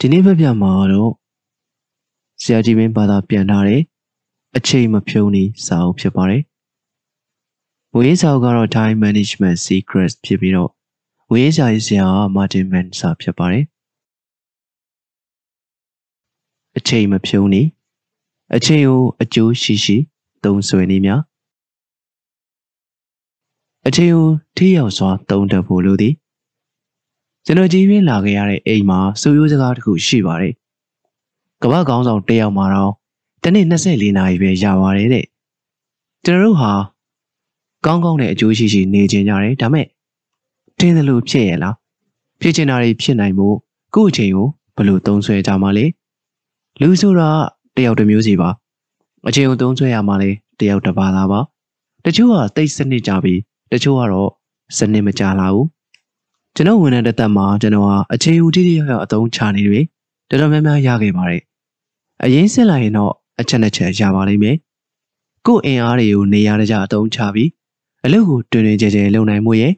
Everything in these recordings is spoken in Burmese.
ဒီနေ့ဘက်ပြမှာတော့ဆရာကြီးမင်းဘာသာပြန်ထားတဲ့အချိန်မဖြုံးနေစာအုပ်ဖြစ်ပါတယ်။ဝေးစာအုပ်ကတော့ Time Management Secrets ဖြစ်ပြီးတော့ဝေးစာရေးဆရာက Martin Man စာဖြစ်ပါတယ်။အချိန်မဖြုံးနေအချိန်ကိုအကျိုးရှိရှိသုံးဆွဲနေများအချိန်ကိုထိရောက်စွာသုံးတတ်ဖို့လိုသည် ကျွန်တော်ကြီးရင်းလာခဲ့ရတဲ့အိမ်မှာစူရိုးစကားတစ်ခုရှိပါတယ်။ကမ္ဘာကောင်းဆောင်တယောက်မှာတော့တနေ့24နာရီပဲရပါတယ်တဲ့။ကျွန်တော်တို့ဟာကောင်းကောင်းတဲ့အကျိုးရှိရှိနေကြကြတယ်ဒါမဲ့တင်းတယ်လို့ဖြစ်ရဲ့လား။ဖြစ်ချင်တာတွေဖြစ်နိုင်ဖို့ကိုယ့်အချိန်ကိုဘယ်လိုသုံးဆွဲကြမှာလဲ။လူဆိုတာတယောက်တစ်မျိုးစီပါ။အချိန်ကိုသုံးဆွဲရမှာလဲတယောက်တစ်ပါးလားပါ။တချို့ကတိတ်စနစ်ကြပြီးတချို့ကတော့စနစ်မကြလာဘူး ကျွန်တော်ဝန်ထမ်းတစ်သက်မှာကျွန်တော်ဟာအခြေဦးတိတိယောက်ယောက်အသုံးချနေတွေတော်တော်များများရခဲ့ပါတယ်အရင်စစ်လိုက်ရင်တော့အချက်နဲ့ချက်ရပါလိမ့်မယ်ကို့အင်အားတွေကိုနေရာတကျအသုံးချပြီးအလုပ်ကိုတွင်တွင်ကြဲကြဲလုပ်နိုင်မှုရဲ့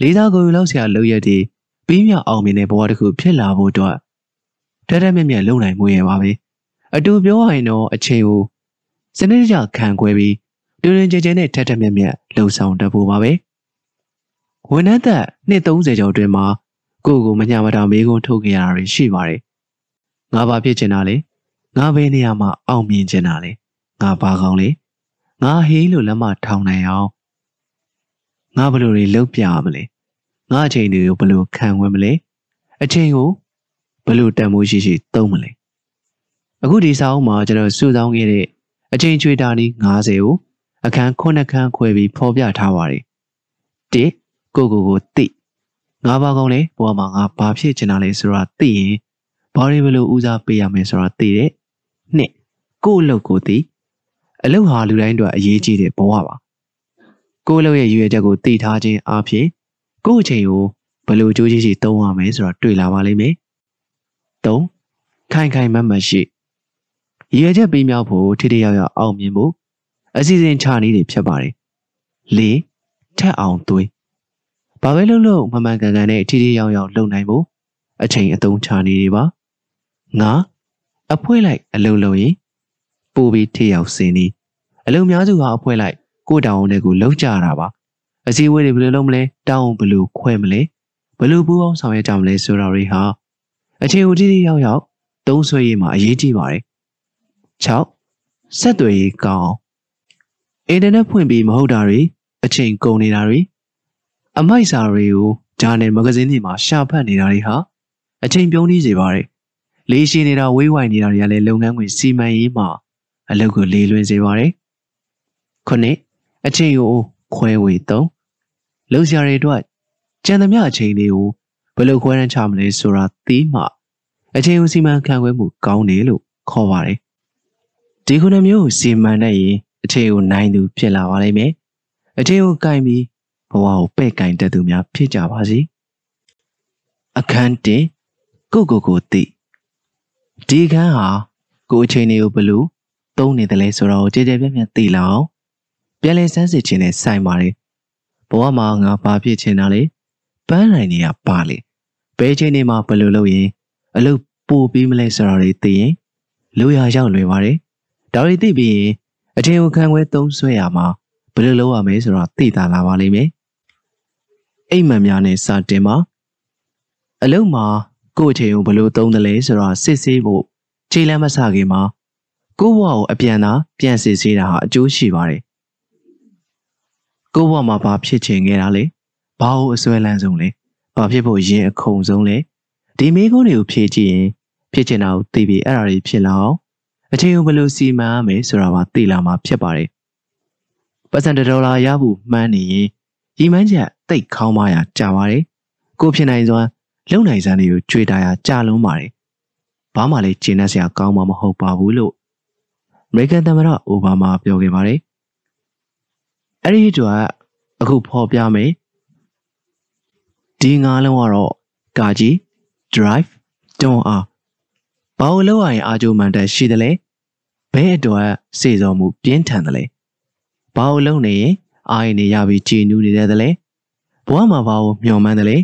လေးစားကိုယ်လောက်ဆရာလုပ်ရတဲ့ပြီးမြောက်အောင်မြင်တဲ့ဘဝတစ်ခုဖြစ်လာဖို့အတွက်တရက်မြက်မြက်လုပ်နိုင်မှုရဲ့ပါပဲအတူပြောရရင်တော့အချိန်ကိုစနစ်တကျခံခွဲပြီးတွင်တွင်ကြဲကြဲနဲ့ထက်ထက်မြက်မြက်လှုပ်ဆောင်တတ်ဖို့ပါပဲ ဝန်ထမ်းသက်နှစ်30ကျော်အတွင်းမှာကိုကိုမညာမတာမေးခွန်းထုတ်ခဲ့ရတာတွေရှိပါတယ်။ငါဘာဖြစ်ချင်တာလဲ။ငါဘယ်နေရာမှာအောင်မြင်ချင်တာလဲ။ငါဘာကောင်းလဲ။ငါဟေးလို့လက်မထောင်နိုင်အောင်ငါဘယ်လိုတွေလုပ်ပြမလဲ။ငါအချိန်တွေကိုဘယ်လိုခံဝင်မလဲ။အချိန်ကိုဘယ်လိုတန်ဖိုးရှိရှိသုံးမလဲ။အခုဒီစာအုပ်မှာကျွန်တော်စုဆောင်းခဲ့တဲ့အချိန်ချွေတာနီး90ကိုအခန်း9ခန်းခွဲပြီးဖော်ပြထားပါတယ်။၁ ကိုကိုကိုသိငါဘာကောင်းလဲဘဝမှာငါဘာဖြစ်ချင်တာလဲဆိုတာသိရင်ဘာတွေဘလို့ဦးစားပေးရမယ်ဆိုတာသိတဲ့နှစ်ကို့အလုပ်ကိုသိအလုပ်ဟာလူတိုင်းအတွက်အရေးကြီးတဲ့ဘဝပါကို့အလုပ်ရဲ့ရည်ရွယ်ချက်ကိုသိထားခြင်းအပြင်ကို့အချိန်ကိုဘလို့ကြိုးကြီးကြီးသုံးရမယ်ဆိုတာတွေ့လာပါလိမ့်မယ်၃ခိုင်ခိုင်မတ်မတ်ရှိရည်ရွယ်ချက်ပြီးမြောက်ဖို့ထိထိရောက်ရောက်အောင်မြင်ဖို့အစီအစဉ်ချနေတယ်ဖြစ်ပါတယ်၄ထက်အောင်သွေး ဘာပဲလုပ်လို့မမှန်ကန်ကန်နဲ့ထိထိရောက်ရောက်လုပ်နိုင်ဖို့အချိန်အသုံးချနေတွေပါငါအဖွဲလိုက်အလုပ်လုပ်ရင်ပို့ပြီးထိရောက်စင်းနေအလုပ်များစုဟာအဖွဲလိုက်ကိုတောင်းနဲ့ကိုလောက်ကြတာပါအစည်းအဝေးတွေဘယ်လိုလုပ်မလဲတောင်းဘယ်လိုခွဲမလဲဘယ်လိုပူးပေါင်းဆောင်ရွက်ကြမလဲဆိုတာတွေဟာအချိန်ဦးထိထိရောက်ရောက်သုံးဆွဲရေးမှာအရေးကြီးပါတယ်6ဆက်သွယ်ရေးကောင်းအင်တာနက်ဖွင့်ပြီးမဟုတ်တာတွေအချိန်ကုန်နေတာတွေ အမိုက်စာတွေကိုဂျာနယ်မဂဇင်းတွေမှာရှာဖတ်နေတာတွေဟာအချိန်ပြုံးနေစေပါတယ်။လေးရှိနေတာဝေးဝိုင်နေတာတွေကလည်းလုပ်ငန်းခွင်စီမံရေးမှာအလုပ်ကိုလေးလွင်စေပါတယ်။ခုနှစ်အချိန်ကိုခွဲဝေသုံးလှုပ်ရှားတွေအတွက်ကြံသမျှအချိန်တွေကိုဘယ်လိုခွဲရမ်းချမလဲဆိုတာသိမှအချိန်ကိုစီမံခန့်ခွဲမှုကောင်းတယ်လို့ခေါ်ပါတယ်။ဒီခုနှစ်မျိုးစီမံတတ်ရင်အချိန်ကိုနိုင်သူဖြစ်လာပါလိမ့်မယ်။အချိန်ကိုကင်ပြီး ဘဝကိုပဲ့ကင်တတ်သူများဖြစ်ကြပါစေအခန်းတင်ကိုကိုကိုသိဒီခန်းဟာကိုအချိန်တွေကိုဘလို့သုံးနေတယ်လဲဆိုတော့ကြည်ကြဲပြန့်ပြန့်သိလောက်ပြန်လည်စမ်းစစ်ခြင်းနဲ့ဆိုင်ပါတယ်ဘဝမှာငါဘာဖြစ်ချင်တာလဲပန်းနိုင်နေတာပါလေဘယ်ချိန်နေမှာဘယ်လိုလုပ်ရင်အလုပ်ပို့ပြီးမလဲဆိုတာတွေသိရင်လူရရောက်လွယ်ပါတယ်ဒါတွေသိပြီးရင်အထင်ကိုခံခွဲသုံးဆွဲရမှာဘယ်လိုလုပ်ရမလဲဆိုတော့သိတာလာပါလိမ့်မယ် အိမ်မက်များနဲ့စတင်ပါအလုံးမှာကို့အချိန်ကိုဘလို့သုံးတယ်လဲဆိုတော့စစ်ဆေးဖို့ခြေလမ်းမဆခင်မှာကို့ဘဝကိုအပြန်သာပြန်စစ်ဆေးတာဟာအကျိုးရှိပါတယ်ကို့ဘဝမှာဘာဖြစ်ချင်ခဲ့တာလဲဘာလို့အစွဲလန်းဆုံးလဲဘာဖြစ်ဖို့ရင်အခုံဆုံးလဲဒီမိကုန်းတွေကိုဖြည့်ကြည့်ရင်ဖြစ်ချင်တာကိုသိပြီးအဲ့ဒါတွေဖြစ်လာအောင်အချိန်ကိုဘယ်လိုစီမံရမယ်ဆိုတာပါသိလာမှာဖြစ်ပါတယ်ပတ်စံဒေါ်လာရဖို့မှန်းနေရင်ရီမန်းချက် တိတ်ခေါင်းမရကြာပါတယ်ကိုဖြစ်နိုင်စွာလုံနိုင်စမ်းတွေကိုကြွေတာရကြာလုံးပါတယ်ဘာမှလည်းကျင်းနေစရာကောင်းမှာမဟုတ်ပါဘူးလို့အမေရိကန်သမ္မတအိုဘားမားပြောခဲ့ပါတယ်အဲ့ဒီအတွက်အခုဖော်ပြမယ်ဒီငါးလုံးကတော့ကာကြီး drive တွန်းအားဘာလို့လောက်ရရင်အာဂျိုမန်တက်ရှိတယ်လဲဘဲအတွက်စေစော်မှုပြင်းထန်တယ်လဲဘာလို့လုံနေရင်အာရင်နေရပြီးကြည်နူးနေတဲ့တလဲ ဘဝမှာဘာကိုမျှော်မှန်းတယ်လဲ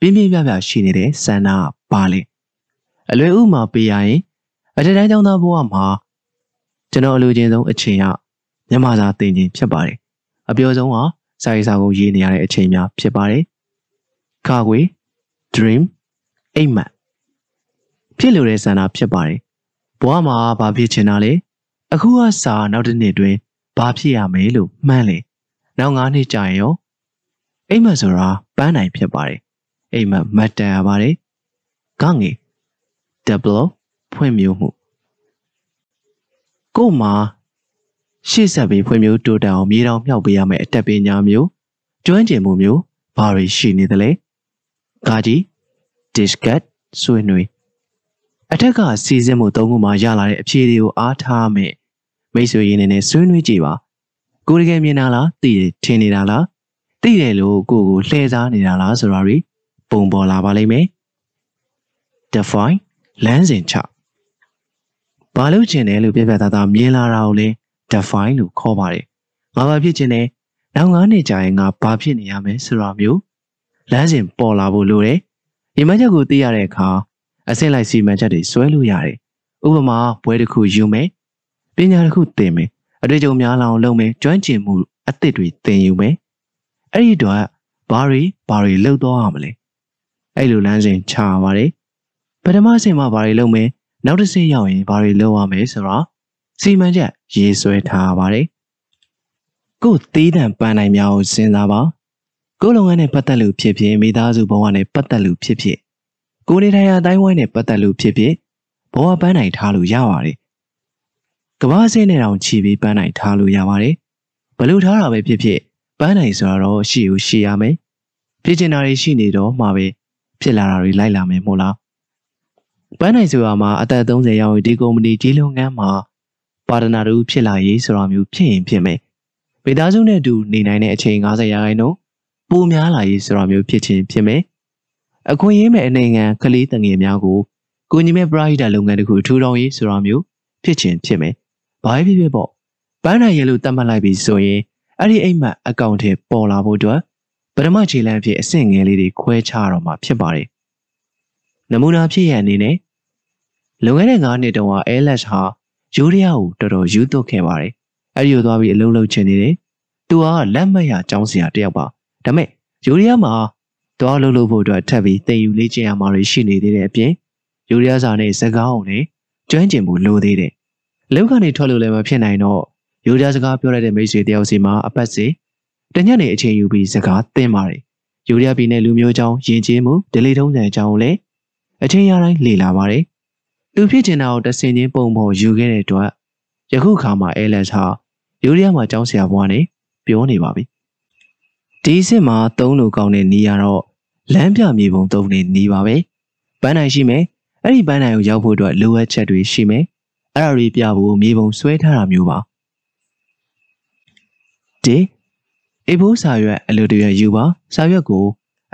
ပြင်းပြင်းပြပြရှိနေတဲ့ဆန္ဒပါလေအလွယ်ဥမှာပေးရရင်အထက်တန်းကျောင်းသားဘဝမှာကျွန်တော်အလိုချင်ဆုံးအချိန်ကမြန်မာစာသင်ခြင်းဖြစ်ပါတယ်အပြောဆုံးကစာရေးစာကိုရေးနေရတဲ့အချိန်များဖြစ်ပါတယ်ခါခွေ dream အိမ်မက်ဖြစ်လို့တဲ့ဆန္ဒဖြစ်ပါတယ်ဘဝမှာဘာဖြစ်ချင်တာလဲအခုကစာနောက်တစ်နှစ်တွင်ဘာဖြစ်ရမယ်လို့မှန်းလေနောက်၅နှစ်ကြာရင်ရော အိမ်မက်ဆိုတာပန်းနိုင်ဖြစ်ပါတယ်အိမ်မက်မတ်တန်ရပါတယ်ကငေ double ဖွင့်မျိုးမှုကို့မှာရှေ့ဆက်ပြီးဖွင့်မျိုးတိုးတက်အောင်မြေတောင်မြောက်ပေးရမယ့်အတက်ပညာမျိုးကျွမ်းကျင်မှုမျိုးဘာတွေရှိနေသလဲကာကြီး discat ဆွေးနွေးအထက်ကစီစဉ်မှုသုံးခုမှရလာတဲ့အဖြေတွေကိုအားထားမယ်မိတ်ဆွေရင်းနဲ့ဆွေးနွေးကြည့်ပါကိုတကယ်မြင်တာလားသိတယ်ထင်နေတာလား သိတယ်လို့ကိုကိုလှည့်စားနေတာလားဆိုတာတွေပုံပေါ်လာပါလိမ့်မယ် define လမ်းစဉ်ချဘာလို့ကျင်တယ်လို့ပြပြသားသားမြင်လာတာကိုလဲ define လို့ခေါ်ပါတယ်ငါဘာဖြစ်ကျင်တယ်နောက်9နှစ်ကြာရင်ငါဘာဖြစ်နေရမလဲဆိုတာမျိုးလမ်းစဉ်ပေါ်လာဖို့လိုတယ်ဒီမှချက်ကိုသိရတဲ့အခါအဆင့်လိုက်စီမံချက်တွေဆွဲလို့ရတယ်ဥပမာဘွဲတစ်ခုယူမယ်ပညာတစ်ခုသင်မယ်အတွေ့အကြုံများလာအောင်လုပ်မယ်ကျွမ်းကျင်မှုအသစ်တွေသင်ယူမယ် အဲ့ဒီတော့ဘာတွေဘာတွေလုပ်တော့ရမလဲအဲ့လိုလမ်းစဉ်ချရပါတယ်ပထမအဆင့်မှာဘာတွေလုပ်မယ်နောက်တစ်ဆင့်ရောက်ရင်ဘာတွေလုပ်ရမယ်ဆိုတော့စီမံချက်ရေးဆွဲထားရပါတယ်ကိုယ်သေးတံပန်းနိုင်များကိုစဉ်းစားပါကိုယ်လုပ်ငန်းနဲ့ပတ်သက်လို့ဖြစ်ဖြစ်မိသားစုဘဝနဲ့ပတ်သက်လို့ဖြစ်ဖြစ်ကိုယ်နေထိုင်ရာအတိုင်းဝိုင်းနဲ့ပတ်သက်လို့ဖြစ်ဖြစ်ဘဝပန်းနိုင်ထားလို့ရပါတယ်ကဘာစင်းနဲ့တောင်ခြီးပြီးပန်းနိုင်ထားလို့ရပါတယ်ဘလို့ထားတာပဲဖြစ်ဖြစ် ပန်းနိုင်ဆိုတော့ရှိဦးရှိရမယ်ဖြစ်ချင်တာတွေရှိနေတော့မှပဲဖြစ်လာတာတွေလိုက်လာမယ်မို့လားပန်းနိုင်ဆိုတာမှာအသက်30ရောက်ရင်ဒီကုမ္ပဏီကြီးလုပ်ငန်းမှာပါတနာတူဖြစ်လာရေးဆိုတာမျိုးဖြစ်ရင်ဖြစ်မယ်မိသားစုနဲ့အတူနေနိုင်တဲ့အချိန်90ရာခိုင်နှုန်းပိုများလာရေးဆိုတာမျိုးဖြစ်ချင်းဖြစ်မယ်အခွင့်အရေးမဲ့အနေငန်းကလေးတငယ်များကိုကိုညီမဲ့ပရိုက်တာလုပ်ငန်းတစ်ခုထူထောင်ရေးဆိုတာမျိုးဖြစ်ချင်းဖြစ်မယ်ဘာဖြစ်ဖြစ်ပေါ့ပန်းနိုင်ရလို့တတ်မှတ်လိုက်ပြီဆိုရင် အဲ့ဒီအိမ်မက်အကောင့်ထဲပေါ်လာဖို့အတွက်ပထမခြေလှမ်းဖြစ်အဆင့်ငယ်လေးတွေခွဲခြားတော့မှာဖြစ်ပါတယ်နမူနာဖြစ်ရအနေနဲ့လွန်ခဲ့တဲ့9နှစ်တုန်းက LS ဟာယူရီးယားကိုတော်တော်ယူသွတ်ခဲ့ပါတယ်အဲ့ဒီကိုသွားပြီးအလုံးလုံးချင်နေတယ်သူကလက်မှတ်ရចောင်းစရာတယောက်ပါဒါမဲ့ယူရီးယားမှာသွားလုံးလုံးဖို့အတွက်ထပ်ပြီးတင်ယူလေ့ကျင့်ရမှာတွေရှိနေသေးတဲ့အပြင်ယူရီးယားစာနဲ့စကားအောင်နဲ့ကျွမ်းကျင်မှုလိုသေးတယ်လောက်ကနေထွက်လို့လည်းမဖြစ်နိုင်တော့ယူ ရီးယားစကားပြောရတဲ့မိတ်ဆွေတယောက်စီမှာအပတ်စီတညနေအချိန်ယူပြီးစကားသင်ပါတယ်ယူရီးယားပြည်နယ်လူမျိုးချောင်းယဉ်ကျေးမှုဒလီထုံးစံအကြောင်းကိုလည်းအချိန်ရတိုင်းလေ့လာပါတယ်သူဖြစ်ချင်တာကိုတဆင်ချင်းပုံပေါ်ယူခဲ့တဲ့အတွက်ယခုခါမှာအဲလက်ဟာယူရီးယားမှာကျောင်းဆရာဘွားနဲ့ပြောနေပါပြီဒီစစ်မှာသုံးလို့ကောင်းတဲ့နီးရတော့လမ်းပြမြေပုံသုံးနေနီးပါပဲပန်းနိုင်ရှိမယ်အဲ့ဒီပန်းနိုင်ကိုရောက်ဖို့အတွက်လိုအပ်ချက်တွေရှိမယ်အဲ့ဒါတွေပြဖို့မြေပုံဆွဲထားတာမျိုးပါ ဒီအေဘိုးစာရွက်အလိုတရွက်ယူပါစာရွက်ကို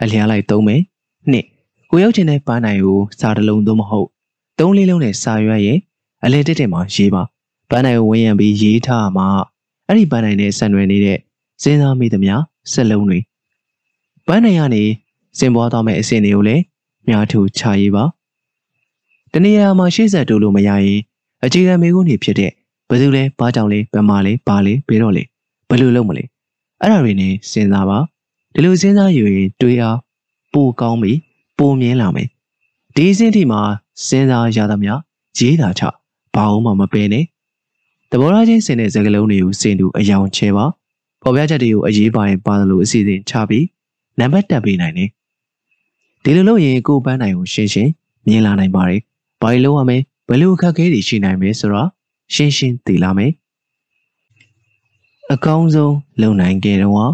အလျားလိုက်သုံးမယ်နှစ်ကိုရောက်ချင်တဲ့ပန်းနိုင်ကိုစာတစ်လုံးသို့မဟုတ်သုံးလေးလုံးနဲ့စာရွက်ရဲ့အလဲတက်တက်မှာရေးပါပန်းနိုင်ကိုဝင်းရံပြီးရေးထားမှာအဲ့ဒီပန်းနိုင်နဲ့ဆန်ရွယ်နေတဲ့စဉ်းစားမိသမျှစက်လုံးတွေပန်းနိုင်ကနေစင်ပွားသွားမဲ့အစင်တွေကိုလည်းမြားထူချရေးပါတနေရာမှာရှေ့ဆက်တိုးလို့မရရင်အခြေခံမိကုန်းတွေဖြစ်တဲ့ဘယ်သူလဲဘာကြောင့်လဲဘယ်မှာလဲဘာလဲဘယ်တော့လဲ ဘယ်လိုလုပ်မလဲအဲ့ဒါတွေနဲ့စဉ်းစားပါဒီလိုစဉ်းစားယူရင်တွေးအားပိုကောင်းပြီပိုမြင်လာမယ်ဒီအဆင့်ထိမှာစဉ်းစားရသမျှရေးတာချဘာမှမပယ်နဲ့တဘောရချင်းစင်တဲ့စကလုံးတွေကိုစင်တူအယောင်ချဲပါပေါ်ပြချက်တွေကိုအရေးပါရင်ပါတယ်လို့အစီအစဉ်ချပြီးနံပါတ်တက်ပေးနိုင်တယ်ဒီလိုလုပ်ရင်ကိုယ်ပန်းနိုင်ကိုရှင်းရှင်းမြင်လာနိုင်ပါတယ်ဘာလို့လုပ်ရမလဲဘယ်လိုအခက်အခဲတွေရှိနိုင်မလဲဆိုတော့ရှင်းရှင်းသိလာမယ် အကောင်းဆုံးလုံနိုင်ခဲ့တော့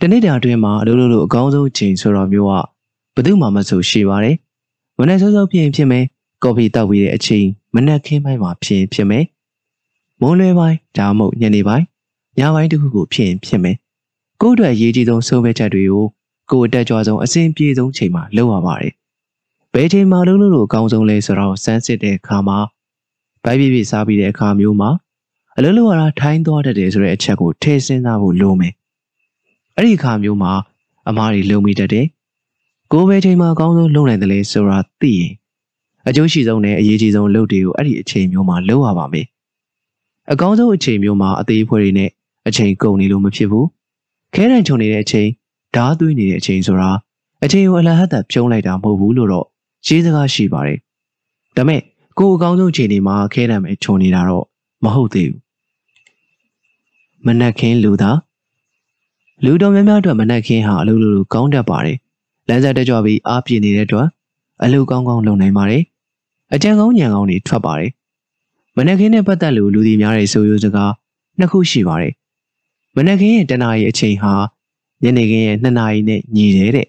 တနေ့တာအတွင်းမှာအလုပ်လုပ်လို့အကောင်းဆုံးချိန်ဆိုတော့မျိုးကဘယ်သူမှမဆိုရှိပါတယ်မနေ့စောစောဖြစ်ရင်ဖြစ်မယ်ကော်ဖီတောက်ပြီးတဲ့အချိန်မနက်ခင်းပိုင်းမှာဖြစ်ရင်ဖြစ်မယ်မွန်းလွဲပိုင်းဒါမှမဟုတ်ညနေပိုင်းညပိုင်းတစ်ခုခုဖြစ်ရင်ဖြစ်မယ်ကိုယ့်အတွက်အရေးကြီးဆုံးဆုံးဖြတ်ချက်တွေကိုကိုယ်အတက်ကြွဆုံးအစဉ်ပြေဆုံးချိန်မှာလုပ်ရပါတယ်ဘယ်ချိန်မှာလုပ်လို့လို့အကောင်းဆုံးလဲဆိုတော့စမ်းစစ်တဲ့အခါမှာဗိုက်ပြပြစားပြီးတဲ့အခါမျိုးမှာ အလုပ်လုပ်ရတာထိုင်းသွားတတ်တယ်ဆိုတဲ့အချက်ကိုထည့်စဉ်းစားဖို့လိုမယ်အဲ့ဒီအခါမျိုးမှာအမားတွေလုံမိတတ်တယ်ကိုယ်ပဲချိန်မှာအကောင်းဆုံးလုပ်နိုင်တယ်လေဆိုတာသိရင်အကျိုးရှိဆုံးနဲ့အရေးကြီးဆုံးလုပ်တွေကိုအဲ့ဒီအချိန်မျိုးမှာလုပ်ရပါမယ်အကောင်းဆုံးအချိန်မျိုးမှာအသေးဖွဲတွေနဲ့အချိန်ကုန်နေလို့မဖြစ်ဘူးခဲတံချုံနေတဲ့အချိန်ဓားသွေးနေတဲ့အချိန်ဆိုတာအချိန်ကိုအလဟတ်သက်ပြုံးလိုက်တာမဟုတ်ဘူးလို့တော့ရေးစကားရှိပါတယ်ဒါမဲ့ကိုအကောင်းဆုံးအချိန်ဒီမှာခဲတံပဲချုံနေတာတော့မဟုတ်သေးဘူး မနက်ခင်းလူသားလူတော်များများအတွက်မနက်ခင်းဟာအလုပ်လုပ်လို့ကောင်းတတ်ပါတယ်လမ်းစာတက်ကြွပြီးအားပြည့်နေတဲ့အတွက်အလုပ်ကောင်းကောင်းလုပ်နိုင်ပါတယ်အကြံကောင်းဉာဏ်ကောင်းတွေထွက်ပါတယ်မနက်ခင်းနဲ့ပတ်သက်လို့လူဒီများတဲ့ဆိုရိုးစကားနှစ်ခုရှိပါတယ်မနက်ခင်းရဲ့တနာရီအချိန်ဟာညနေခင်းရဲ့2နာရီနဲ့ညီတယ်တဲ့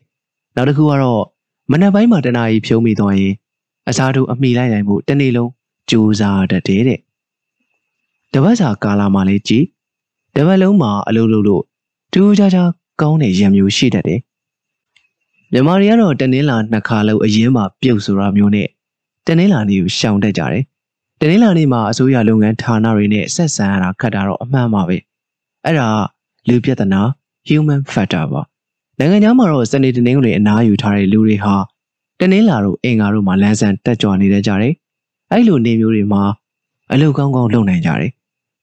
နောက်တစ်ခုကတော့မနက်ပိုင်းမှာတနာရီဖြုံးမိသွားရင်အစားထိုးအမိလိုက်နိုင်မှုတစ်နေ့လုံးကြိုးစားတတ်တယ်တဲ့တပတ်စာကာလမှာလေးကြည် တပတ်လုံးမှာအလုပ်လုပ်လို့တူးခြားခြားကောင်းတဲ့ရံမျိုးရှိတတ်တယ်မြန်မာတွေကတော့တနင်္လာနှစ်ခါလောက်အရင်မှပြုတ်ဆိုတာမျိုးနဲ့တနင်္လာနေ့ကိုရှောင်တတ်ကြတယ်တနင်္လာနေ့မှာအစိုးရလုပ်ငန်းဌာနတွေနဲ့ဆက်ဆံရတာခက်တာတော့အမှန်ပါပဲအဲ့ဒါလူပြဿနာ human factor ပါနိုင်ငံခြားမှာတော့စနေတနင်္ဂနွေအနားယူထားတဲ့လူတွေဟာတနင်္လာတို့အင်္ဂါတို့မှာလမ်းဆန်တက်ကြွနေတတ်ကြတယ်အဲ့လိုနေမျိုးတွေမှာအလုပ်ကောင်းကောင်းလုပ်နိုင်ကြတယ်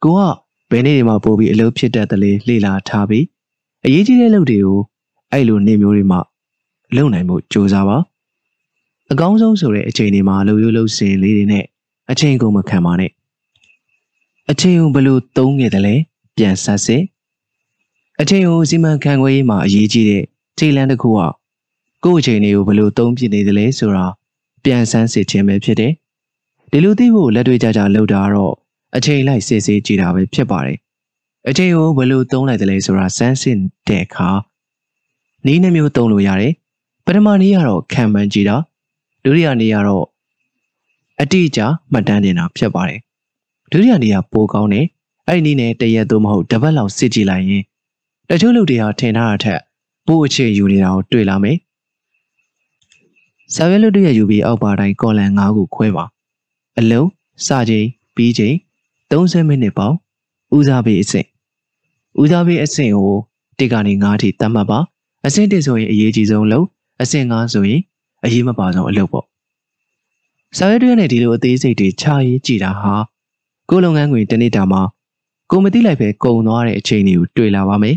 ကိုက ဘယ်နေ့တွေမှာပို့ပြီးအလုပ်ဖြစ်တတ်တယ်လေလေ့လာထားပြီးအရေးကြီးတဲ့လုပ်တွေကိုအဲ့လိုနေမျိုးတွေမှာလုပ်နိုင်မှုစူးစမ်းပါအကောင်းဆုံးဆိုတဲ့အချိန်တွေမှာလှုပ်ရုပ်လှုပ်စင်လေးတွေနဲ့အချိန်ကုန်မခံပါနဲ့အချိန်ကိုဘယ်လိုသုံးခဲ့တယ်လဲပြန်ဆက်စစ်အချိန်ကိုစီမံခန့်ခွဲရေးမှာအရေးကြီးတဲ့ခြေလမ်းတစ်ခုကကိုယ့်အချိန်တွေကိုဘယ်လိုသုံးပြနေတယ်လဲဆိုတာပြန်ဆန်းစစ်ခြင်းပဲဖြစ်တယ်ဒီလိုသိဖို့လက်တွေ့ကြကြလုပ်တာတော့ အချိန်လိုက်စစ်စစ်ကြည့်တာပဲဖြစ်ပါတယ်အချိန်ကိုဘယ်လိုသုံးလိုက်တယ်လဲဆိုတာစမ်းစစ်တဲ့အခါနည်းနှမျိုးသုံးလို့ရတယ်ပထမနည်းကတော့ခံမှန်းကြည့်တာဒုတိယနည်းကတော့အတိအကျမှတ်တမ်းတင်တာဖြစ်ပါတယ်ဒုတိယနည်းကပိုကောင်းတယ်အဲ့ဒီနည်းနဲ့တရက်သို့မဟုတ်တစ်ပတ်လောက်စစ်ကြည့်လိုက်ရင်တချို့လူတွေဟာထင်ထားတာထက်ပိုအခြေယူနေတာကိုတွေ့လာမယ်ဆာဝဲလူတွေရဲ့ယူပြီးအောက်ပါတိုင်းကော်လန်9ခုခွဲပါအလုံးစချိန်ပြီးချိန် 30မိနစ်ပေါင်းဦးစားပေးအဆင့်ဦးစားပေးအဆင့်ကိုတစ်ကနေ9ထိသတ်မှတ်ပါအဆင့်1ဆိုရင်အရေးကြီးဆုံးလို့အဆင့်9ဆိုရင်အရေးမပါဆုံးအလုပ်ပေါ့စာရွက်တွေနဲ့ဒီလိုအသေးစိတ်တွေခြာရေးကြည့်တာဟာကိုလုပ်ငန်းခွင်တနေ့တာမှာကိုမသိလိုက်ပဲကုံသွားတဲ့အချိန်တွေကိုတွေ့လာပါမယ်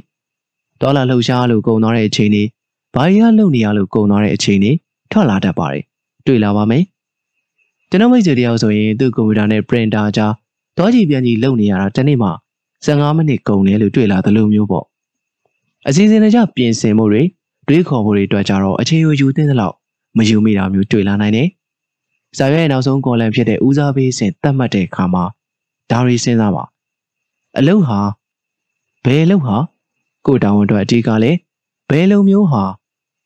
ဒေါ်လာလှုပ်ရှားလို့ကုံသွားတဲ့အချိန်တွေဘာရီယာလှုပ်နေရလို့ကုံသွားတဲ့အချိန်တွေထွက်လာတတ်ပါတယ်တွေ့လာပါမယ်ကျွန်တော်မိတ်ဆွေတယောက်ဆိုရင်သူ့ကွန်ပျူတာနဲ့ printer ကြားတော့ကြ ည့်ပြန်ကြည့်လုပ်နေရတာတနေ့မှ15မိနစ်ကုန်တယ်လို့တွေ့လာသလိုမျိုးပေါ့အစီအစဉ်တကျပြင်ဆင်မှုတွေတွေးခေါ်မှုတွေအတွက်ကြတော့အချိန်ယူသင့်သလောက်မယူမိတာမျိုးတွေ့လာနိုင်တယ်။ဇာရွက်ရဲ့နောက်ဆုံးကော်လန်ဖြစ်တဲ့ဦးစားပေးစဉ်တတ်မှတ်တဲ့အခါမှာဒါရီစဉ်းစားပါ။အလုတ်ဟာဘယ်အလုတ်ဟာကိုတောင်းအတွက်အဓိကလည်းဘယ်လိုမျိုးဟာ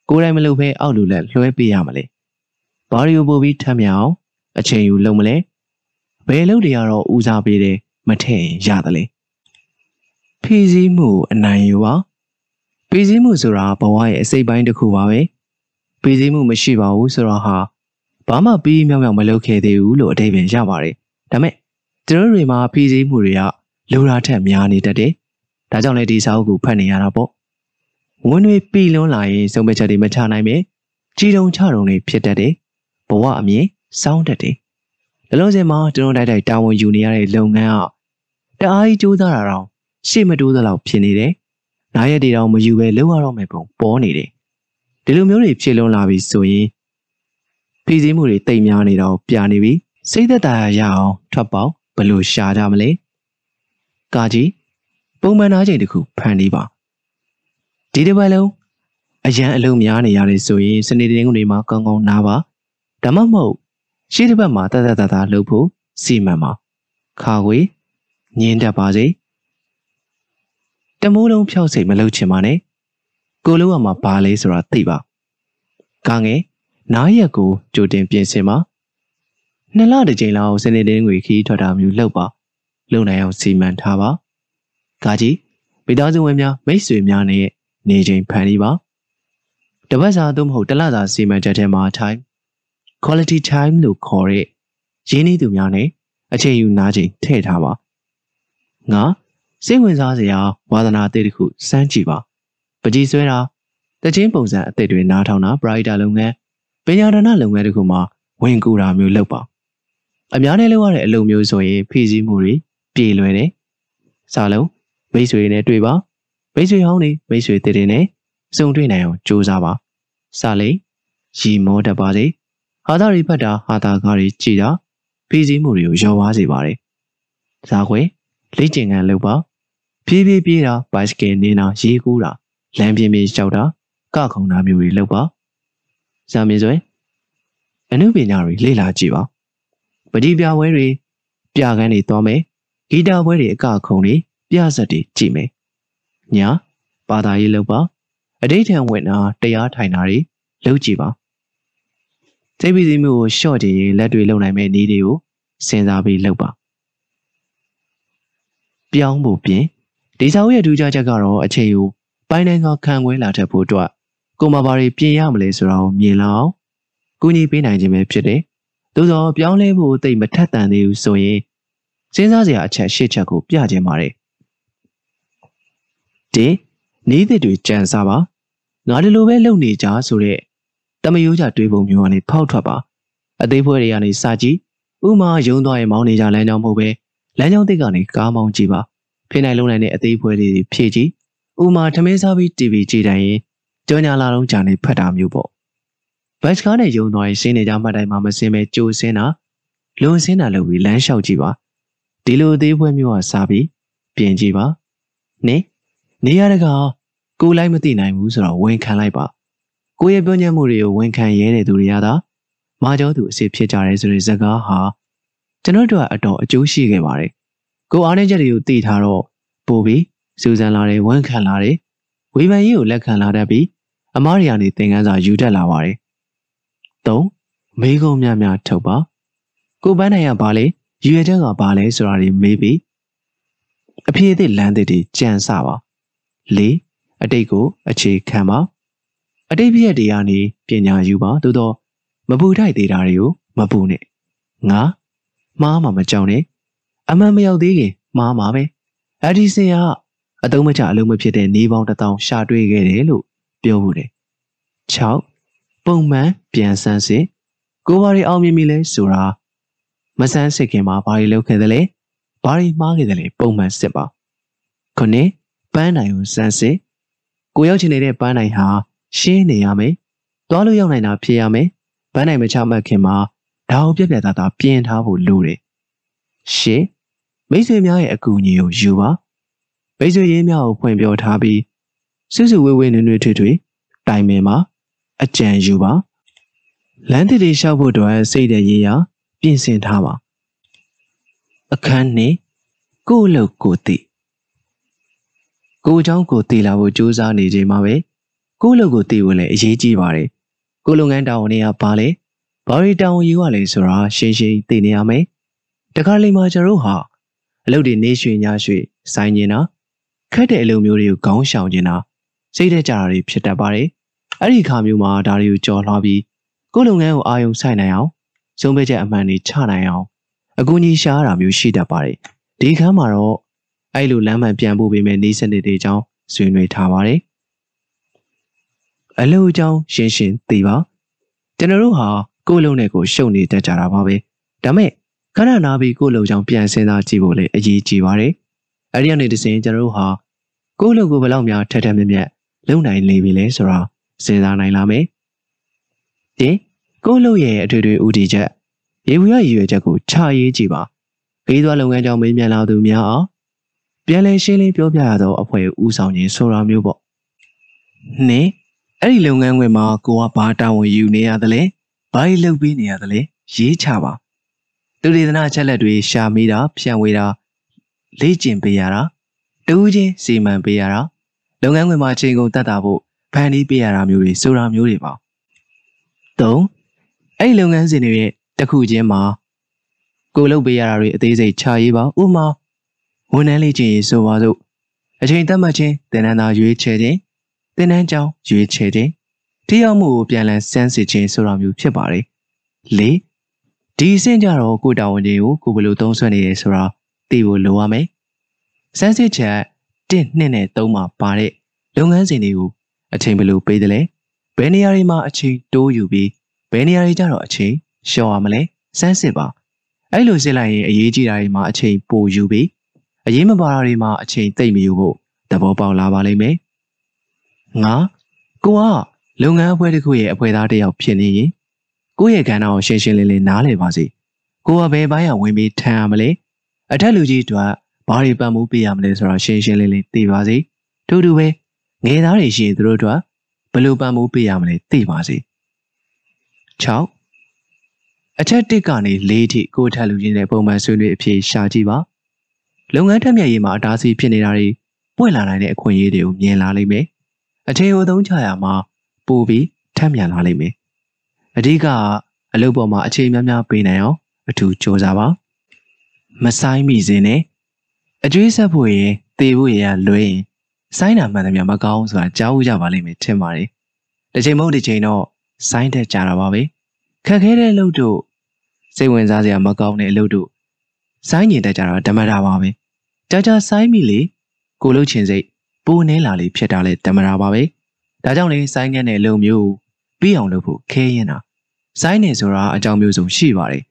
ကိုယ်တိုင်မလုပ်ဘဲအောက်လူလက်လွှဲပေးရမလဲ။ဘာရီကိုပို့ပြီးထမ်းမြအောင်အချိန်ယူလုံးမလဲ။ ဘယ်အလုတ်တွေကတော့ဦးစားပေးတယ်မထည့်ရင်ရတယ်လေ။ဖြည့်စည်းမှုအနိုင်ယူပါပေးစည်းမှုဆိုတာဘဝရဲ့အစိတ်ပိုင်းတစ်ခုပါပဲပေးစည်းမှုမရှိပါဘူးဆိုတော့ဟာဘာမှပြီးမြောက်မြောက်မလုပ်ခဲ့သေးဘူးလို့အတိတ်ပင်ရပါတယ်ဒါမဲ့ကျွန်တော်တွေမှာပေးစည်းမှုတွေကလိုရာထက်များနေတတ်တယ်ဒါကြောင့်လည်းဒီစာအုပ်ကိုဖတ်နေရတာပေါ့ဝင်တွေပြီလွန်းလာရင်စုံမချက်တွေမချနိုင်ပဲကြီးတုံချတုံတွေဖြစ်တတ်တယ်ဘဝအမြင်စောင်းတတ်တယ် ဒီလိုစင်မှာကျွန်တော်တိုက်တိုက်တာဝန်ယူနေရတဲ့လုပ်ငန်းကတအားကြီးစူးစမ်းတာတော့ရှေ့မတိုးသလောက်ဖြစ်နေတယ်နားရက်တွေတော့မယူပဲလောက်ရတော့မယ်ပုံပေါ်နေတယ်ဒီလိုမျိုးတွေဖြစ်လွန်လာပြီဆိုရင်ပြည်စည်းမှုတွေတိတ်များနေတော့ပြနေပြီစိတ်သက်သာရအောင်ထွက်ပေါက်ဘယ်လိုရှာကြမလဲကာကြီးပုံမှန်နားချိန်တစ်ခုဖန်တီးပါဒီတစ်ပတ်လုံးအရန်အလုံးများနေရတယ်ဆိုရင်စနေတင်းတွေမှာကောင်းကောင်းနားပါဒါမှမဟုတ် ရှေ့တစ်ပတ်မှာတသက်တသားလှုပ်ဖို့စီမံပါခါခွေညင်းတတ်ပါစေတမိုးလုံးဖြောက်စိတ်မလုပ်ချင်ပါနဲ့ကိုလိုကမှဘာလဲဆိုတာသိပါကာငယ်နားရက်ကိုကြိုတင်ပြင်ဆင်ပါနှစ်လတစ်ကြိမ်လောက်စနေတင်းငွေခီးထွက်တာမျိုးလုပ်ပါလုံနိုင်အောင်စီမံထားပါကာကြီးမိသားစုဝင်များမိတ်ဆွေများနဲ့နေချိန်ဖန်တီးပါတပတ်စာသို့မဟုတ်တစ်လစာစီမံချက်ထဲမှာ time quality time လို့ခေါ်တဲ့ရင်းနှီးသူများနဲ့အချိန်ယူနားချိန်ထည့်ထားပါငါစိတ်ဝင်စားစရာဝါသနာအသစ်တစ်ခုစမ်းကြည့်ပါပကြီးဆွဲတာတချင်းပုံစံအသစ်တွေနားထောင်တာပရိုက်တာလုပ်ငန်းပညာဒါနလုပ်ငန်းတစ်ခုမှာဝဝင်ကူတာမျိုးလုပ်ပါအများနဲ့လုပ်ရတဲ့အလုပ်မျိုးဆိုရင်ဖြည့်ဆည်းမှုတွေပြေလွယ်တယ်စားလုံးမိတ်ဆွေတွေနဲ့တွေ့ပါမိတ်ဆွေဟောင်းတွေမိတ်ဆွေတွေတွေနဲ့စုံတွေ့နိုင်အောင်ကြိုးစားပါစားလိရီမောတတ်ပါစေ ဟာသာတွေဖတ်တာဟာသာကားတွေကြည်တာဖြည့်ဆည်းမှုတွေကိုရောဝါးစေပါတယ်စားခွေလေ့ကျင့်ခန်းလုပ်ပါဖြည်းဖြည်းပြေးတာဘိုက်စကယ်နေတာရေကူးတာလမ်းပြင်းပြင်းလျှောက်တာကခုံတာမျိုးတွေလုပ်ပါဇာမင်းစွဲအနုပညာတွေလေ့လာကြည့်ပါပတိပြပွဲတွေပြကန်းတွေသွားမယ်ဂီတပွဲတွေအကခုံတွေပြဆက်တွေကြည့်မယ်ညာဘာသာရေးလုပ်ပါအဋိဌံဝင်တာတရားထိုင်တာတွေလုပ်ကြည့်ပါ စိတ်ပီစီမှုကိုရှော့ကြည့်ရင်လက်တွေလုံနိုင်မဲ့နည်းတွေကိုစဉ်းစားပြီးလုပ်ပါပြောင်းဖို့ပြင်ဒီစာအုပ်ရဲ့ထူးခြားချက်ကတော့အခြေကိုပိုင်းတိုင်းကခံခွဲလာတတ်ဖို့အတွက်ကိုမဘာတွေပြင်ရမလဲဆိုတာကိုမြင်လောက်ကူညီပေးနိုင်ခြင်းပဲဖြစ်တယ်။သို့သောပြောင်းလဲဖို့တိတ်မထက်တန်သေးဘူးဆိုရင်စဉ်းစားစရာအချက်ရှစ်ချက်ကိုပြခြင်းပါတယ်။ဒီနီးသစ်တွေကြံစားပါငါဒီလိုပဲလုပ်နေကြဆိုတဲ့ တမယိုးကြတွေးပုံမျိုးကနေဖောက်ထွက်ပါအသေးဖွဲတွေကနေစကြည့်ဥမာယုံသွားရင်မောင်းနေကြလမ်းကြောင်းမဟုတ်ပဲလမ်းကြောင်းတစ်ကနေကားမောင်းကြည့်ပါဖြစ်နိုင်လုံးနိုင်တဲ့အသေးဖွဲတွေဖြည့်ကြည့်ဥမာထမင်းစားပြီး TV ကြည့်တိုင်းရင်ကြောညာလာလုံးကြာနေဖတ်တာမျိုးပေါ့ဘတ်စကားနဲ့ယုံသွားရင်ရှင်းနေကြမှတ်တိုင်းမှာမစင်းပဲကြိုးစင်းတာလွန်စင်းတာလုပ်ပြီးလမ်းလျှောက်ကြည့်ပါဒီလိုအသေးဖွဲမျိုးကစားပြီးပြင်ကြည့်ပါနင်းနေရတကကိုလိုက်မသိနိုင်ဘူးဆိုတော့ဝန်ခံလိုက်ပါ ကိုရဲ့ပြောညံ့မှုတွေကိုဝန်ခံရဲတဲ့သူတွေရတာမာကျောသူအစ်ဖြစ်ကြတယ်ဆိုတဲ့ဇာကားဟာကျွန်တော်တို့ကအတော်အကျိုးရှိခဲ့ပါတယ်ကိုအားနေချက်တွေကိုသိထားတော့ပို့ပြီးစူဇန်လာတယ်ဝန်ခံလာတယ်ဝေဖန်ရေးကိုလက်ခံလာတတ်ပြီးအမားတွေကနေသင်ခန်းစာယူတတ်လာပါတယ်၃မေးခွန်းများများထုတ်ပါကိုပန်းနိုင်ရပါလေရွေချက်ကပါလဲဆိုတာတွေမေးပြီးအဖြေအသစ်လမ်းသစ်တွေကြံစပါ၄အတိတ်ကိုအခြေခံပါ အတိတ်ပြည့်တွေကနေပညာယူပါသို့တော့မပူထိုက်သေးတာတွေကိုမပူနဲ့ငါမှားမှမကြောက်နဲ့အမှန်မရောက်သေးခင်မှားမှာပဲအဒီစင်ကအတုံးမချအလုံးမဖြစ်တဲ့နေပေါင်းတစ်တောင်ရှာတွေ့ခဲ့တယ်လို့ပြောဘူးတယ်6ပုံမှန်ပြန်ဆန်းစစ်ကိုဘာတွေအောင်မြင်ပြီလဲဆိုတာမဆန်းစစ်ခင်မှာဘာတွေလုပ်ခဲ့သလဲဘာတွေမှားခဲ့သလဲပုံမှန်စစ်ပါခုနှစ်ပန်းနိုင်ကိုစမ်းစစ်ကိုရောက်ချင်နေတဲ့ပန်းနိုင်ဟာ ရှင်းနေရမယ်သွားလို့ရောက်နိုင်တာဖြစ်ရမယ်ပန်းနိုင်မချမှတ်ခင်မှာဒါကိုပြက်ပြက်သားသားပြင်ထားဖို့လိုတယ်ရှင်းမိတ်ဆွေများရဲ့အကူအညီကိုယူပါမိတ်ဆွေရင်းများကိုဖွင့်ပြောထားပြီးစုစုဝေးဝေးနွေ့နွေ့ထွေထွေတိုင်ပင်မှာအကြံယူပါလမ်းတည်တည်လျှောက်ဖို့အတွက်စိတ်တဲ့ရေးရပြင်ဆင်ထားပါအခန်းနှစ်ကိုယ့်လုပ်ကိုသိကိုเจ้าကိုတည်လာဖို့ကြိုးစားနေချိန်မှာပဲ ကိုယ့်လုပ်ကိုတည်ဝင်လည်းအရေးကြီးပါတယ်ကိုလုပ်ငန်းတာဝန်တွေကဘာလဲဘာတွေတာဝန်ယူရလဲဆိုတာရှင်းရှင်းသိနေရမယ်တခါလေမှာကျွန်တော်ဟာအလုပ်တွေနေရွှေညရွှေဆိုင်နေတာခက်တဲ့အလုပ်မျိုးတွေကိုခေါင်းရှောင်နေတာစိတ်ထဲကြတာတွေဖြစ်တတ်ပါတယ်အဲ့ဒီခါမျိုးမှာဒါတွေကိုကြော်လွှားပြီးကိုယ်လုပ်ငန်းကိုအာရုံစိုက်နိုင်အောင်စုံပဲချက်အမှန်တွေချနိုင်အောင်အကူအညီရှားတာမျိုးရှိတတ်ပါတယ်ဒီခန်းမှာတော့အဲ့လိုလမ်းမှန်ပြန်ဖို့ပေးမယ်နေစနစ်တွေအကြောင်းဆွေးနွေးထားပါတယ် အလုပ်အကြောင်းရှင်းရှင်းသိပါကျွန်တော်တို့ဟာကိုယ်လုံးနဲ့ကိုရှုပ်နေတတ်ကြတာပါပဲဒါမဲ့ခဏနာပြီးကိုယ်လုံးကြောင့်ပြန်စဉ်းစားကြည့်ဖို့လည်းအရေးကြီးပါတယ်အဲ့ဒီကနေတစဉ်ကျွန်တော်တို့ဟာကိုယ်လုံးကိုဘယ်လောက်များထက်ထက်မြက်မြက်လုံနိုင်နေပြီလဲဆိုတာစဉ်းစားနိုင်လာမယ်ဒီကိုယ်လုံးရဲ့အထွေထွေဥတီချက်ရေဘူးရရည်ရွယ်ချက်ကိုခြာရေးကြည့်ပါခရီးသွားလုပ်ငန်းကြောင့်မေးမြန်းလာသူများအောင်ပြန်လဲရှင်းလင်းပြောပြရသောအဖွဲ့ဦးဆောင်ခြင်းဆိုတာမျိုးပေါ့။နင်း အဲ့ဒီလုပ်ငန်းခွင်မှာကိုကဘာတာဝန်ယူနေရသလဲ။ဘာတွေလုပ်ပေးနေရသလဲ။ရေးချပါ။သူဒေသနာချက်လက်တွေရှာမိတာဖြန့်ဝေတာလေ့ကျင့်ပေးရတာတူးချင်းစီမံပေးရတာလုပ်ငန်းခွင်မှာချိန်ကုန်တက်တာဖို့ဖန်တီးပေးရတာမျိုးတွေဆိုတာမျိုးတွေပါ။၃အဲ့ဒီလုပ်ငန်းစဉ်တွေရဲ့တစ်ခုချင်းမှာကိုလုပ်ပေးရတာတွေအသေးစိတ်ခြာရေးပါဥမာဝန်ထမ်းလေးချင်းဆိုပါစို့အချိန်သတ်မှတ်ခြင်းတင်နန်းသာရွေးချယ်ခြင်း တင်နန်းကြောင်းရွေးချယ်ခြင်းထိရောက်မှုကိုပြန်လည်စမ်းစစ်ခြင်းဆိုတာမျိုးဖြစ်ပါတယ်၄ဒီအဆင့်ကြတော့ကိုတာဝန်တွေကိုကိုဘယ်လိုသုံးဆွဲနေရဲဆိုတာသိဖို့လိုရမယ်စမ်းစစ်ချက်1 2နဲ့3မှာပါတဲ့လုပ်ငန်းစဉ်တွေကိုအချိန်ဘယ်လိုပေးတယ်လဲဘယ်နေရာတွေမှာအချိန်တိုးယူပြီးဘယ်နေရာတွေကျတော့အချိန်ရှော့ရမလဲစမ်းစစ်ပါအဲ့လိုစစ်လိုက်ရင်အရေးကြီးတာတွေမှာအချိန်ပိုယူပြီးအရေးမပါတာတွေမှာအချိန်သိမ့်မယူဖို့သဘောပေါက်လာပါလိမ့်မယ် ငါကိုကလုပ်ငန်းအဖွဲ့တစ်ခုရဲ့အဖွဲ့သားတစ်ယောက်ဖြစ်နေရင်ကိုယ့်ရဲ့ကဏ္ဍကိုရှင်းရှင်းလင်းလင်းနားလည်ပါစေကိုကဘယ်ဘိုင်းကဝင်ပြီးထမ်းရမလဲအထက်လူကြီးတို့ကဘာတွေပံ့ပိုးပေးရမလဲဆိုတာရှင်းရှင်းလင်းလင်းသိပါစေထို့တူပဲငယ်သားတွေရှိရင်သူတို့တို့ဘယ်လိုပံ့ပိုးပေးရမလဲသိပါစေ6အချက်1ကနေ4ထိကိုထက်လူချင်းနဲ့ပုံမှန်ဆွေးနွေးအဖြစ်ရှာကြည့်ပါလုပ်ငန်းတက်မြတ်ရေးမှာအတားဆီးဖြစ်နေတာတွေပွင့်လာနိုင်တဲ့အခွင့်အရေးတွေကိုမြင်လာလိမ့်မယ် အထည်ကိုသုံးချရာမှာပိုပြီးထက်မြန်လာလိမ့်မယ်အဓိကအလုပ်ပေါ်မှာအခြေများများပေးနိုင်အောင်အထူးကြိုးစားပါမဆိုင်မိစေနဲ့အကျွေးဆက်ဖို့ရင်သေဖို့ရလွဲရင်စိုင်းတာမှန်တယ်များမကောင်းဆိုတာကြားဦးကြပါလိမ့်မယ်ထင်ပါတယ်တစ်ချိန်မဟုတ်တစ်ချိန်တော့စိုင်းတက်ကြတာပါပဲခက်ခဲတဲ့အလုပ်တို့စိတ်ဝင်စားစရာမကောင်းတဲ့အလုပ်တို့စိုင်းညင်တက်ကြတာဓမ္မတာပါပဲကြာကြာစိုင်းမိလေကိုလှုပ်ချင်စိတ် ပိုနေလာလေဖြစ်တာလေဓမ္မတာပါပဲဒါကြောင့်လေစိုင်းငန်းတဲ့အလုပ်မျိုးပြီးအောင်လုပ်ဖို့ခဲရင်တာစိုင်းနေဆိုတာအကြောင်းမျိုးစုံရှိပါတယ်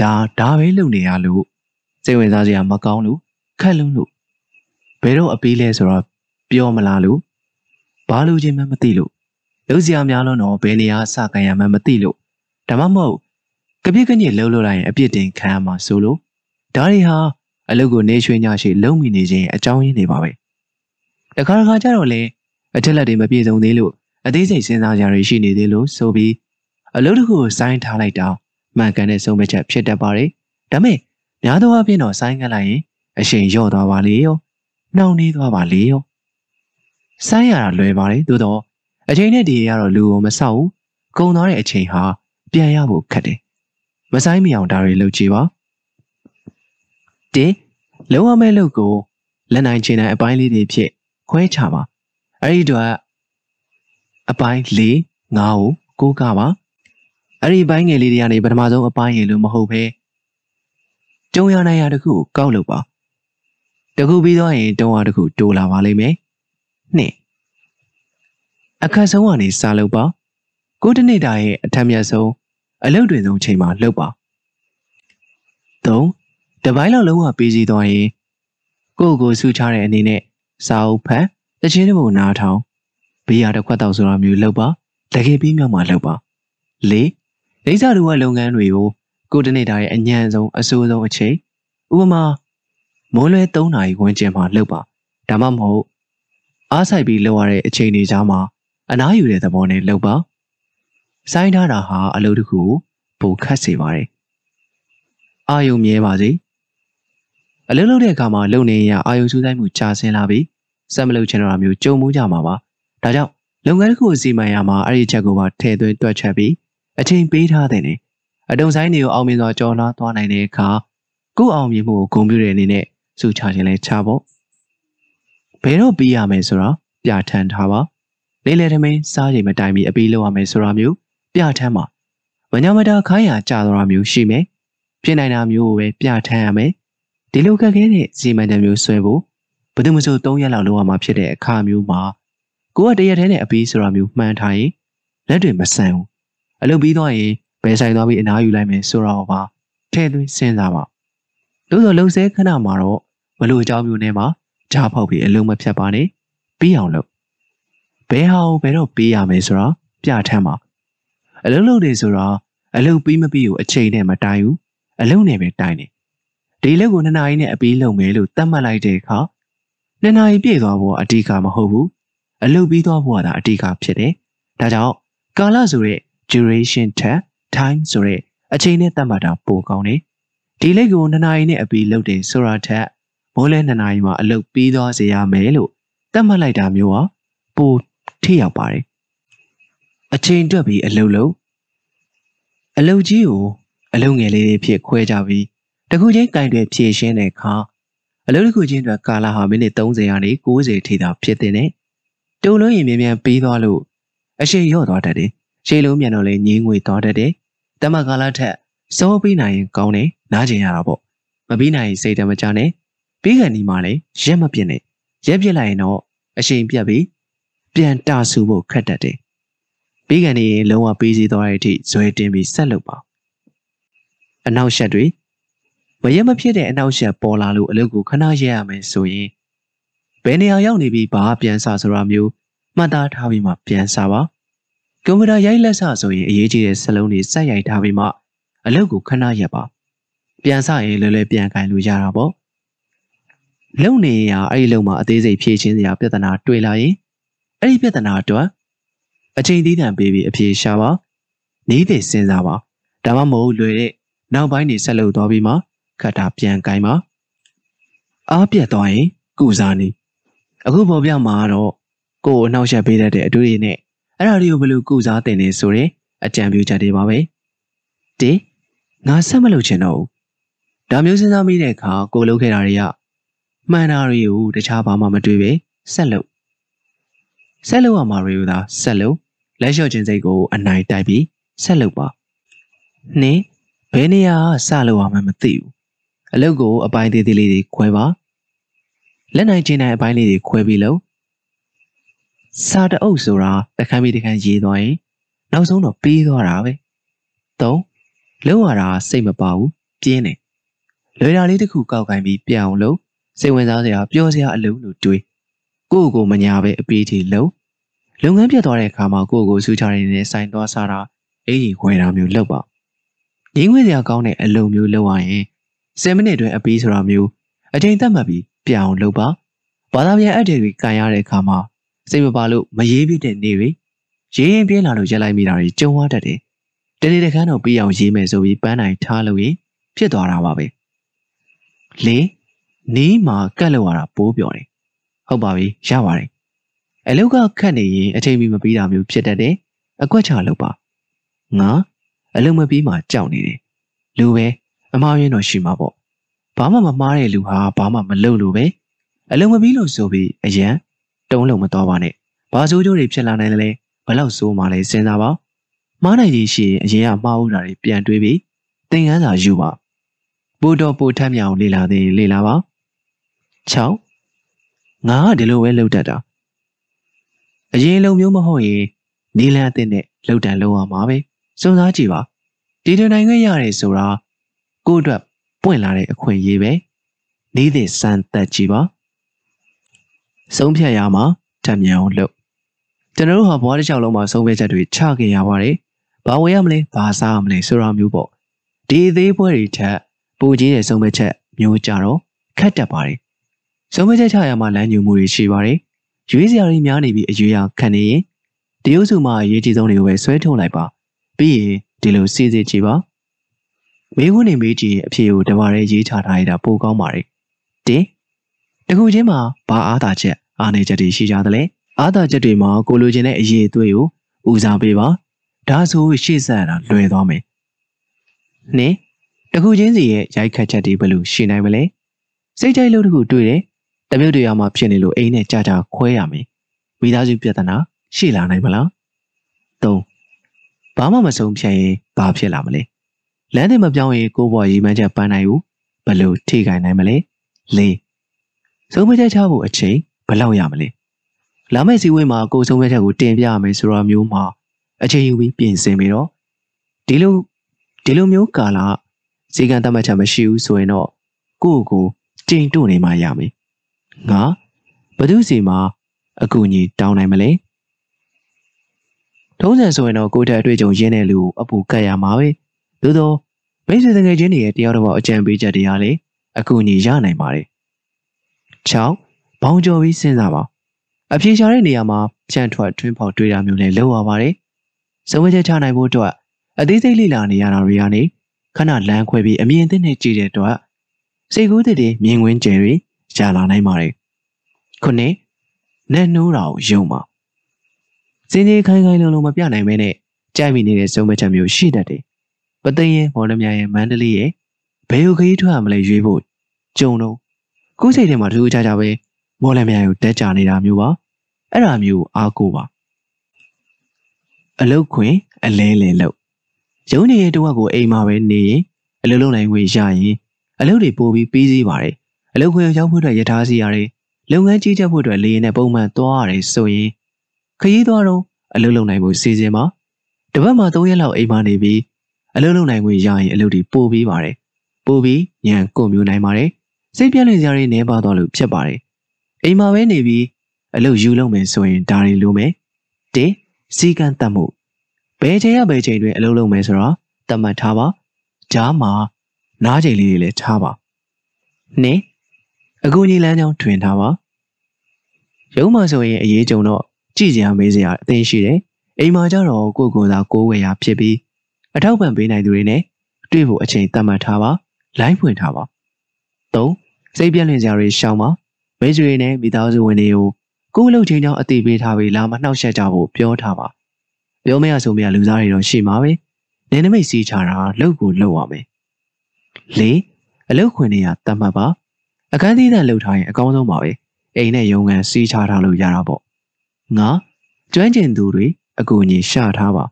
ဒါဒါပဲလုပ်နေရလို့စိတ်ဝင်စားစရာမကောင်းလို့ခက်လုံးလို့ဘယ်တော့အပေးလဲဆိုတော့ပြောမလားလို့ဘာလို့ချင်းမှမသိလို့လုံးစရာများလို့တော့ဘယ်နေရာစကန်ရမှမသိလို့ဒါမှမဟုတ်ကပြစ်ကညစ်လှုပ်လို့လိုက်ရင်အပြစ်တင်ခံရမှာဆိုလို့ဒါတွေဟာအလုပ်ကိုနေရွှေညရှိလုံးမိနေခြင်းအကြောင်းရင်းတွေပါပဲ တခါတခါကျတော့လေအထက်လက်တွေမပြေဆုံးသေးလို့အသေးစိတ်စဉ်းစားကြရရှိနေသေးလို့ဆိုပြီးအလုပ်တစ်ခုကိုစိုင်းထားလိုက်တော့မှန်ကန်တဲ့ဆုံးဖြတ်ချက်ဖြစ်တတ်ပါတယ်ဒါမဲ့များသောအားဖြင့်တော့စိုင်းကလိုက်ရင်အရှင်ရော့သွားပါလေရောနှောင့်နှေးသွားပါလေရောစိုင်းရတာလွယ်ပါတယ်သို့တော့အချိန်နဲ့ဒီရတော့လူကိုမဆောက်ဘူးကုံသွားတဲ့အချိန်ဟာပြန်ရဖို့ခက်တယ်မဆိုင်မအောင်ဒါတွေလုပ်ကြည့်ပါတင်းလုံးဝမဲ့လုပ်ကိုလက်နိုင်ချင်တဲ့အပိုင်းလေးတွေဖြစ် ခွဲချပါအဲ့ဒီတော့အပိုင်း၄၅ကိုကိုးကပါအဲ့ဒီပိုင်းငယ်လေးတွေကနေပထမဆုံးအပိုင်းရလို့မဟုတ်ပဲကျုံရနိုင်ရတခုကိုကောက်လို့ပါတခုပြီးတော့ရင်တုံးရတခုတိုးလာပါလိမ့်မယ်နှစ်အခက်ဆုံးကနေစားလုပ်ပါကိုတနေ့တာရဲ့အထက်မြတ်ဆုံးအလုပ်တွင်ဆုံးချိန်မှာလုပ်ပါ၃တပိုင်းလောက်လုံးဝပေးစီသွားရင်ကိုယ့်ကိုဆူချတဲ့အနေနဲ့ စာအုပ်ဖတ်တခြင်းတစ်ပုဒ်နားထောင်ဘေးရတစ်ခွက်တောက်ဆိုတာမျိုးလုပ်ပါတကယ်ပြီးမြောက်မှလုပ်ပါ၄လိမ့်စာတို့ကလုပ်ငန်းတွေကိုကိုတနေ့တာရဲ့အညံ့ဆုံးအဆိုးဆုံးအချိန်ဥပမာမိုးလွဲ3နာရီဝန်းကျင်မှာလုပ်ပါဒါမှမဟုတ်အားဆိုင်ပြီးလုပ်ရတဲ့အချိန်တွေကြားမှာအနားယူတဲ့သဘောနဲ့လုပ်ပါစိုင်းထားတာဟာအလုပ်တစ်ခုပိုခတ်စေပါတယ်အာယုံမြဲပါစေအလုပ်လုပ်တဲ့အခါမှာလုပ်နေရအာယုံစူးစိုက်မှုကြာဆင်းလာပြီး စက်မလုပ်ချင်တော့မျိုးကြုံမှုကြမှာပါဒါကြောင့်လုပ်ငန်းတစ်ခုစီမံရမှာအဲ့ဒီချက်ကိုပါထည့်သွင်းတွက်ချက်ပြီးအချိန်ပေးထားတဲ့နေအတုံဆိုင်တွေကိုအောင်မြင်စွာကြော်လာသွားနိုင်တဲ့အခါကိုယ့်အောင်မြင်မှုကိုဂုဏ်ပြုတဲ့အနေနဲ့စုချခြင်းလဲချဖို့ဘယ်တော့ပြီးရမယ်ဆိုတော့ပြဋ္ဌာန်းထားပါလေလေထမင်းစားချိန်မတိုင်မီအပြီးလုပ်ရမယ်ဆိုတာမျိုးပြဋ္ဌာန်းပါမညာမတာခိုင်းရကြာသွားမျိုးရှိမယ်ဖြစ်နိုင်တာမျိုးကိုပဲပြဋ္ဌာန်းရမယ်ဒီလိုခက်ခဲတဲ့စီမံချက်မျိုးဆွဲဖို့ ဘယ်သူမှမဆို၃ရက်လောက်လုပ်ရမှာဖြစ်တဲ့အခါမျိုးမှာကိုကတရက်တည်းနဲ့အပြီးဆိုတာမျိုးမှန်းထားရင်လက်တွေမဆန်ဘူးအလုပ်ပြီးသွားရင်ဘယ်ဆိုင်သွားပြီးအနားယူလိုက်မယ်ဆိုတော့ပါထဲသွင်းစဉ်းစားပါသို့သောလုံဆဲခဏမှာတော့ဘလို့အကြောင်းမျိုးနဲ့မှဂျားဖောက်ပြီးအလုံးမဖြတ်ပါနဲ့ပြီးအောင်လုပ်ဘယ်ဟာကိုဘယ်တော့ပြီးရမယ်ဆိုတော့ပြဋ္ဌာန်းပါအလုံးလုံးတွေဆိုတော့အလုံးပြီးမပြီးကိုအချိန်နဲ့မတိုင်ဘူးအလုံးနဲ့ပဲတိုင်နေဒီလက်ကိုနှစ်နာရီနဲ့အပြီးလုပ်မယ်လို့သတ်မှတ်လိုက်တဲ့အခါ နှစ်နာရီပြည့်သွားဖို့အတိကမဟုတ်ဘူးအလုပ်ပြီးသွားဖို့ကဒါအတိကဖြစ်တယ်ဒါကြောင့်ကာလဆိုတဲ့ duration ထက် time ဆိုတဲ့အချိန်နဲ့သတ်မှတ်တာပိုကောင်းတယ်ဒီလက်ကိုနှစ်နာရီနဲ့အပြီးလုပ်တယ်ဆိုတာထက်မိုးလဲနှစ်နာရီမှာအလုပ်ပြီးသွားစေရမယ်လို့သတ်မှတ်လိုက်တာမျိုးဟာပိုထိရောက်ပါတယ်အချိန်တွက်ပြီးအလုပ်လုပ်အလုပ်ကြီးကိုအလုပ်ငယ်လေးတွေဖြစ်ခွဲကြပြီးတခုချင်းကင်တွေဖြည့်ရှင်းတဲ့အခါ အလုပ်တစ်ခုချင်းအတွက်ကာလဟာမိနစ်30ကနေ90ထိသာဖြစ်တဲ့နဲ့တုံလုံးရင်မြန်မြန်ပြီးသွားလို့အရှိန်ရော့သွားတတ်တယ်။ရှေးလုံးမြန်တော့လည်းငင်းငွေသွားတတ်တယ်။တမကာလထက်စောပြီးနိုင်ရင်ကောင်းတယ်နားကျင်ရတာပေါ့။မပြီးနိုင်ရင်စိတ်တမကြနဲ့ပြီးကန်ဒီမှာလည်းရက်မပြစ်နဲ့ရက်ပြစ်လိုက်ရင်တော့အရှိန်ပြတ်ပြီးပြန်တဆူဖို့ခက်တတ်တယ်။ပြီးကန်နေရင်လုံးဝပြီးစီးသွားတဲ့အထိဇွဲတင်ပြီးဆက်လုပ်ပါအနောက်ရှက်တွေ မရမဖြစ်တဲ့အနောက်ရှက်ပေါ်လာလို့အလုပ်ကိုခဏရက်ရမယ်ဆိုရင်ဘယ်နေရာရောက်နေပြီးဘာပြန်စဆိုတာမျိုးမှတ်သားထားပြီးမှပြန်စပါကွန်ပျူတာရိုက်လက်စဆိုရင်အရေးကြီးတဲ့စလုံးတွေစက်ရိုက်ထားပြီးမှအလုပ်ကိုခဏရက်ပါပြန်စရင်လည်းလည်းပြန်ကင်လို့ရတာပေါ့လုံနေရအဲ့ဒီလုံမှာအသေးစိတ်ဖြည့်ချင်းစရာပြဿနာတွေ့လာရင်အဲ့ဒီပြဿနာအတွက်အချိန်သီးသန့်ပေးပြီးအဖြေရှာပါနေသည်စဉ်းစားပါဒါမှမဟုတ်လွယ်တဲ့နောက်ပိုင်းနေဆက်လုပ်သွားပြီးမှ ခတ်တာပြန်ကင်ပါအားပြတ်သွားရင်ကုစားနေအခုပေါ်ပြမှာတော့ကိုယ်အနှောက်ယှက်ပေးတတ်တဲ့အတွေ့အကြုံနဲ့အဲ့ဒါတွေကိုဘယ်လိုကုစားတင်နေဆိုရင်အကြံပြုချက်တွေပါပဲဒီငါဆက်မလုပ်ချင်တော့ဘူးဒါမျိုးစဉ်းစားမိတဲ့အခါကိုလုပ်ခဲ့တာတွေကမှန်တာတွေကိုတခြားဘာမှမတွေ့ပဲဆက်လုပ်ဆက်လုပ်ရမှာတွေကိုသာဆက်လုပ်လက်လျှော့ခြင်းစိတ်ကိုအနိုင်တိုက်ပြီးဆက်လုပ်ပါနှင်းဘယ်နေရာစလုပ်ရမှမသိဘူး အလုပ်ကိုအပိုင်းသေးသေးလေးတွေခွဲပါလက်နိုင်ချင်းနိုင်အပိုင်းလေးတွေခွဲပြီးလို့စာတအုပ်ဆိုတာတခမ်းပြီးတခမ်းရေးသွားရင်နောက်ဆုံးတော့ပြီးသွားတာပဲ၃လောက်ရတာစိတ်မပါဘူးပြင်းတယ်လွယ်တာလေးတစ်ခုကောက်ကင်ပြီးပြအောင်လို့စိတ်ဝင်စားစရာပြောစရာအလုံးလို့တွေးကိုယ့်ကိုမညာပဲအပီးတီလုံးလုပ်ငန်းပြတ်သွားတဲ့အခါမှာကိုယ့်ကိုစူးချနေတဲ့စိုင်သွားစားတာအင်ကြီးခွဲတာမျိုးလုပ်ပါရင်းငွေစရာကောင်းတဲ့အလုပ်မျိုးလုပ်ရရင် 10မိနစ်တွင်အပီးဆိုတာမျိုးအချိန်သတ်မှတ်ပြီးပြအောင်လုပ်ပါဘာသာပြန်အပ်တွေကန်ရတဲ့အခါမှာစိတ်မပါလို့မရေးပြတဲ့နေတွေရေးရင်ပြင်းလာလို့ရက်လိုက်မိတာတွေကြုံရတတ်တယ်တနေ့တခါတော့ပြီးအောင်ရေးမယ်ဆိုပြီးပန်းနိုင်ထားလို့ရင်ဖြစ်သွားတာပါပဲလေးနီးမှာကတ်လောက်ရတာပိုးပြော်တယ်ဟုတ်ပါပြီရပါတယ်အလုတ်ကခတ်နေရင်အချိန်မီမပြီးတာမျိုးဖြစ်တတ်တယ်အကွက်ချလုပ်ပါငါအလုတ်မပြီးမှကြောက်နေတယ်လူပဲ အမှားရင်းတော့ရှိမှာပေါ့ဘာမှမမှားတဲ့လူဟာဘာမှမလုပ်လို့ပဲအလုံးမပြီးလို့ဆိုပြီးအရန်တုံးလုံးမတော်ပါနဲ့ဘာဆိုးကြိုးတွေဖြစ်လာနိုင်တယ်လဲဘလောက်ဆိုးမှလဲစဉ်းစားပါမားနိုင်ကြီးရှိရင်အရင်ကမှားဦးတာတွေပြန်တွေးပြီးသင်ခန်းစာယူပါပို့တော့ပို့ထမ်းမြောင်လေ့လာသေးလေ့လာပါ6ငါကဒီလိုပဲလှုပ်တတ်တာအရင်လုံမျိုးမဟုတ်ရင်နီလန်းအသစ်နဲ့လှုပ်တန်လုံးအောင်ပါပဲစုံစားကြည့်ပါဒီတနိုင်ခွင့်ရတယ်ဆိုတာ ကို့အတွက်ပွင့်လာတဲ့အခွင့်အရေးပဲနေသည့်စမ်းသက်ကြည့်ပါဆုံးဖြတ်ရမှာထပ်မြန်အောင်လုပ်ကျွန်တော်တို့ဟာဘဝတစ်လျှောက်လုံးမှာဆုံးဖြတ်ချက်တွေချခဲ့ရပါတယ်ဘာဝယ်ရမလဲဘာစားရမလဲဆိုတာမျိုးပေါ့ဒီအသေးပွဲတွေထက်ပူကြီးတဲ့ဆုံးဖြတ်ချက်မျိုးကြတော့ခက်တက်ပါတယ်ဆုံးဖြတ်ချက်ချရမှာလမ်းညွှန်မှုတွေရှိပါတယ်ရွေးစရာတွေများနေပြီးအရွေးရခံနေရင်ဒီဥစုမှာအရေးကြီးဆုံးတွေကိုပဲဆွဲထုတ်လိုက်ပါပြီးရင်ဒီလိုစီစစ်ကြည့်ပါ မေးခွန်းနေမေးကြည့်ရင်အဖြေကိုတပါးရဲရေးချထားရတာပိုကောင်းပါတယ်တင်းတခုချင်းမှာဘာအားသာချက်အားနေချက်တွေရှိကြသလဲအားသာချက်တွေမှာကိုလိုချင်တဲ့အရေးအသွေးကိုဦးစားပေးပါဒါဆိုရှေ့ဆက်ရတာလွယ်သွားမယ်နင်းတခုချင်းစီရဲ့ရိုက်ခတ်ချက်တွေဘယ်လိုရှိနိုင်မလဲစိတ်ကြိုက်လို့တခုတွေ့တယ်တမျိုးတရားမှဖြစ်နေလို့အိမ်နဲ့ကြာကြာခွဲရမယ်မိသားစုပြဿနာရှိလာနိုင်မလား၃ဘာမှမဆုံးဖြတ်ရင်ဘာဖြစ်လာမလဲ လမ်းတွေမပြောင်းရင်ကိုယ့်ဘဝရည်မှန်းချက်ပန်းနိုင်ဘူးဘယ်လိုထိခိုက်နိုင်မလဲ၄ဆုံးဖြတ်ချက်ချဖို့အချိန်ဘယ်လောက်ရမလဲလာမယ့်စည်းဝေးမှာကိုယ်ဆုံးဖြတ်ချက်ကိုတင်ပြရမယ်ဆိုတော့မျိုးမှာအချိန်ယူပြီးပြင်ဆင်ပြီးတော့ဒီလိုဒီလိုမျိုးကာလဈေးကတတ်မှတ်ချက်မရှိဘူးဆိုရင်တော့ကိုယ့်ကိုကျိန်တို့နေမှရမယ်ငါဘသူစီမှာအကူအညီတောင်းနိုင်မလဲထုံးစံဆိုရင်တော့ကိုယ့်တက်အတွေ့အကြုံရင်းတဲ့လူကိုအပူကတ်ရမှာပဲသို့သော မိတ်ဆွေငယ်ချင်းတွေရဲ့တရားတော်အကြံပေးချက်တရားလေအကူအညီရနိုင်ပါတယ်6ဘောင်ကျော်ပြီးစဉ်းစားပါအပြေရှားတဲ့နေရာမှာဖြန့်ထွက်ထွင်းပေါက်တွေးတာမျိုးနဲ့လုပ်ရပါတယ်စုံဝဲချက်ချနိုင်ဖို့အတွက်အသေးစိတ်လေ့လာနေရတာတွေကနေခဏလမ်းခွဲပြီးအမြင်သစ်နဲ့ကြည့်တဲ့အတွက်စိတ်ကူးတဲ့မြင်ကွင်းကျယ်တွေရလာနိုင်ပါတယ်ခုနှစ်နဲ့နှိုးတာကိုယုံပါစင်းကြီးခိုင်ခိုင်လုံလုံမပြနိုင်မဲနဲ့ကြိုက်မိနေတဲ့စုံမချက်မျိုးရှိတတ်တယ် ပသိမ်ရဲ့မော်လမြိုင်ရဲ့မန္တလေးရဲ့ဘယ်လိုခရီးထွက်ရမလဲရွေးဖို့ကြုံတော့ကိုယ်စိတ်ထဲမှာထူးခြားခြားပဲမော်လမြိုင်ကိုတက်ကြနေတာမျိုးပါအဲ့ဒါမျိုးအားကိုပါအလုတ်ခွင်အလဲလဲလို့ရုံးနေတဲ့တဝက်ကိုအိမ်မှာပဲနေရင်အလုပ်လုပ်နိုင်ခွင့်ရရင်အလုပ်တွေပို့ပြီးပြီးစီးပါတယ်အလုပ်ခွင်ရောက်ဖို့အတွက်ရထားစီရတယ်လုပ်ငန်းကြီးကြပ်ဖို့အတွက်လေယာဉ်နဲ့ပုံမှန်သွားရတယ်ဆိုရင်ခရီးသွားတော့အလုပ်လုပ်နိုင်မှုစီစဉ်ပါတပတ်မှ3ရက်လောက်အိမ်မှာနေပြီး အလုပ်လုပ်နိုင်ခွင့်ရရင်အလုပ်တွေပို့ပြီးပါတယ်ပို့ပြီးညံကုန်မျိုးနိုင်ပါတယ်စိတ်ပြည့်လည်စရာတွေနည်းပါသွားလို့ဖြစ်ပါတယ်အိမ်မှာပဲနေပြီးအလုပ်ယူလုပ်မယ်ဆိုရင်ဒါတွေလိုမယ်တင်းစီကံတတ်မှုဘယ်ချိန်ရဘယ်ချိန်တွင်အလုပ်လုပ်မယ်ဆိုတော့တတ်မှတ်ထားပါဂျားမှာနားချိန်လေးတွေလည်းထားပါနင်းအကူကြီးလမ်းကြောင်းထွင်ထားပါရုံးမှာဆိုရင်အရေးကြုံတော့ကြည့်စရာမေးစရာအသိရှိတယ်အိမ်မှာကျတော့ကိုကိုသာကိုဝယ်ရဖြစ်ပြီး အထောက်ပံ့ပေးနိုင်သူတွေနဲ့တွေ့ဖို့အချိန်သတ်မှတ်ထားပါလိုင်းဖွင့်ထားပါ၃စိတ်ပြည့်လင်စရာတွေရှောင်ပါမိတ်ဆွေတွေနဲ့မိသားစုဝင်တွေကိုကိုယ်လှုပ်ချင်းကြောင့်အတိပေးထားပြီးလာမနှောက်ယှက်ကြဖို့ပြောထားပါပြောမရဆိုမရလူသားတွေတော့ရှိမှာပဲနေနမိတ်စီးချတာလှုပ်ကိုလှုပ်ရမယ်၄အလုတ်ခွင်တွေကတတ်မှတ်ပါအခန်းသီးသန့်လှုပ်ထားရင်အကောင်းဆုံးပါပဲအိမ်နဲ့ရုံကန်စီးချထားလို့ရတာပေါ့ငါကျွမ်းကျင်သူတွေအကူအညီရှာထားပါ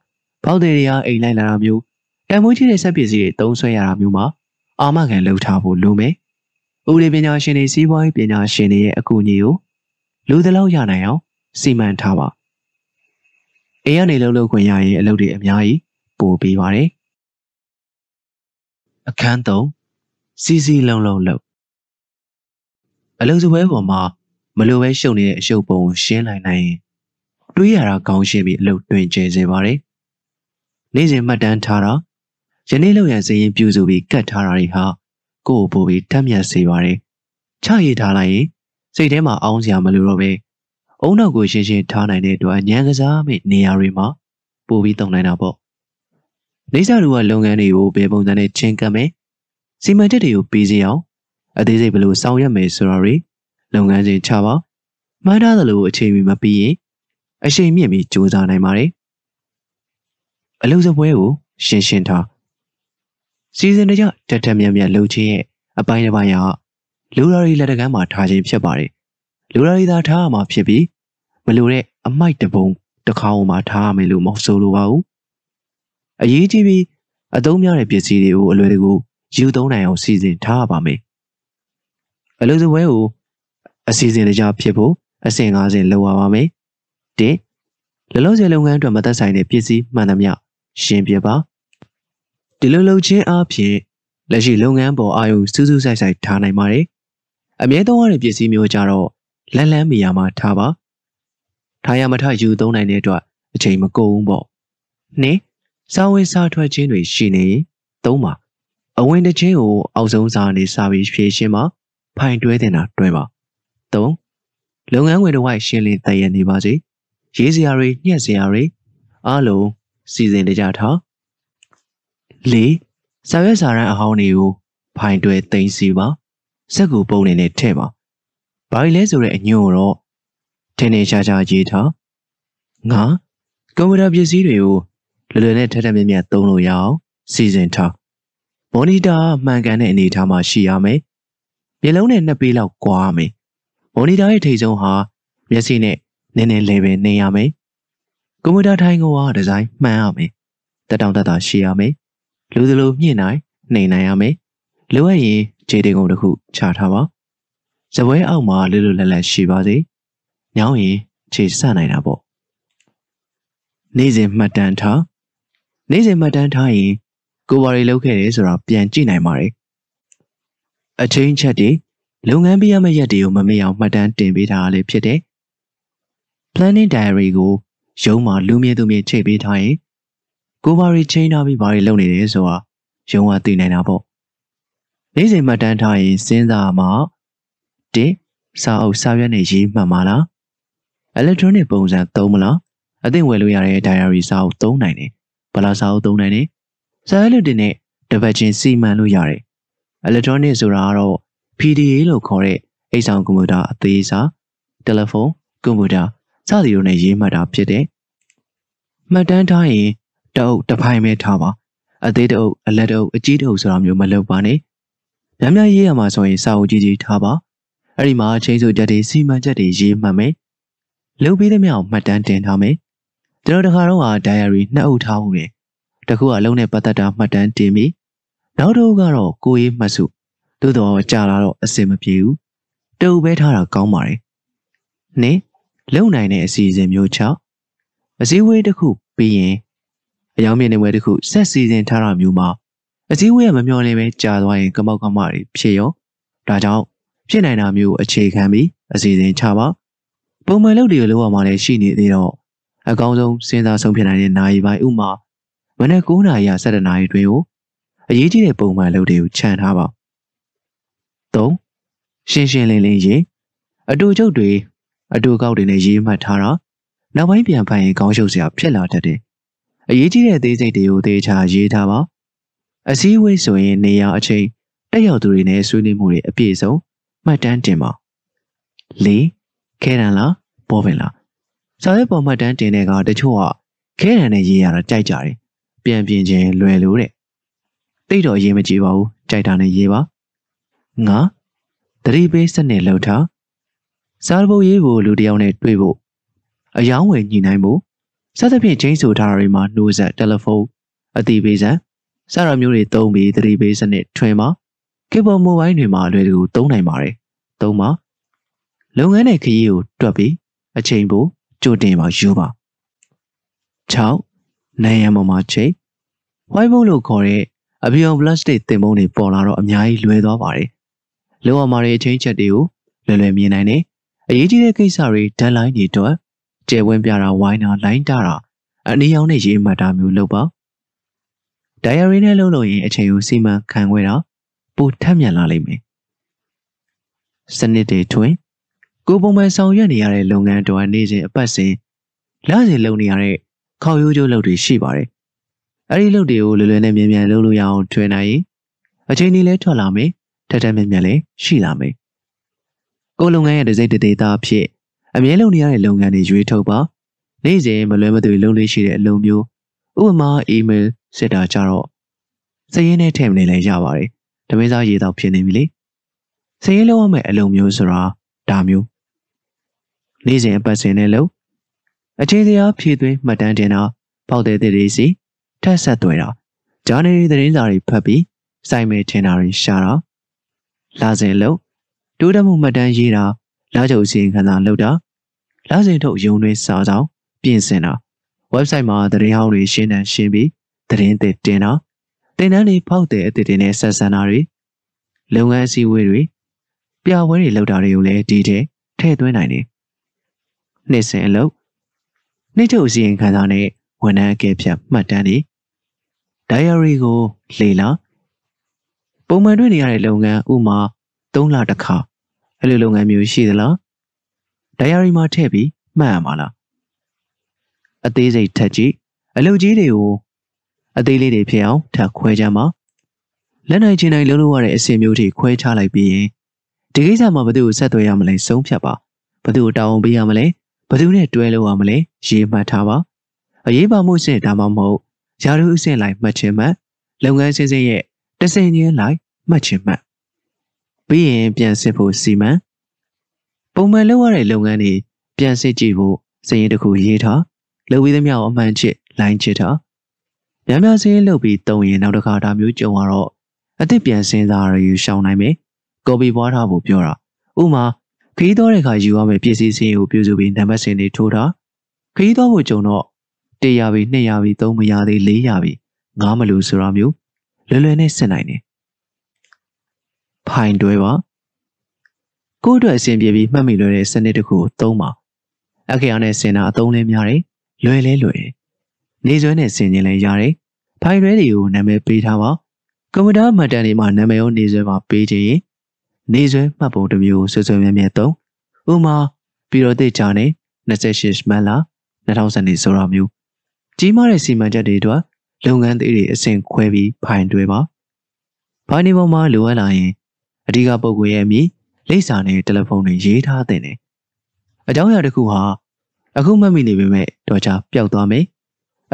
ပေါက်တွေတွေကအိမ်လိုက်လာတာမျိုးတန်ဖိုးကြီးတဲ့ဆက်ပစ္စည်းတွေသုံးဆွဲရတာမျိုးမှာအာမခံလှုပ်ထားဖို့လိုမယ်ဥပဒေပညာရှင်တွေစီးပွားရေးပညာရှင်တွေရဲ့အကူအညီကိုလူသလောက်ရနိုင်အောင်စီမံထားပါအိမ်ကနေလှုပ်လှုပ်ခွင့်ရရင်အလုပ်တွေအများကြီးပို့ပေးပါတယ်အခန်း3စီစီလုံးလုံးလုံးအလုံးစပွဲပေါ်မှာမလိုပဲရှုပ်နေတဲ့အရှုပ်ပုံကိုရှင်းလိုက်နိုင်ရင်တွေးရတာကောင်းရှင်းပြီးအလုပ်တွင်ကျဲစေပါတယ် နေ့စဉ်မှတ်တမ်းထားတာယနေ့လောက်ရန်စရင်ပြုစုပြီးကတ်ထားတာတွေဟာကိုယ့်ကိုပို့ပြီးတက်မြတ်စေပါတယ်ချရည်ထားလိုက်ရင်စိတ်ထဲမှာအောင်းစရာမလိုတော့ပဲအုံနောက်ကိုရှင်းရှင်းထားနိုင်တဲ့အတွက်ညံကစားမိနေရာတွေမှာပို့ပြီးတုံနိုင်တာပေါ့နေစာတို့ကလုပ်ငန်းတွေကိုဘယ်ပုံစံနဲ့ချင်းကပ်မယ်စီမံချက်တွေကိုပြီးစီအောင်အသေးစိတ်ဘယ်လိုဆောင်ရွက်မယ်ဆိုတာတွေလုပ်ငန်းစဉ်ချပါမှန်းထားသလိုအချိန်မီမပြီးရင်အရှိန်မြင့်ပြီးစူးစမ်းနိုင်ပါတယ် အလုပ်စပွဲကိုရှင်းရှင်းထားစီစဉ်တကြတက်တက်မြတ်မြတ်လှုပ်ခြင်းရဲ့အပိုင်းတစ်ပိုင်းဟာလူတော်ရီလက်တကမ်းမှာထားခြင်းဖြစ်ပါတယ်လူတော်ရီသာထားရမှာဖြစ်ပြီးမလိုတဲ့အမိုက်တပုံတစ်ခါအောင်မှာထားရမယ်လို့မဟုတ်ဆိုလိုပါဘူးအရေးကြီးပြီးအသုံးများတဲ့ပစ္စည်းတွေကိုအလွယ်တကူယူသုံးနိုင်အောင်စီစဉ်ထားရပါမယ်အလုပ်စပွဲကိုအစီအစဉ်တကြဖြစ်ဖို့အဆင့်၅ဆင့်လုပ်ရပါမယ်၁လလုံးစလုပ်ငန်းအတွက်မသက်ဆိုင်တဲ့ပစ္စည်းမှန်သမျှ ရှင်းပြပါဒီလိုလုပ်ခြင်းအပြင်လက်ရှိလုပ်ငန်းပေါ်အာရုံစူးစူးဆိုင်ဆိုင်ထားနိုင်ပါတယ်အမြဲသုံးရတဲ့ပစ္စည်းမျိုးကြတော့လန်းလန်းမီယာမှာထားပါထားရမထယူသုံးနိုင်တဲ့အတွက်အချိန်မကုန်ဘူးပေါ့နှစ်စာဝင်စာထွက်ခြင်းတွေရှိနေရင်သုံးပါအဝင်တစ်ချင်းကိုအောက်ဆုံးစာနေစာပြီးဖြည့်ရှင်းပါဖိုင်တွဲတင်တာတွဲပါ၃လုပ်ငန်းဝင်တစ်ဝိုက်ရှင်းလင်းတည်ရနေပါစေရေးစရာတွေညှက်စရာတွေအားလုံး စီစဉ်ကြထား၄စာရွက်စာတမ်းအဟောင်းတွေကိုဖိုင်တွဲသိမ်းစီပါစက်ကူပုံနေနဲ့ထည့်ပါဘာလဲဆိုတဲ့အညို့တော့ထင်းထင်းရှားရှားရေးထားငါကွန်ပျူတာပစ္စည်းတွေကိုလွယ်လွယ်နဲ့ထက်ထက်မြက်မြက်သုံးလို့ရအောင်စီစဉ်ထားမော်နီတာမှန်ကန်တဲ့အနေအထားမှာရှိရမယ်မျက်လုံးနဲ့နှစ်ပေးလောက်ကွာမယ်မော်နီတာရဲ့ထိပ်ဆုံးဟာမျက်စိနဲ့နည်းနည်းလဲပဲနေရမယ် ကွန်ပျူတာထိုင်ကိုကဒီဇိုင်းမှန်ရမယ်တက်တောင့်တက်တာရှိရမယ်လူစလိုမြင့်နိုင်နှိမ်နိုင်ရမယ်လိုအပ်ရင်ခြေတင်ကုန်တစ်ခုချထားပါဇပွဲအောက်မှာလွတ်လွတ်လပ်လပ်ရှိပါစေညောင်းရင်ခြေဆန့်နိုင်တာပေါ့နေ့စဉ်မှတ်တမ်းထားနေ့စဉ်မှတ်တမ်းထားရင်ကိုဘာတွေလုပ်ခဲ့တယ်ဆိုတာပြန်ကြည့်နိုင်ပါတယ်အချင်းချက်တွေလုပ်ငန်းပြရမယ့်ရက်တွေကိုမမေ့အောင်မှတ်တမ်းတင်ပေးထားရလေဖြစ်တယ် planning diary ကို ရုံးမှာလူမြင်သူမြင်ချိန်ပေးထားရင်ကိုဘာတွေချိန်ထားပြီးဘာတွေလုပ်နေတယ်ဆိုတာရုံးကသိနိုင်တာပေါ့နေ့စဉ်မှတ်တမ်းထားရင်စဉ်းစားမှာ၁စာအုပ်စာရွက်နဲ့ရေးမှတ်မှာလား electronic ပုံစံသုံးမလားအသင့်ဝယ်လို့ရတဲ့ diary စာအုပ်သုံးနိုင်တယ်ဘလာစာအုပ်သုံးနိုင်တယ်စာရွက်တွေနဲ့တပတ်ချင်းစီမံလို့ရတယ် electronic ဆိုတာကတော့ PDA လို့ခေါ်တဲ့အိတ်ဆောင်ကွန်ပျူတာအသေးစားတယ်လီဖုန်းကွန်ပျူတာ စသည်တို့နဲ့ရေးမှတ်တာဖြစ်တယ်မှတ်တမ်းထားရင်တအုပ်တစ်ဖိုင်ပဲထားပါအသေးတအုပ်အလက်တအုပ်အကြီးတအုပ်ဆိုတာမျိုးမလုပ်ပါနဲ့များများရေးရမှာဆိုရင်စာအုပ်ကြီးကြီးထားပါအဲ့ဒီမှာချိန်စုချက်တွေစီမံချက်တွေရေးမှတ်မယ်လုပ်ပြီးသမျှကိုမှတ်တမ်းတင်ထားမယ်ကျွန်တော်တခါတော့ဟာ diary နှစ်အုပ်ထားမှုပဲတခုကလုံးနဲ့ပတ်သက်တာမှတ်တမ်းတင်ပြီးနောက်တစ်ခုကတော့ကိုရေးမှတ်စုသို့တော့ကြာလာတော့အဆင်မပြေဘူးတူပဲထားတာကောင်းပါတယ်နင်း လုံနိုင်တဲ့အစီအစဉ်မျိုးချအစည်းအဝေးတစ်ခုပြီးရင်အယောင်မြင့်နေဝဲတစ်ခုဆက်စီစဉ်ထားတာမျိုးမှာအစည်းအဝေးကမမျှော်လင့်ပဲကြာသွားရင်ကမောက်ကမတွေဖြစ်ရောဒါကြောင့်ဖြစ်နိုင်တာမျိုးအခြေခံပြီးအစီအစဉ်ချပါပုံမှန်လုပ်တွေလောက်အောင်မှလည်းရှိနေသေးတော့အကောင်းဆုံးစဉ်းစားဆုံးဖြစ်နိုင်တဲ့နိုင်ပိုင်းဥမာမနေ့9နာရီက7နာရီတွင်ကိုအရေးကြီးတဲ့ပုံမှန်လုပ်တွေကိုခြံထားပါ3ရှင်းရှင်းလင်းလင်းရေးအတူချုပ်တွေ အတူကောက်တွေနဲ့ရေးမှတ်ထားတာနောက်ပိုင်းပြန်ဖတ်ရင်ကောင်းရှုပ်စရာဖြစ်လာတတ်တယ်အရေးကြီးတဲ့အသေးစိတ်တွေကိုသေချာရေးထားပါအစည်းအဝေးဆိုရင်နေရာအချိန်တက်ရောက်သူတွေနဲ့ဆွေးနွေးမှုတွေအပြည့်စုံမှတ်တမ်းတင်ပါ၄ခဲတံလားပေါ်ပင်လားစာရွက်ပေါ်မှတ်တမ်းတင်တဲ့ကတချို့ကခဲတံနဲ့ရေးရတာကြိုက်ကြတယ်ပြန်ပြင်ခြင်းလွယ်လို့တဲ့တိတ်တော့ရေးမကြည့်ပါဘူးကြိုက်တာနဲ့ရေးပါငါသတိပေးစနစ်လောက်ထား စားဖို့ရေးဖို့လူတယောက်နဲ့တွေ့ဖို့အယောင်းဝယ်ညှိနှိုင်းဖို့စသဖြင့်ချင်းဆိုထားတာတွေမှာနှိုးဆက်တယ်လီဖုန်းအတိပေးစံစတာမျိုးတွေသုံးပြီးသတိပေးစနစ်ထွင်ပါကေဘယ်မိုဘိုင်းတွေမှာအလွယ်တကူသုံးနိုင်ပါတယ်သုံးပါလုပ်ငန်းနဲ့ခရီးကိုတွက်ပြီးအချိန်ပိုကြိုတင်ပါယူပါ6နိုင်ရန်ပေါ်မှာချိန် white board လို့ခေါ်တဲ့အဘီယွန်ပလတ်စတစ်တင်ပုံးတွေပေါ်လာတော့အများကြီးလွယ်သွားပါတယ်လောအောင်မာတွေအချင်းချက်တွေကိုလွယ်လွယ်မြင်နိုင်တယ် အရေးကြီးတဲ့ကိစ္စတွေဒက်လိုင်းတွေတော့ကျယ်ဝန်းပြတာဝိုင်းတာလိုင်းတာတာအနည်းအောင်နဲ့ရေးမှတ်တာမျိုးလုပ်ပါဒိုင်ယာရီနဲ့လုပ်လို့ရင်အချိန်ကိုစီမံခန့်ခွဲတာပိုထက်မြက်လာလိမ့်မယ်စနစ်တွေထွင်ကိုပုံမှန်ဆောင်ရွက်နေရတဲ့လုပ်ငန်းတော်နေစဉ်အပတ်စဉ်လစဉ်လုပ်နေရတဲ့ခေါရိုးကျိုးလုပ်တွေရှိပါတယ်အဲ့ဒီလုပ်တွေကိုလွယ်လွယ်နဲ့မြန်မြန်လုပ်လို့ရအောင်ထွင်နိုင်ရင်အချိန်ကြီးလဲထွက်လာမယ်ထက်ထက်မြက်မြက်လည်းရှိလာမယ် ကိုလုပ်ငန်းရဲ့ဒစိမ့်တဒေတာအဖြစ်အမြဲလုပ်နေရတဲ့လုပ်ငန်းတွေရွေးထုတ်ပါနေ့စဉ်မလွဲမသွေလုပ်လို့ရှိတဲ့အလုပ်မျိုးဥပမာ email စစ်တာကြတော့စည်ရင်းနဲ့ထည့်မနေလဲရပါတယ်။ဓမင်းစားရေတော့ဖြစ်နေပြီလေ။စည်ရင်းလုံးဝမဲ့အလုံးမျိုးဆိုတာဒါမျိုးနေ့စဉ်အပတ်စဉ်နဲ့လို့အချိန်စရာဖြည့်သွင်းမှတ်တမ်းတင်တာပေါက်တဲ့တဲ့တွေစီထက်ဆက်သွဲတာဂျာနယ်ရီသတင်းစာတွေဖတ်ပြီးစိုက်မဲ့ထင်တာတွေရှာတာလာစဉ်လို့ တိုးတက်မှုမှတ်တမ်းရေးတာလာချုပ်စီရင်ခံစာလုပ်တာလာစဉ်ထုတ်ရုံတွင်စာဆောင်ပြင်ဆင်တာ website မှာသတင်းဟောင်းတွေရှင်းတန်းရှင်းပြီးသတင်းသစ်တင်တာတင်တန်းတွေဖောက်တဲ့အသစ်တွေနဲ့ဆက်ဆံတာတွေလုပ်ငန်းအစည်းအဝေးတွေပြပွဲတွေလုပ်တာတွေကိုလည်းဒီတဲ့ထည့်သွင်းနိုင်တယ်။နှစ်စဉ်အလုပ်နှိမ့်ထုတ်အစီရင်ခံစာနဲ့ဝန်ထမ်းအကဲဖြတ်မှတ်တမ်းတွေ diary ကိုလေ့လာပုံမှန်တွေ့နေရတဲ့လုပ်ငန်းဥမာ3လတစ်ခါ အဲ့လိုလုပ်ငန်းမျိုးရှိသလား diary မှာထည့်ပြီးမှတ်ရမှာလားအသေးစိတ်ထက်ကြည့်အလုပ်ကြီးတွေကိုအသေးလေးတွေဖြစ်အောင်ထပ်ခွဲကြမှာလက်နိုင်ချင်းနိုင်လုံးလို့ရတဲ့အစီအမျိုးတွေခွဲခြားလိုက်ပြီးရင်ဒီကိစ္စမှာဘယ်သူကိုဆက်သွယ်ရမလဲဆုံးဖြတ်ပါဘယ်သူကိုတောင်းပေးရမလဲဘယ်သူနဲ့တွဲလို့ရမလဲရေးမှတ်ထားပါအရေးပါမှုစဉ်ဒါမှမဟုတ်ယာရုအဆင့်လိုက်မှတ်ခြင်းမှတ်လုပ်ငန်းစဉ်စဉ်ရဲ့တစင်ချင်းလိုက်မှတ်ခြင်းမှတ် ပြီးရင်ပြန်စစ်ဖို့စီမံပုံမှန်လုပ်ရတဲ့လုပ်ငန်းတွေပြန်စစ်ကြည့်ဖို့စရင်တစ်ခုရေးထားလုပ်ပြီးသမျှကိုအမှန်ချစ်လိုင်းချစ်ထားများများစင်းလုပ်ပြီးတုံရင်နောက်တစ်ခါဒါမျိုးကြုံရတော့အစ်စ်ပြန်စင်းစားရယူရှောင်းနိုင်မယ်ကော်ပီပွားထားဖို့ပြောတာဥမာခရီးသွားတဲ့အခါယူရမယ့်ပစ္စည်းစင်းကိုပြုစုပြီးနံပါတ်စင်းတွေထိုးထားခရီးသွားဖို့ကြုံတော့100ပြီ200ပြီ3မရသေး400ပြီ9မလို့ဆိုတာမျိုးလွယ်လွယ်နဲ့စစ်နိုင်တယ် ဖိုင်တွဲပါကိုယ့်အတွက်အဆင်ပြေပြီးမှတ်မိလွယ်တဲ့စနစ်တစ်ခုကိုသုံးပါအခရာနဲ့စင်တာအသုံးလဲများတယ်လွယ်လဲလွယ်တယ်နေဆွဲနဲ့ဆင်ကျင်လဲရတယ်ဖိုင်ရွဲတွေကိုနာမည်ပေးထားပါကွန်ပျူတာမှတ်တမ်းတွေမှာနာမည်ရောနေဆွဲမှာပေးခြင်းရင်နေဆွဲမှတ်ပုံတစ်မျိုးဆွဆွမြဲမြဲသုံးဥမာပြီးတော့တိတ်ချာနေ28မတ်လ2010နေဆိုတာမျိုးကြီးမားတဲ့စီမံချက်တွေအတွက်လုပ်ငန်းသေးတွေအဆင့်ခွဲပြီးဖိုင်တွဲပါဖိုင်နေပေါ်မှာလိုအပ်လာရင် အဓိကပုဂ္ဂိုလ်ရဲ့အမည်လိပ်စာနဲ့တယ်လီဖုန်းတွေရေးထားတဲ့နေအကြောင်းအရာတစ်ခုဟာအခုမှတ်မိနေပေမဲ့တော့ချပျောက်သွားမယ်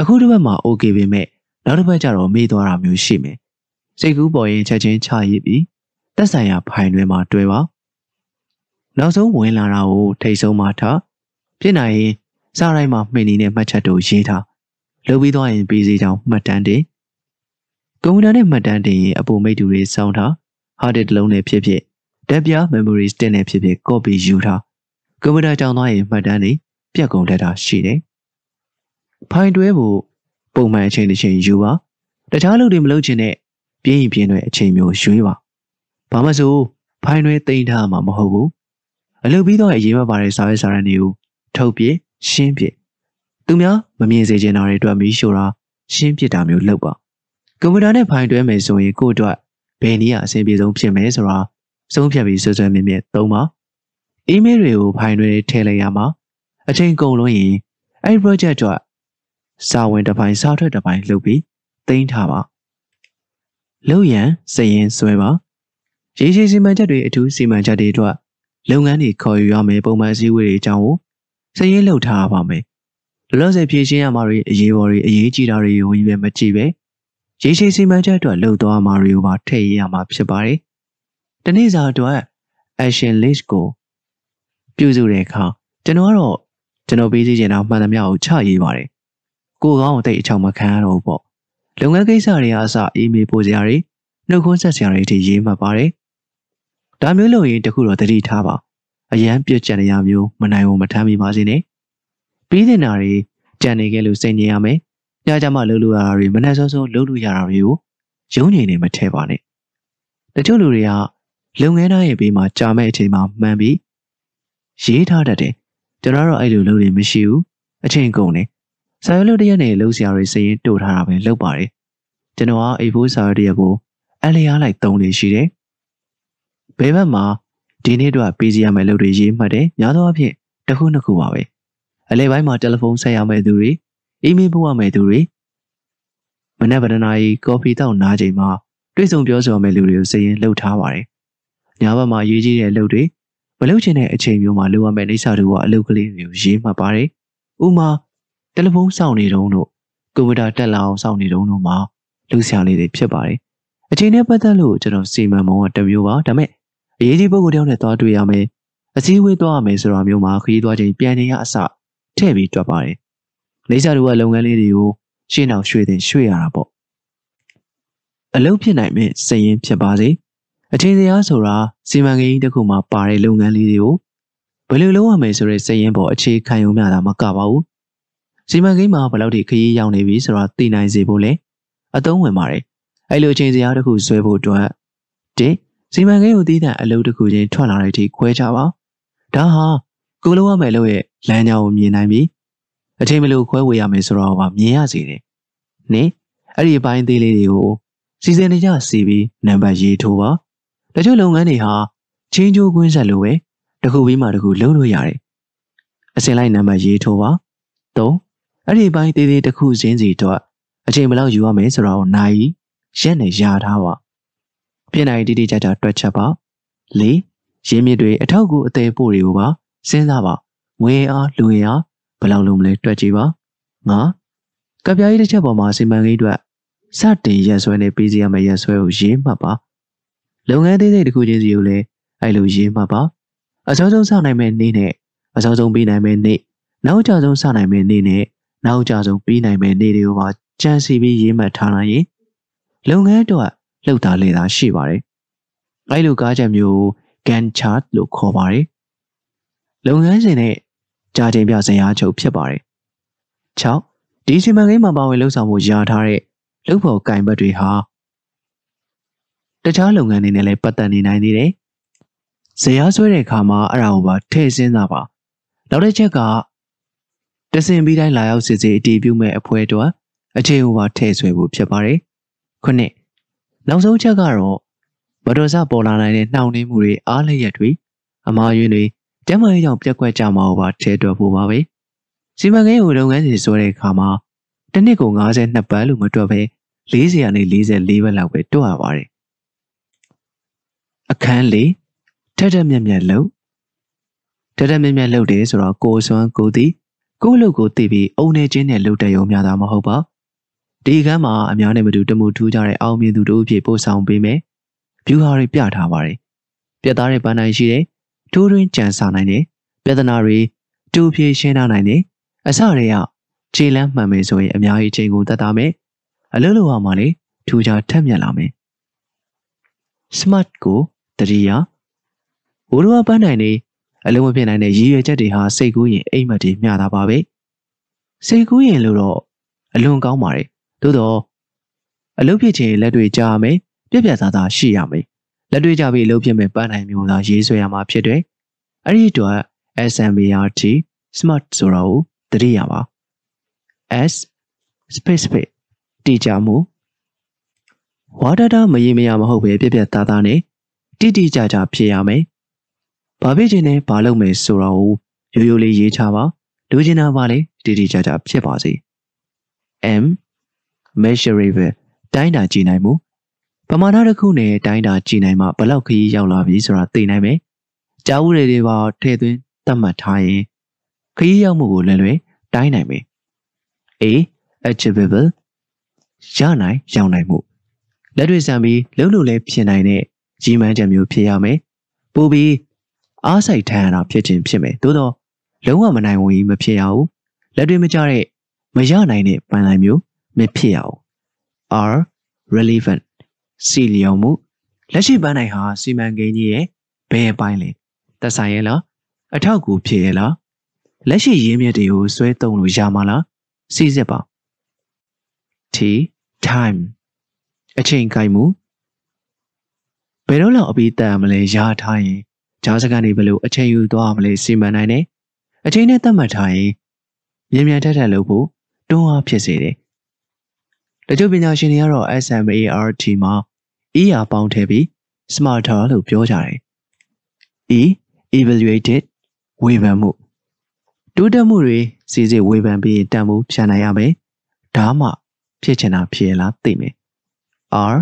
အခုတစ်ပတ်မှာ okay ပေမဲ့နောက်တစ်ပတ်ကျတော့မေ့သွားတာမျိုးရှိမယ်စိတ်ကူးပေါ်ရင်ချက်ချင်းချရည်ပြီးတက်ဆိုင်ရာဖိုင်တွေမှာတွဲပါနောက်ဆုံးဝင်လာတာကိုထိတ်ဆုံးမှထားဖြစ်နိုင်ရင်စားတိုင်းမှာမှင်နေတဲ့မှတ်ချက်တို့ရေးထားလုပ်ပြီးသွားရင်ပြီးစီကြောင်မှတ်တမ်းတင်ကွန်ပျူတာနဲ့မှတ်တမ်းတင်ရင်အပေါ်မိတ်တူတွေစောင်းထား hard disk လုံးနဲ့ဖြစ်ဖြစ်တက်ပြ memory stick နဲ့ဖြစ်ဖြစ် copy ယူထားကွန်ပျူတာကြောင်သွားရင်မှတ်တမ်းတွေပြတ်ကုန်တတ်တာရှိတယ်ဖိုင်တွဲဖို့ပုံမှန်အချိန်တစ်ချိန်ယူပါတခြားလူတွေမလုပ်ချင်တဲ့ပြင်းရင်ပြင်းတွေအချိန်မျိုးရွေးပါဘာမှဆိုဖိုင်တွဲတိမ့်ထားမှာမဟုတ်ဘူးအလုပ်ပြီးတော့အရေးမပါတဲ့စာရွက်စာတမ်းတွေကိုထုတ်ပြရှင်းပြသူများမမြင်စေချင်တာတွေအတွက်မီးရှို့တာရှင်းပြတာမျိုးလုပ်ပါကွန်ပျူတာနဲ့ဖိုင်တွဲမယ်ဆိုရင်ကိုယ့်အတွက် ဘယ်နည်းအဆင်ပြေဆုံးဖြစ်မယ်ဆိုတာဆုံးဖြတ်ပြီးဆွဆွဲမြင်မြင်သုံးပါအီးမေးလ်တွေကိုဖိုင်တွေထည့်လိုက်ရမှာအချိန်ကုန်လို့ရင်အဲ့ project အတွက်စာဝင်တစ်ပိုင်းစာထွက်တစ်ပိုင်းလုပ်ပြီးတင်ထားပါလုပ်ရန်စရင်ဆွဲပါရေရှည်စီမံချက်တွေအထူးစီမံချက်တွေအတွက်လုပ်ငန်းတွေခေါ်ယူရမယ်ပုံမှန်စည်းဝေးတွေအကြောင်းကိုစရင်လှုပ်ထားပါမယ်လောလောဆယ်ဖြည့်ရှင်းရမှာတွေအရေးပေါ်တွေအရေးကြီးတာတွေကိုဝင်ပဲမကြည့်ပဲ ရေရှည်စီမံချက်အတွက်လှုပ်သွားမှာတွေကိုပါထည့်ရမှာဖြစ်ပါတယ်။ဒီနေ့စာအတွက် action list ကိုပြုစုတဲ့အခါကျွန်တော်ကတော့ကျွန်တော်ပေးစီချင်တာမှန်သမျှကိုချရေးပါတယ်။ကိုကောင်းကိုတိတ်အချောင်မခံရတော့ဘူးပေါ့။လုပ်ငန်းကိစ္စတွေအစအေးမေးပို့စရာတွေနှုတ်ခွန်းဆက်စရာတွေအထိရေးမှတ်ပါတယ်။ဒါမျိုးလုပ်ရင်တခုတော့တတိထားပါ။အရန်ပြည့်ကြံရမျိုးမနိုင်ဘူးမထမ်းမိပါစေနဲ့။ပြီးတဲ့နာတွေကြံနေခဲ့လို့စိတ်ညစ်ရမယ်။ ညကြမှာလှုပ်လို့ရတာတွေမနှက်စောစောလှုပ်လို့ရတာတွေကိုရုံးငိမ်နေမထဲပါနဲ့။တချို့လူတွေကလုပ်ငန်းသားရဲ့ဘေးမှာကြာမဲ့အချိန်မှာမှန်ပြီးရေးထားတတ်တယ်ကျွန်တော်တော့အဲ့လိုလုပ်နေမရှိဘူးအချိန်ကုန်နေစာရွက်လို့တရက်နဲ့လှုပ်ရှားတွေစရင်တိုးထားတာပဲလုပ်ပါတယ်ကျွန်တော်ကအိဖိုးစာရွက်တရက်ကိုအလျားလိုက်သုံးနေရှိတယ်ဘယ်ဘက်မှာဒီနေ့တော့ပေးစီရမယ့်လုပ်တွေရေးမှတ်တယ်များသောအားဖြင့်တစ်ခုနှစ်ခုပါပဲအလဲပိုင်းမှာတယ်လီဖုန်းဆက်ရမယ့်သူတွေ အီးမေးလ်ပို့ရမယ့်သူတွေမနက်ဗဒနာကြီးကော်ဖီတောက်နားချိန်မှာတွေ့ဆုံပြောဆိုရမယ့်လူတွေကိုစရင်လှုပ်ထားပါတယ်ညဘက်မှာရေးကြီးတဲ့လုပ်တွေမလုပ်ချင်တဲ့အချိန်မျိုးမှာလုပ်ရမယ့်နေစာတွေကအလုပ်ကလေးတွေကိုရေးမှတ်ပါတယ်။ဥမာတယ်လီဖုန်းစောင့်နေတုန်းတို့ကွန်ပျူတာတက်လာအောင်စောင့်နေတုန်းတို့မှာလူဆရာလေးတွေဖြစ်ပါတယ်။အချိန်နဲ့ပတ်သက်လို့ကျွန်တော်စီမံမုံကတစ်မျိုးပါဒါပေမဲ့အရေးကြီးပုဂ္ဂိုလ်တယောက်နဲ့သွားတွေ့ရမယ်။အစည်းအဝေးသွားရမယ်ဆိုတာမျိုးမှာခရီးသွားချိန်ပြန်နေရအစထည့်ပြီးတွက်ပါတယ်။ နေစာတွေကလုပ်ငန်းလေးတွေကိုရှင်းအောင်ရွှေ့တင်ရွှေ့ရတာပေါ့။အလုပ်ဖြစ်နိုင်မဲ့စည်ရင်ဖြစ်ပါစေ။အချိန်စရာဆိုတာစီမံကိန်းတစ်ခုမှာပါတဲ့လုပ်ငန်းလေးတွေကိုဘယ်လိုလုပ်ရမယ်ဆိုတဲ့စည်ရင်းပေါ်အခြေခံရုံမျှတာမကပါဘူးစီမံကိန်းမှာဘယ်လောက်ထိခရီးရောက်နေပြီဆိုတာသိနိုင်စေဖို့လဲအသုံးဝင်ပါတယ်အဲ့လိုအချိန်စရာတစ်ခုဆွဲဖို့အတွက်ဒီစီမံကိန်းကိုတည်တဲ့အလုပ်တစ်ခုချင်းထွက်လာတဲ့အထိခွဲခြားပါဒါဟာကိုလိုရမယ်လို့ရဲ့လမ်းကြောင်းကိုမြင်နိုင်ပြီ အချိန်မလို့ခွဲဝေရမယ်ဆိုတော့ပါမြင်ရစေတယ်နင်အဲ့ဒီအပိုင်းသေးလေးတွေကိုစီစဉ်နေကြစီပြီးနံပါတ်ရေးထိုးပါတချို့လုပ်ငန်းတွေဟာချင်းချိုးကွင်းဆက်လိုပဲတစ်ခုပြီးမှတစ်ခုလုံးလို့ရတယ်အစင်လိုက်နံပါတ်ရေးထိုးပါ၃အဲ့ဒီပိုင်းသေးသေးတစ်ခုချင်းစီတော့အချိန်ဘယ်လောက်ယူရမယ်ဆိုတော့နိုင်ရက်နဲ့ယာထားပါပြနိုင်တိတိကျကျတွက်ချက်ပါ၄ရင်းမြစ်တွေအထောက်ကူအသေးပို့တွေကိုပါစဉ်းစားပါငွေအားလူရအား ဘယ်လောက်လုံးမလဲတွက်ကြည့်ပါ၅ကပြားကြီးတစ်ချက်ပေါ်မှာစီမံကိန်းအတွက်စတင်ရက်ဆွဲနဲ့ပြီးစီရမယ့်ရက်ဆွဲကိုရေးမှတ်ပါလုပ်ငန်းသေးသေးတစ်ခုချင်းစီကိုလည်းအဲ့လိုရေးမှပါအစောဆုံးစနိုင်မဲ့နေ့နဲ့အစောဆုံးပြီးနိုင်မဲ့နေ့နောက်ကြဆုံးစနိုင်မဲ့နေ့နဲ့နောက်ကြဆုံးပြီးနိုင်မဲ့နေ့တွေကိုပါကြံစီပြီးရေးမှတ်ထားလိုက်ရင်လုပ်ငန်းတော့လှုပ်တာလေတာရှိပါတယ်အဲ့လိုကားချက်မျိုး Gantt chart လို့ခေါ်ပါတယ်လုပ်ငန်းစဉ်နဲ့ ကြာချိန်ပြဇယားချုပ်ဖြစ်ပါတယ်6ဒီစီမံကိန်းမှာပါဝင်လှုပ်ဆောင်မှုရထားတဲ့လုပ်ဖို့ကင်ဘတ်တွေဟာတခြားလုပ်ငန်းတွေနဲ့လည်းပတ်သက်နေနိုင်သေးတယ်။ဇရာဆွဲတဲ့အခါမှာအဲ့ဒါကိုပါထည့်စဉ်းစားပါ။နောက်တစ်ချက်ကတစင်ပြီးတိုင်းလာရောက်စစ်စစ်အတည်ပြုမဲ့အဖွဲတော်အခြေဟိုပါထည့်ဆွဲဖို့ဖြစ်ပါတယ်။ခုနှစ်နောက်ဆုံးချက်ကတော့မတော်စပေါ်လာနိုင်တဲ့နှောင့်နှေးမှုတွေအားလျက်တွေအမားယွင်းတွေ တမန်ရေးကြောင့်ပြက်ကွက်ကြမှာပါထည့်တွက်ဖို့ပါပဲ။စီမံကိန်းကိုလုပ်ငန်းစီဆွဲတဲ့အခါမှာတစ်နှစ်ကို52ပတ်လို့မတွက်ပဲ40ကနေ44ပတ်လောက်ပဲတွက်ရပါတယ်အခန်းလေးထက်ထက်မြက်မြက်လှုပ်ထက်ထက်မြက်မြက်လှုပ်တယ်ဆိုတော့ကိုစွမ်းကိုသည်ကိုလှုပ်ကိုသိပြီးအုံနေချင်းနဲ့လှုပ်တဲ့ရုံများတာမဟုတ်ပါဒီကမ်းမှာအများနဲ့မတူတမှုထူးကြတဲ့အောင်မြင်သူတို့အဖြစ်ပို့ဆောင်ပေးမယ်ဗျူဟာတွေပြထားပါတယ်ပြတ်သားတဲ့ပန်းနိုင်ရှိတယ် ထိုးတွင်ကြံစာနိုင်တယ်ပြဿနာတွေတူဖြေရှင်းထားနိုင်တယ်အစတွေကခြေလမ်းမှန်မယ်ဆိုရင်အများကြီးချိန်ကိုတတ်တာမယ်အလုပ်လုပ်ရမှလည်းထူးခြားထက်မြက်လာမယ် smart ကိုတတိယဘိုးတော်ပန်းနိုင်နေအလုံးမဖြစ်နိုင်တဲ့ရည်ရွယ်ချက်တွေဟာစိတ်ကူးရင်အိမ်မက်တွေမျှတာပါပဲစိတ်ကူးရင်လို့တော့အလွန်ကောင်းပါတယ်သို့တော့အလုပ်ဖြစ်ခြင်းလက်တွေကြားရမယ်ပြက်ပြက်သားသားရှိရမယ် လက်တွေကြပြီးအလုပ်ဖြစ်မဲ့ပန်းနိုင်မျိုးသာရေးဆွဲရမှာဖြစ်တယ်အဲ့ဒီအတွက် SMART smart ဆိုတာကိုသတိရပါ S specific တိကျမှုဝါဒတာမရေမရမဟုတ်ပဲပြက်ပြက်သားသားနဲ့တိတိကျကျဖြစ်ရမယ်ဘာဖြစ်ခြင်းနဲ့ဘာလုပ်မယ်ဆိုတာကိုရိုးရိုးလေးရေးချပါလူကျင်တာပါလေတိတိကျကျဖြစ်ပါစေ M measurable တိုင်းတာကြည့်နိုင်မှု ပမာဏတစ်ခုနဲ့တိုင်းတာကြည့်နိုင်မှဘလောက်ခရီးရောက်လာပြီဆိုတာသိနိုင်မယ်ကြားဦးတွေပါထည့်သွင်းသတ်မှတ်ထားရင်ခရီးရောက်မှုကိုလည်းလွယ်တိုင်းနိုင်မယ် A achievable ရနိုင်ရောက်နိုင်မှုလက်တွေ့ဆံပြီးလုံးလုံးလည်းဖြစ်နိုင်တဲ့ကြီးမှန်းချက်မျိုးဖြစ်ရမယ်ပို့ပြီးအားစိတ်ထမ်းရတာဖြစ်ခြင်းဖြစ်မယ်သို့တော့လုံးဝမနိုင်ဝင်မဖြစ်ရဘူးလက်တွေ့မကျတဲ့မရနိုင်တဲ့ပန်းလိုင်းမျိုးမဖြစ်ရဘူး R relevant စီလျော်မှုလက်ရှိပန်းနိုင်ဟာစီမံကိန်းကြီးရဲ့ဘယ်အပိုင်းလဲသက်ဆိုင်ရဲ့လားအထောက်အကူဖြစ်ရဲ့လားလက်ရှိရင်းမြစ်တွေကိုဆွဲသုံးလို့ရမှာလားစီစစ်ပါ T time အချိန်ကိုက်မှုဘယ်တော့လောက်အပြီးတန်မလဲရထားရင်ဂျားစကန်တွေဘယ်လိုအချိန်ယူသွားမလဲစီမံနိုင်တယ်အချိန်နဲ့သတ်မှတ်ထားရင်မြန်မြန်ထက်ထက်လုပ်ဖို့တွန်းအားဖြစ်စေတယ် တချို့ပညာရှင်တွေကတော့ SMART မှာ ER ပေါင်းထည့်ပြီး smarter လို့ပြောကြတယ် E evaluated ဝေဖန်မှုတိုးတက်မှုတွေစီစစ်ဝေဖန်ပြီးတန်ဖိုးဖြန်နိုင်ရမယ်ဒါမှဖြစ်ချင်တာဖြစ်လားသိမယ် R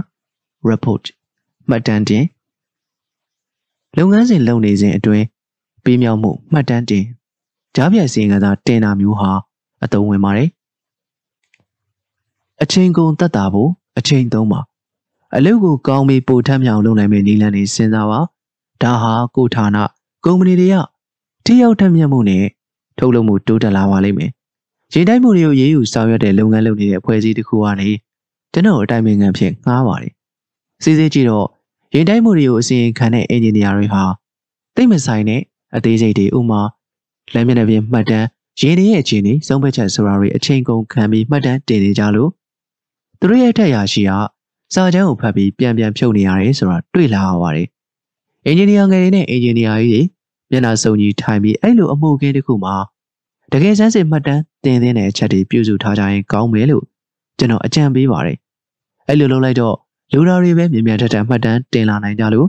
report မှတ်တမ်းတင်လုပ်ငန်းစဉ်လုပ်နေစဉ်အတွင်းပေးမြောက်မှုမှတ်တမ်းတင်ကြားပြစီရင်ကစားတင်တာမျိုးဟာအသုံးဝင်ပါတယ် အချိန်ကုန်တက်တာဖို့အချိန်သုံးပါအလုပ်ကိုကောင်းပြီးပိုထမ်းမြောင်လုပ်နိုင်မယ့်နည်းလမ်းတွေစဉ်းစားပါဒါဟာကိုဌာနကုမ္ပဏီတွေကထိရောက်ထက်မြက်မှုနဲ့ထုတ်လုပ်မှုတိုးတက်လာပါလိမ့်မယ်ရေတိုင်းမှုတွေကိုရေးယူဆောင်ရွက်တဲ့လုပ်ငန်းလုပ်နေတဲ့အဖွဲ့အစည်းတစ်ခုကနေကျွန်တော်အတိုင်းပင်ခံဖြစ်ငှားပါတယ်စီစစ်ကြည့်တော့ရေတိုင်းမှုတွေကိုအစီရင်ခံတဲ့အင်ဂျင်နီယာတွေဟာသိမဆိုင်တဲ့အသေးစိတ်တွေဥမာလမ်းမျက်နှာပြင်မှတ်တမ်းရေတွေရဲ့အခြေအနေစုံဘက်ချက်ဆိုတာတွေအချိန်ကုန်ခံပြီးမှတ်တမ်းတင်နေကြလို့ သူတို့ရဲ့ထက်ရာရှိကစာချမ်းကိုဖတ်ပြီးပြန်ပြန်ဖြုတ်နေရတယ်ဆိုတာတွေ့လာရပါတယ်အင်ဂျင်နီယာငယ်တွေနဲ့အင်ဂျင်နီယာကြီးတွေမျက်နှာစုံကြီးထိုင်ပြီးအဲ့လိုအမှုခင်းတစ်ခုမှာတကယ်စမ်းစစ်မှတ်တမ်းတင်သင်းတဲ့အချက်တွေပြုစုထားကြရင်ကောင်းမယ်လို့ကျွန်တော်အကြံပေးပါတယ်အဲ့လိုလုပ်လိုက်တော့လူသားတွေပဲမြင်မြန်ထက်ထက်မှတ်တမ်းတင်လာနိုင်ကြလို့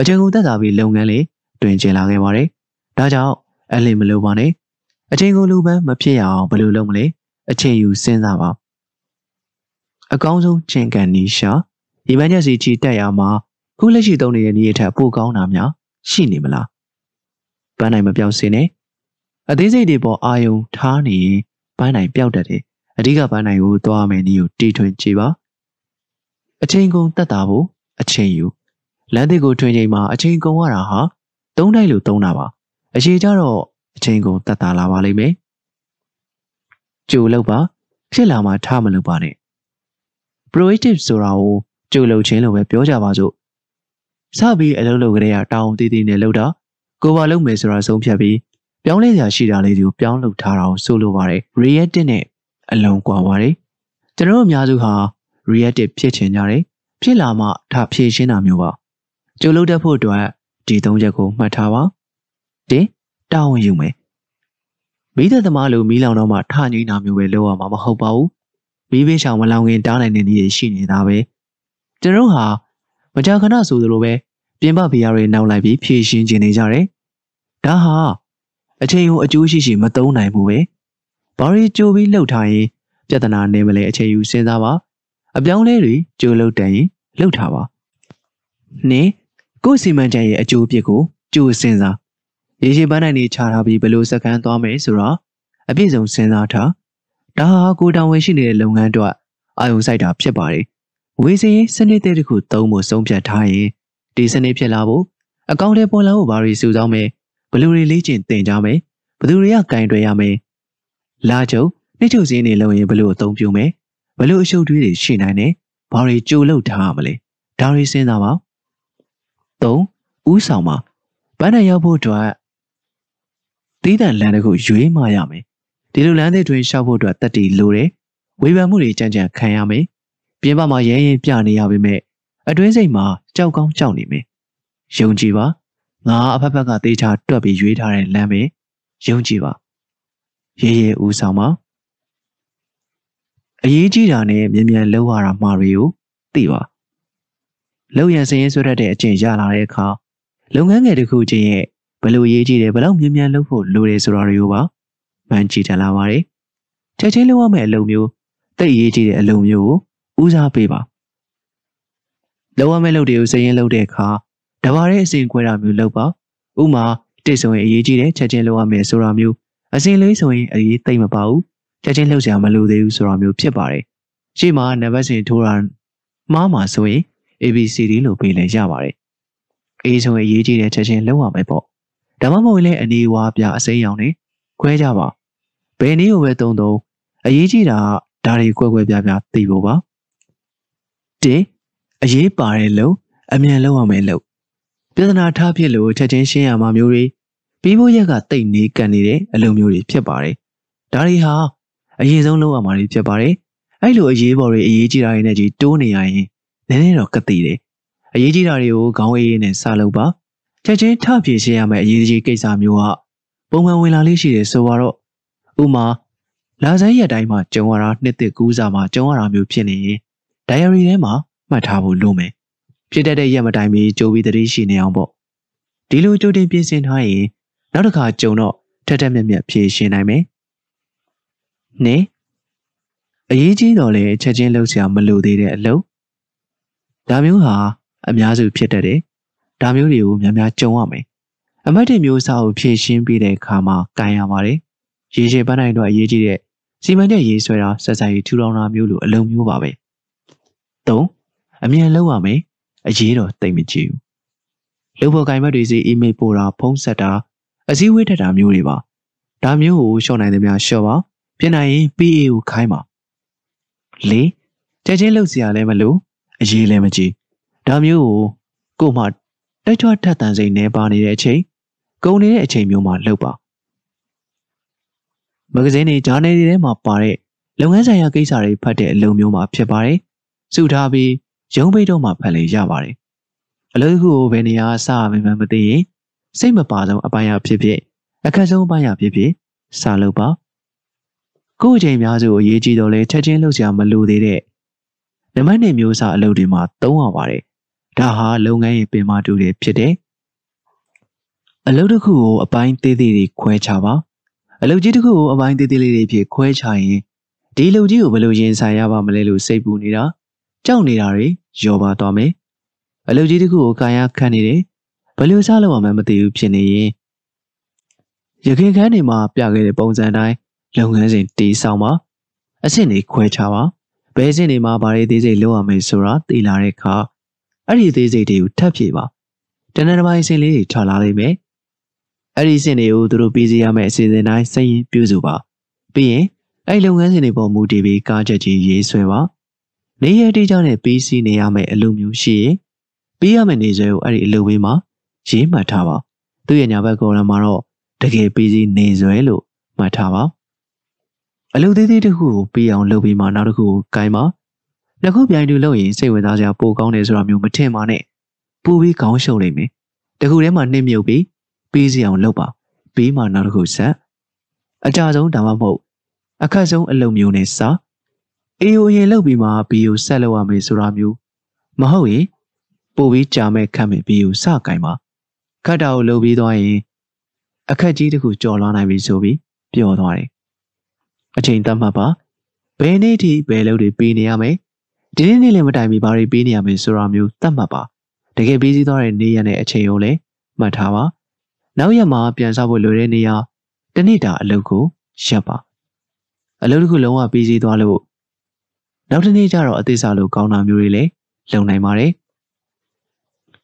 အချိန်ကုန်သက်သာပြီးလုပ်ငန်းလေးတွင်ကျင်လာခဲ့ပါတယ်ဒါကြောင့်အဲ့လိမလို့ပါနဲ့အချိန်ကုန်လူပန်းမဖြစ်ရအောင်ဘယ်လိုလုပ်မလဲအချိန်ယူစဉ်းစားပါ အကောင်းဆုံးချင်ကန်နီရှာဒီမန်ချက်စီချီတက်ရမှာခုလက်ရှိသုံးနေတဲ့နည်းအထက်ပိုကောင်းတာများရှိနေမလားပန်းနိုင်မပြောင်းစင်းနဲ့အသေးစိတ်တွေပေါ်အာယုံထားနေရင်ပန်းနိုင်ပျောက်တတ်တယ်အဓိကပန်းနိုင်ကိုသွားမယ်နည်းကိုတီထွင်ကြည့်ပါအချိန်ကုန်တက်တာဖို့အချိန်ယူလမ်းသစ်ကိုထွင်ချိန်မှာအချိန်ကုန်ရတာဟာသုံးတိုက်လို့သုံးတာပါအရှိကြတော့အချိန်ကုန်တက်တာလာပါလိမ့်မယ်ကြိုလောက်ပါဖြစ်လာမှထားမလို့ပါနဲ့ proactive ဆိုတာကိုကြိုလုပ်ခြင်းလို့ပဲပြောကြပါစို့စပြီးအလုပ်လုပ်ကြတဲ့တောင်းတည်တည်နဲ့လုပ်တာကိုပါလုပ်မယ်ဆိုတာဆုံးဖြတ်ပြီးပြောင်းလဲစရာရှိတာလေးတွေကိုပြောင်းလုပ်ထားတာကိုဆိုလိုပါတယ် reactive နဲ့အလုံးကွာပါတယ်ကျွန်တော်တို့အများစုဟာ reactive ဖြစ်ချင်ကြတယ်ဖြစ်လာမှဒါဖြည့်ရှင်းတာမျိုးပါကြိုလုပ်တတ်ဖို့အတွက်ဒီသုံးချက်ကိုမှတ်ထားပါတင်းတာဝန်ယူမယ်မိသက်သမားလိုမီးလောင်တော့မှထငိမ့်တာမျိုးပဲလုပ်ရမှာမဟုတ်ပါဘူး မီးဘေးရှောင်မလောင်ခင်တားနိုင်တဲ့နည်းတွေရှိနေတာပဲကျွန်တော်ဟာမကြာခဏဆိုသလိုပဲပြင်ပဗီယာတွေနောက်လိုက်ပြီးဖြည့်ရှင်းခြင်းနေကြတယ်ဒါဟာအချိန်ကိုအကျိုးရှိရှိမသုံးနိုင်ဘူးပဲဘာတွေကြိုပြီးလှုပ်ထားရင်ပြဿနာနေမလဲအချိန်ယူစဉ်းစားပါအပြောင်းလဲတွေကြိုလှုပ်တန်ရင်လှုပ်ထားပါနင်းကိုယ်စီမံချက်ရဲ့အကျိုးအပြစ်ကိုကြိုစဉ်းစားရေရှည်ပန်းနိုင်နေချထားပြီးဘယ်လိုစက္ကန့်သွားမယ်ဆိုတော့အပြည့်စုံစဉ်းစားထား ဒါဟာကိုတောင်ဝင်ရှိနေတဲ့လုပ်ငန်းအတွက်အာရုံစိုက်တာဖြစ်ပါတယ်ဝေစီစနစ်တဲ့တစ်ခုသုံးဖို့ဆုံးဖြတ်ထားရင်ဒီစနစ်ဖြစ်လာဖို့အကောင့်ထဲပေါ်လာဖို့ဘာတွေစုဆောင်းမယ်ဘယ်လိုတွေလေ့ကျင့်သင်ကြားမယ်ဘယ်သူတွေကကင်တွယ်ရမယ်လာချုပ်နှိမ့်ချုပ်စင်းတွေလုပ်ရင်ဘယ်လိုအသုံးပြုမယ်ဘယ်လိုအရှုပ်တွေးတွေရှိနိုင်တယ်ဘာတွေကြိုလုပ်ထားရမလဲဒါတွေစဉ်းစားပါ၃ဥဆောင်ပါဘန်းနဲ့ရောက်ဖို့အတွက်သီးသန့်လမ်းတစ်ခုရွေးမှရမယ် ဒီလိုလမ်းသစ်တွင်ရှောက်ဖို့အတွက်တက်တီလိုတယ်ဝေဖန်မှုတွေကြံ့ကြံ့ခံရမယ်ပြင်ပမှာရဲရင်ပြနေရပေမဲ့အတွင်းစိတ်မှာကြောက်ကောင်းကြောက်နေမယ်ယုံကြည်ပါငါအဖက်ဖက်ကတေးချတွက်ပြီးရွေးထားတဲ့လမ်းပဲယုံကြည်ပါရဲရဲဦးဆောင်ပါအရေးကြီးတာနဲ့မြန်မြန်လှုပ်ရတာမှာတွေကိုသိပါလှုပ်ရစရင်ဆွရတဲ့အကျင့်ရလာတဲ့အခါလုပ်ငန်းငယ်တစ်ခုချင်းရဲ့ဘယ်လိုရေးကြည့်တယ်ဘယ်လောက်မြန်မြန်လုပ်ဖို့လိုတယ်ဆိုတာတွေကိုပါ မှန်ကြည့်ထလာပါတယ်ချက်ချင်းလုပ်ရမယ့်အလုပ်မျိုးတိတ်ရေးကြည့်တဲ့အလုပ်မျိုးကိုဦးစားပေးပါလုပ်ရမယ့်လုပ်တွေကိုစရင်လုပ်တဲ့အခါတဘာတဲ့အစဉ်ခွဲတာမျိုးလုပ်ပါဥမာတိတ်ဆိုရင်အရေးကြီးတယ်ချက်ချင်းလုပ်ရမယ်ဆိုတာမျိုးအစဉ်လေးဆိုရင်အရေးသိမ့်မပါဘူးချက်ချင်းလှုပ်ရှားမလို့သေးဘူးဆိုတာမျိုးဖြစ်ပါတယ်ရှေ့မှာနံပါတ်စဉ်ထိုးတာမှားမှာဆိုရင် ABCD လို့ပေးလည်းရပါတယ်အေးဆိုရင်အရေးကြီးတဲ့ချက်ချင်းလုပ်ရမယ်ပေါ့ဒါမှမဟုတ်လည်းအနေဝါပြအစိမ်းရောင်နေခွဲကြပါ ဘယ်နည်းကိုပဲတုံတုံအရေးကြီးတာဒါတွေကွဲကွဲပြားပြားသိဖို့ပါတင်းအရေးပါတဲ့လုံအမြန်လုပ်ရမယ်လို့ပြဿနာထားဖြစ်လို့ချက်ချင်းရှင်းရမှာမျိုးတွေပြီးဖို့ရက်ကတိတ်နေကန်နေတဲ့အလုပ်မျိုးတွေဖြစ်ပါတယ်ဒါတွေဟာအရေးဆုံးလုပ်ရမှာတွေဖြစ်ပါတယ်အဲ့လိုအရေးပေါ်တွေအရေးကြီးတာတွေနဲ့ကြီးတိုးနေရရင်နည်းနည်းတော့ကတိတယ်အရေးကြီးတာတွေကိုခေါင်းအေးနဲ့စလုပ်ပါချက်ချင်းထဖြေရှင်းရမယ့်အရေးကြီးကိစ္စမျိုးကပုံမှန်ဝင်လာလေးရှိတယ်ဆိုတော့ ဥမာလာဆိုင်ရက်တိုင်းမှာကြုံရတာနှစ်သက်ကူးစားမှာကြုံရတာမျိုးဖြစ်နေရင် diary ထဲမှာမှတ်ထားဖို့လိုမယ်ဖြစ်တတ်တဲ့ရက်မတိုင်မီကြိုပြီးတတိရှိနေအောင်ပေါ့ဒီလိုကြိုတင်ပြင်ဆင်ထားရင်နောက်တစ်ခါကြုံတော့ထက်ထက်မြက်မြက်ဖြေရှင်းနိုင်မယ်နင်းအရေးကြီးတော့လေချက်ချင်းလှုပ်ရှားမလိုသေးတဲ့အလုပ်ဒါမျိုးဟာအများစုဖြစ်တတ်တယ်ဒါမျိုးတွေကိုများများကြုံရမယ်အမတ်တွေမျိုးစားကိုဖြည့်ရှင်းပေးတဲ့အခါမှာကန်ရပါတယ် ရေရှည်ပန်းနိုင်တော့အရေးကြီးတဲ့စီမံချက်ရေးဆွဲတာဆက်ဆံရေးထူထောင်တာမျိုးလိုအလုံးမျိုးပါပဲ၃အမြန်လုပ်ရမယ်အရေးတော့တိတ်မကြည့်ဘူးလုပ်ဖို့ကင်မတ်တွေစီအီးမေးလ်ပို့တာဖုန်းဆက်တာအစည်းအဝေးထက်တာမျိုးတွေပါဒါမျိုးကိုရှော့နိုင်သမျှရှော့ပါပြင်နိုင်ရင် PA ကိုခိုင်းပါ၄ချက်ချင်းလုပ်စရာလည်းမလိုအရေးလည်းမကြည့်ဒါမျိုးကိုကို့မှတိုက်ထွားထက်တန်စိတ်နေပါနေတဲ့အချိန်ကုန်နေတဲ့အချိန်မျိုးမှာလှုပ်ပါ မဂဇင်းတွေဂျာနယ်တွေထဲမှာပါတဲ့လုပ်ငန်းဆိုင်ရာကိစ္စတွေဖတ်တဲ့အလုပ်မျိုးမှာဖြစ်ပါတယ်စုထားပြီးရုံးပိတ်တော့မှဖတ်လေရပါတယ်အလုပ်ခုကိုဘယ်နေရာစရမှန်းမသိရင်စိတ်မပါဆုံးအပိုင်းအဖြစ်ဖြစ်အခက်ဆုံးအပိုင်းအဖြစ်ဖြစ်စလုပ်ပါကို့အချိန်များစုအရေးကြီးတော့လဲချက်ချင်းလှုပ်ရှားမလို့သေးတဲ့နံပါတ်1မျိုးစားအလုပ်တွေမှာသုံးရပါတယ်ဒါဟာလုပ်ငန်းရဲ့ပင်မတူတွေဖြစ်တယ်အလုပ်တစ်ခုကိုအပိုင်းသေးသေးတွေခွဲခြားပါ အလုပ်ကြီးတစ်ခုကိုအပိုင်းသေးသေးလေးတွေဖြစ်ခွဲခြားရင်ဒီအလုပ်ကြီးကိုဘယ်လိုရင်ဆိုင်ရပါမလဲလို့စိတ်ပူနေတာကြောက်နေတာတွေယောပါသွားမယ်အလုပ်ကြီးတစ်ခုကိုကာယခံနေတယ်ဘယ်လိုစားလို့မှမသိဘူးဖြစ်နေရင်ရခင်ခန်းနေမှာပြခဲ့တဲ့ပုံစံတိုင်းလုပ်ငန်းစဉ်တည်ဆောက်ပါအဆင့်တွေခွဲခြားပါဘယ်အဆင့်တွေမှာဘာတွေသေးစိတ်လုပ်ရမယ်ဆိုတာသိလာတဲ့အခါအဲ့ဒီသေးစိတ်တွေကိုထပ်ဖြည့်ပါတနင်္လာပိုင်းအဆင့်လေးတွေထွက်လာလိမ့်မယ် အဲ့ဒီအဆင့်တွေကိုသူတို့ပြီးစီရမယ့်အစီအစဉ်တိုင်းစိတ်ရင်ပြုစုပါပြီးရင်အဲ့လုပ်ငန်းစဉ်တွေပေါ်မူတည်ပြီးကားချက်ကြီးရေးဆွဲပါနေရတေးကြောင့်နဲ့ပြီးစီးနေရမယ့်အလုပ်မျိုးရှိရင်ပြီးရမယ့်နေဆွဲကိုအဲ့ဒီအလုပ်ဝေးမှာရေးမှတ်ထားပါသူ့ရဲ့ညာဘက်ကော်လမ်မှာတော့တကယ်ပြီးစီးနေဆွဲလို့မှတ်ထားပါအလုပ်သေးသေးတစ်ခုကိုပြီးအောင်လုပ်ပြီးမှနောက်တစ်ခုကိုကိုင်းပါနှစ်ခုပြိုင်တူလုပ်ရင်စိတ်ဝင်စားစရာပိုကောင်းတယ်ဆိုတာမျိုးမထင်ပါနဲ့ပိုပြီးကောင်းရှုံလိမ့်မယ်တခုထဲမှာနှိမ့်မြုပ်ပြီး ပြီးစီအောင်လုပ်ပါပြီးမှနောက်တစ်ခုဆက်အကြဆုံးဒါမှမဟုတ်အခက်ဆုံးအလုပ်မျိုးနဲ့စာအေယိုရင်လုပ်ပြီးမှဘီယိုဆက်လုပ်ရမယ်ဆိုတာမျိုးမဟုတ်ရင်ပို့ပြီးကြာမဲ့ခတ်မဲ့ဘီယိုစကင်ပါခတ်တာကိုလုပ်ပြီးသွားရင်အခက်ကြီးတစ်ခုကြော်လာနိုင်ပြီဆိုပြီးပြောသွားတယ်အချိန်သတ်မှတ်ပါဘယ်နေ့ထိဘယ်လုပ်တွေပေးနေရမယ်ဒီနေ့နေ့လည်းမတိုင်မီဘာတွေပေးနေရမယ်ဆိုတာမျိုးသတ်မှတ်ပါတကယ်ပြီးစီးသွားတဲ့နေ့ရက်နဲ့အချိန်ကိုလည်းမှတ်ထားပါ နောက်ရက်မှာပြန်စားဖို့လိုတဲ့နေရာတနေ့တာအလုပ်ကိုရပ်ပါအလုပ်တစ်ခုလုံးဝပြီးစီးသွားလို့နောက်တစ်နေ့ကျတော့အသေးစားလို့ကောင်းတာမျိုးတွေလည်းလုံနိုင်ပါတယ်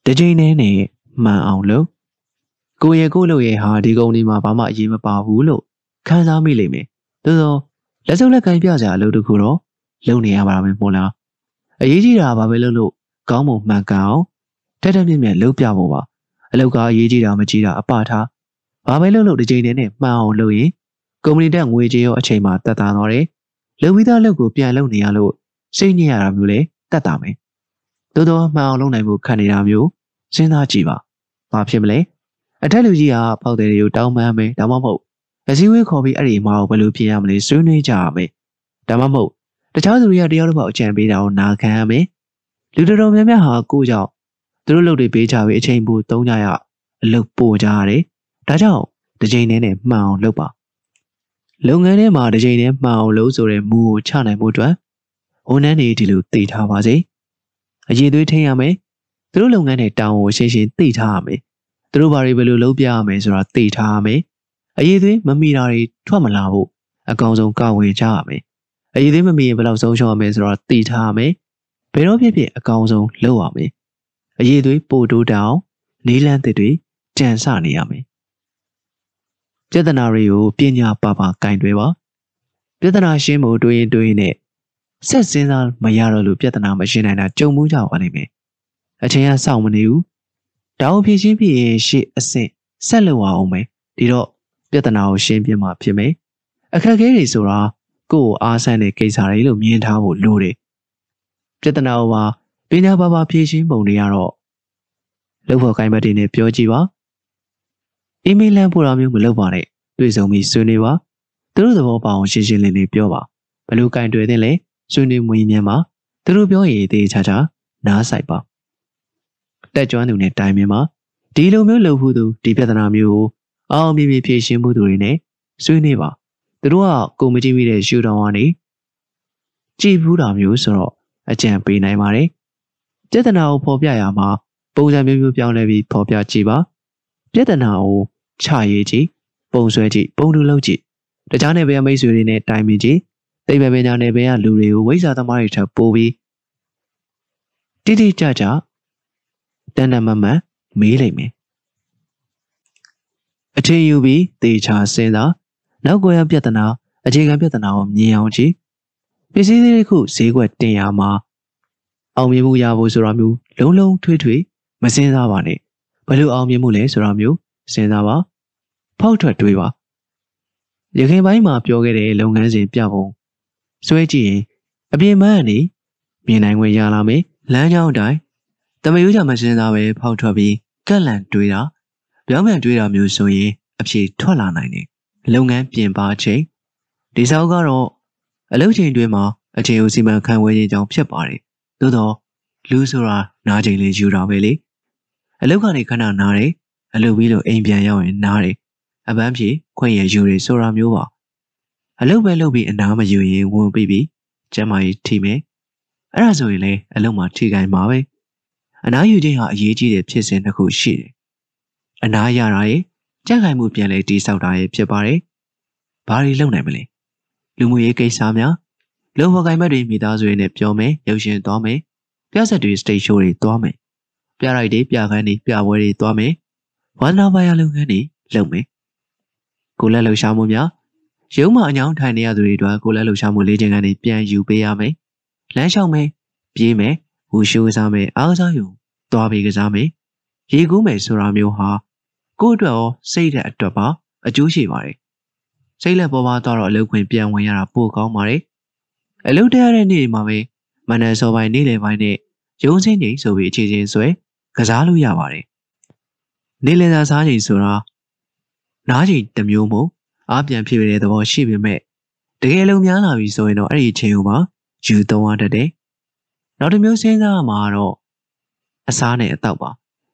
တကြိမ်နဲ့နဲ့မှန်အောင်လုပ်ကိုရဲ့ကိုလို့ရဲ့ဟာဒီကုန်းဒီမှာဘာမှအရေးမပါဘူးလို့ခံစားမိလိမ့်မယ်သို့သောလက်စုပ်လက်ကင်ပြကြအလုပ်တစ်ခုတော့လုပ်နေရပါမယ်မို့လားအရေးကြီးတာဘာပဲလုပ်လို့ကောင်းမွန်မှန်ကန်အောင်တက်တက်မြင့်မြတ်လုပ်ပြဖို့ပါ အလုပ်ကအရေးကြီးတာမကြီးတာအပထားဘာပဲလုပ်လို့ဒီချိန်နဲ့မှန်အောင်လုပ်ရင်ကုမ္ပဏီတက်ငွေကြေးရောအချိန်မှတက်တာတော့တယ်လုံပြီးသားလုပ်ကိုပြန်လုပ်နေရလို့စိတ်ညစ်ရတာမျိုးလေတက်တာမယ်သို့တော့မှန်အောင်လုပ်နိုင်ဖို့ခံနေတာမျိုးစဉ်းစားကြည့်ပါဘာဖြစ်မလဲအထက်လူကြီးကဖောက်တယ်တွေကိုတောင်းပန်မယ်ဒါမှမဟုတ်အစည်းအဝေးခေါ်ပြီးအဲ့ဒီမှာဘယ်လိုပြင်ရမလဲဆွေးနွေးကြရမယ်ဒါမှမဟုတ်တခြားသူတွေကတယောက်တစ်ပေါက်အကြံပေးတာကိုနာခံရမယ်လူတော်တော်များများဟာကိုကြောင့် သူတို့လုပ်တွေပေးချပြီးအချိန်ပိုသုံးကြရအလုပ်ပို့ကြရတယ်ဒါကြောင့်တစ်ချိန်နဲ့နဲ့မှန်အောင်လုပ်ပါလုပ်ငန်းထဲမှာတစ်ချိန်နဲ့မှန်အောင်လုပ်ဆိုတဲ့မူကိုချနိုင်ဖို့အတွက်ဝန်ထမ်းတွေဒီလိုသိထားပါစေအရေးသွေးထိန်းရမယ်သူတို့လုပ်ငန်းတွေတောင်းကိုရှင်းရှင်းသိထားရမယ်သူတို့ဘာတွေဘယ်လိုလုပ်ပြရမယ်ဆိုတာသိထားရမယ်အရေးသွေးမမိတာတွေထွက်မလာဖို့အကောင်ဆုံးကာဝေကြရမယ်အရေးသွေးမမိရင်ဘယ်လောက်ဆုံးရှုံးရမယ်ဆိုတာသိထားရမယ်ဘယ်တော့ဖြစ်ဖြစ်အကောင်ဆုံးလုပ်ရမယ် အရေးသွေးပို့တိုးတောင်းနေလန်းသစ်တွေကြံစနေရမယ်ပြဿနာတွေကိုပညာပါပါကင်တွယ်ပါပြဿနာရှင်းဖို့တွေးရင်တွေးရင်နဲ့ဆက်စင်းစားမရတော့လို့ပြဿနာမရှင်းနိုင်တာကြုံမှုကြပါလိမ့်မယ်အချိန်ကစောင့်မနေဘူးတောင်းဖြည့်ရှင်းပြီးရင်ရှေ့အဆင့်ဆက်လုပ်အောင်မယ်ဒီတော့ပြဿနာကိုရှင်းပြမှဖြစ်မယ်အခက်အခဲတွေဆိုတာကိုယ့်ကိုအားဆန်းတဲ့ကိစ္စတွေလို့မြင်ထားဖို့လိုတယ်ပြဿနာကိုပါ ပညာပါပါဖြည့်ရှင်းပုံတွေကတော့လုပ်ဖို့ကိုင်းဘက်တွေနဲ့ပြောကြည့်ပါအီးမေးလ်လမ်းပို့တာမျိုးမလုပ်ပါနဲ့တွေ့ဆုံပြီးဆွေးနွေးပါသူတို့သဘောပေါအောင်ရှင်းရှင်းလင်းလင်းပြောပါဘယ်လိုကင်တွယ်သင့်လဲဆွေးနွေးမွေးမြန်းပါသူတို့ပြောရင်တေးချာချာနားဆိုင်ပါတက်ကြွသူနဲ့တိုင်ပင်ပါဒီလိုမျိုးလုပ်ဖို့သူဒီပြဿနာမျိုးကိုအောင်မြင်မြင်ဖြေရှင်းမှုသူတွေနဲ့ဆွေးနွေးပါသူတို့ကကိုမကြည့်မိတဲ့ရှူတောင်ကနေကြည်ဘူးတာမျိုးဆိုတော့အကြံပေးနိုင်ပါတယ် ပြဿနာကိုဖော်ပြရမှာပုံစံမျိုးမျိုးပြောင်းလဲပြီးဖော်ပြကြည့်ပါပြဿနာကိုချရေးကြည့်ပုံဆွဲကြည့်ပုံတူလုပ်ကြည့်တခြားနယ်ပယ်မိတ်ဆွေတွေနဲ့တိုင်ပင်ကြည့်သိပ္ပံပညာနယ်ပယ်ကလူတွေကိုဝိဇ္ဇာသမားတွေထပ်ပို့ပြီးတိတိကျကျတန်တမမန်မေးလိုက်မယ်အထင်ယူပြီးသေချာစဉ်းစားနောက်ကွယ်ရပြဿနာအခြေခံပြဿနာကိုမြင်အောင်ကြည့်ပစ္စည်းတွေခုဈေးကွက်တင်ရမှာ အောင်မြင်မှုရဖို့ဆိုတာမျိုးလုံးလုံးထွေးထွေးမစင်စားပါနဲ့ဘယ်လိုအောင်မြင်မှုလဲဆိုတာမျိုးစဉ်းစားပါဖောက်ထွက်တွေးပါရခိုင်ပိုင်းမှာပြောခဲ့တဲ့လုပ်ငန်းစဉ်ပြပုံစွဲကြည့်ရင်အပြင်ပန်းကနေမြင်နိုင်ခွင့်ရလာမယ်လမ်းကြောင်းတိုင်းတမယိုးကြမစင်းသားပဲဖောက်ထွက်ပြီးကက်လန်တွေးတာပြောင်းပြန်တွေးတာမျိုးဆိုရင်အဖြေထွက်လာနိုင်တယ်လုပ်ငန်းပြင်ပါချိန်ဒီဆောက်ကတော့အလုပ်ချိန်တွင်မှာအချိန်ကိုစီမံခန့်ခွဲခြင်းကြောင့်ဖြစ်ပါတယ် သို့တော့လူဆိုတာနားချိန်လေးယူတာပဲလေအလုပ်ကနေခဏနားတယ်အလုပ်ပြီးလို့အိမ်ပြန်ရောက်ရင်နားတယ်အပန်းဖြေခွင့်ရယူတွေဆိုတာမျိုးပါအလုပ်ပဲလုပ်ပြီးအနားမယူရင်ဝင်ပြီးပြီးကျမကြီးထိမယ်အဲ့ဒါဆိုရင်လေအလုပ်မှာထိခိုင်မှာပဲအနားယူခြင်းဟာအရေးကြီးတဲ့ဖြစ်စဉ်တစ်ခုရှိတယ်အနားရတာရဲ့ကြက်ခိုင်မှုပြန်လဲတိဆောက်တာရဲ့ဖြစ်ပါတယ်ဘာတွေလုပ်နိုင်မလဲလူမှုရေးကိစ္စများ လုံဖော်ကိုင်ဘက်တွေမိသားစုတွေနဲ့ပြောမယ်ရုပ်ရှင်သွားမယ်ပြဆက်တွေစတိတ်ရှိုးတွေသွားမယ်ပြရိုက်တွေပြခန်းတွေပြပွဲတွေသွားမယ်ဝန္ဒနာဘာယာလုပ်ငန်းတွေလုပ်မယ်ကိုလက်လှူရှားမှုများရုံးမှအညောင်းထိုင်နေရသူတွေအတွက်ကိုလက်လှူရှားမှုလေးချိန်ကနေပြန်ယူပေးရမယ်လမ်းလျှောက်မယ်ပြေးမယ်ဝူရှိုးစားမယ်အားစားယူသွားပြီးကစားမယ်ရေကူးမယ်ဆိုတာမျိုးဟာကိုယ့်အတွက်ရောစိတ်တဲ့အတွက်ပါအကျိုးရှိပါတယ်စိတ်လက်ပေါ်ပါတော့အလုပ်ခွင်ပြန်ဝင်ရတာပိုကောင်းပါတယ် အလုပ်တရားတဲ့နေ့မှာပဲမနက်စောပိုင်းနေ့လယ်ပိုင်းနဲ့ရုံးစင်းချိန်ဆိုပြီးအခြေချင်းဆွဲကစားလို့ရပါတယ်နေ့လယ်စာစားချိန်ဆိုတာနားချိန်တစ်မျိုးမို့အားပြန်ဖြစ်နေတဲ့သဘောရှိပေမဲ့တကယ်လုံးများလာပြီဆိုရင်တော့အဲ့ဒီအချိန်ကိုမှယူသုံးရတတ်တယ်နောက်တစ်မျိုးစဉ်းစားရမှာတော့အစားနဲ့အတော့ပါ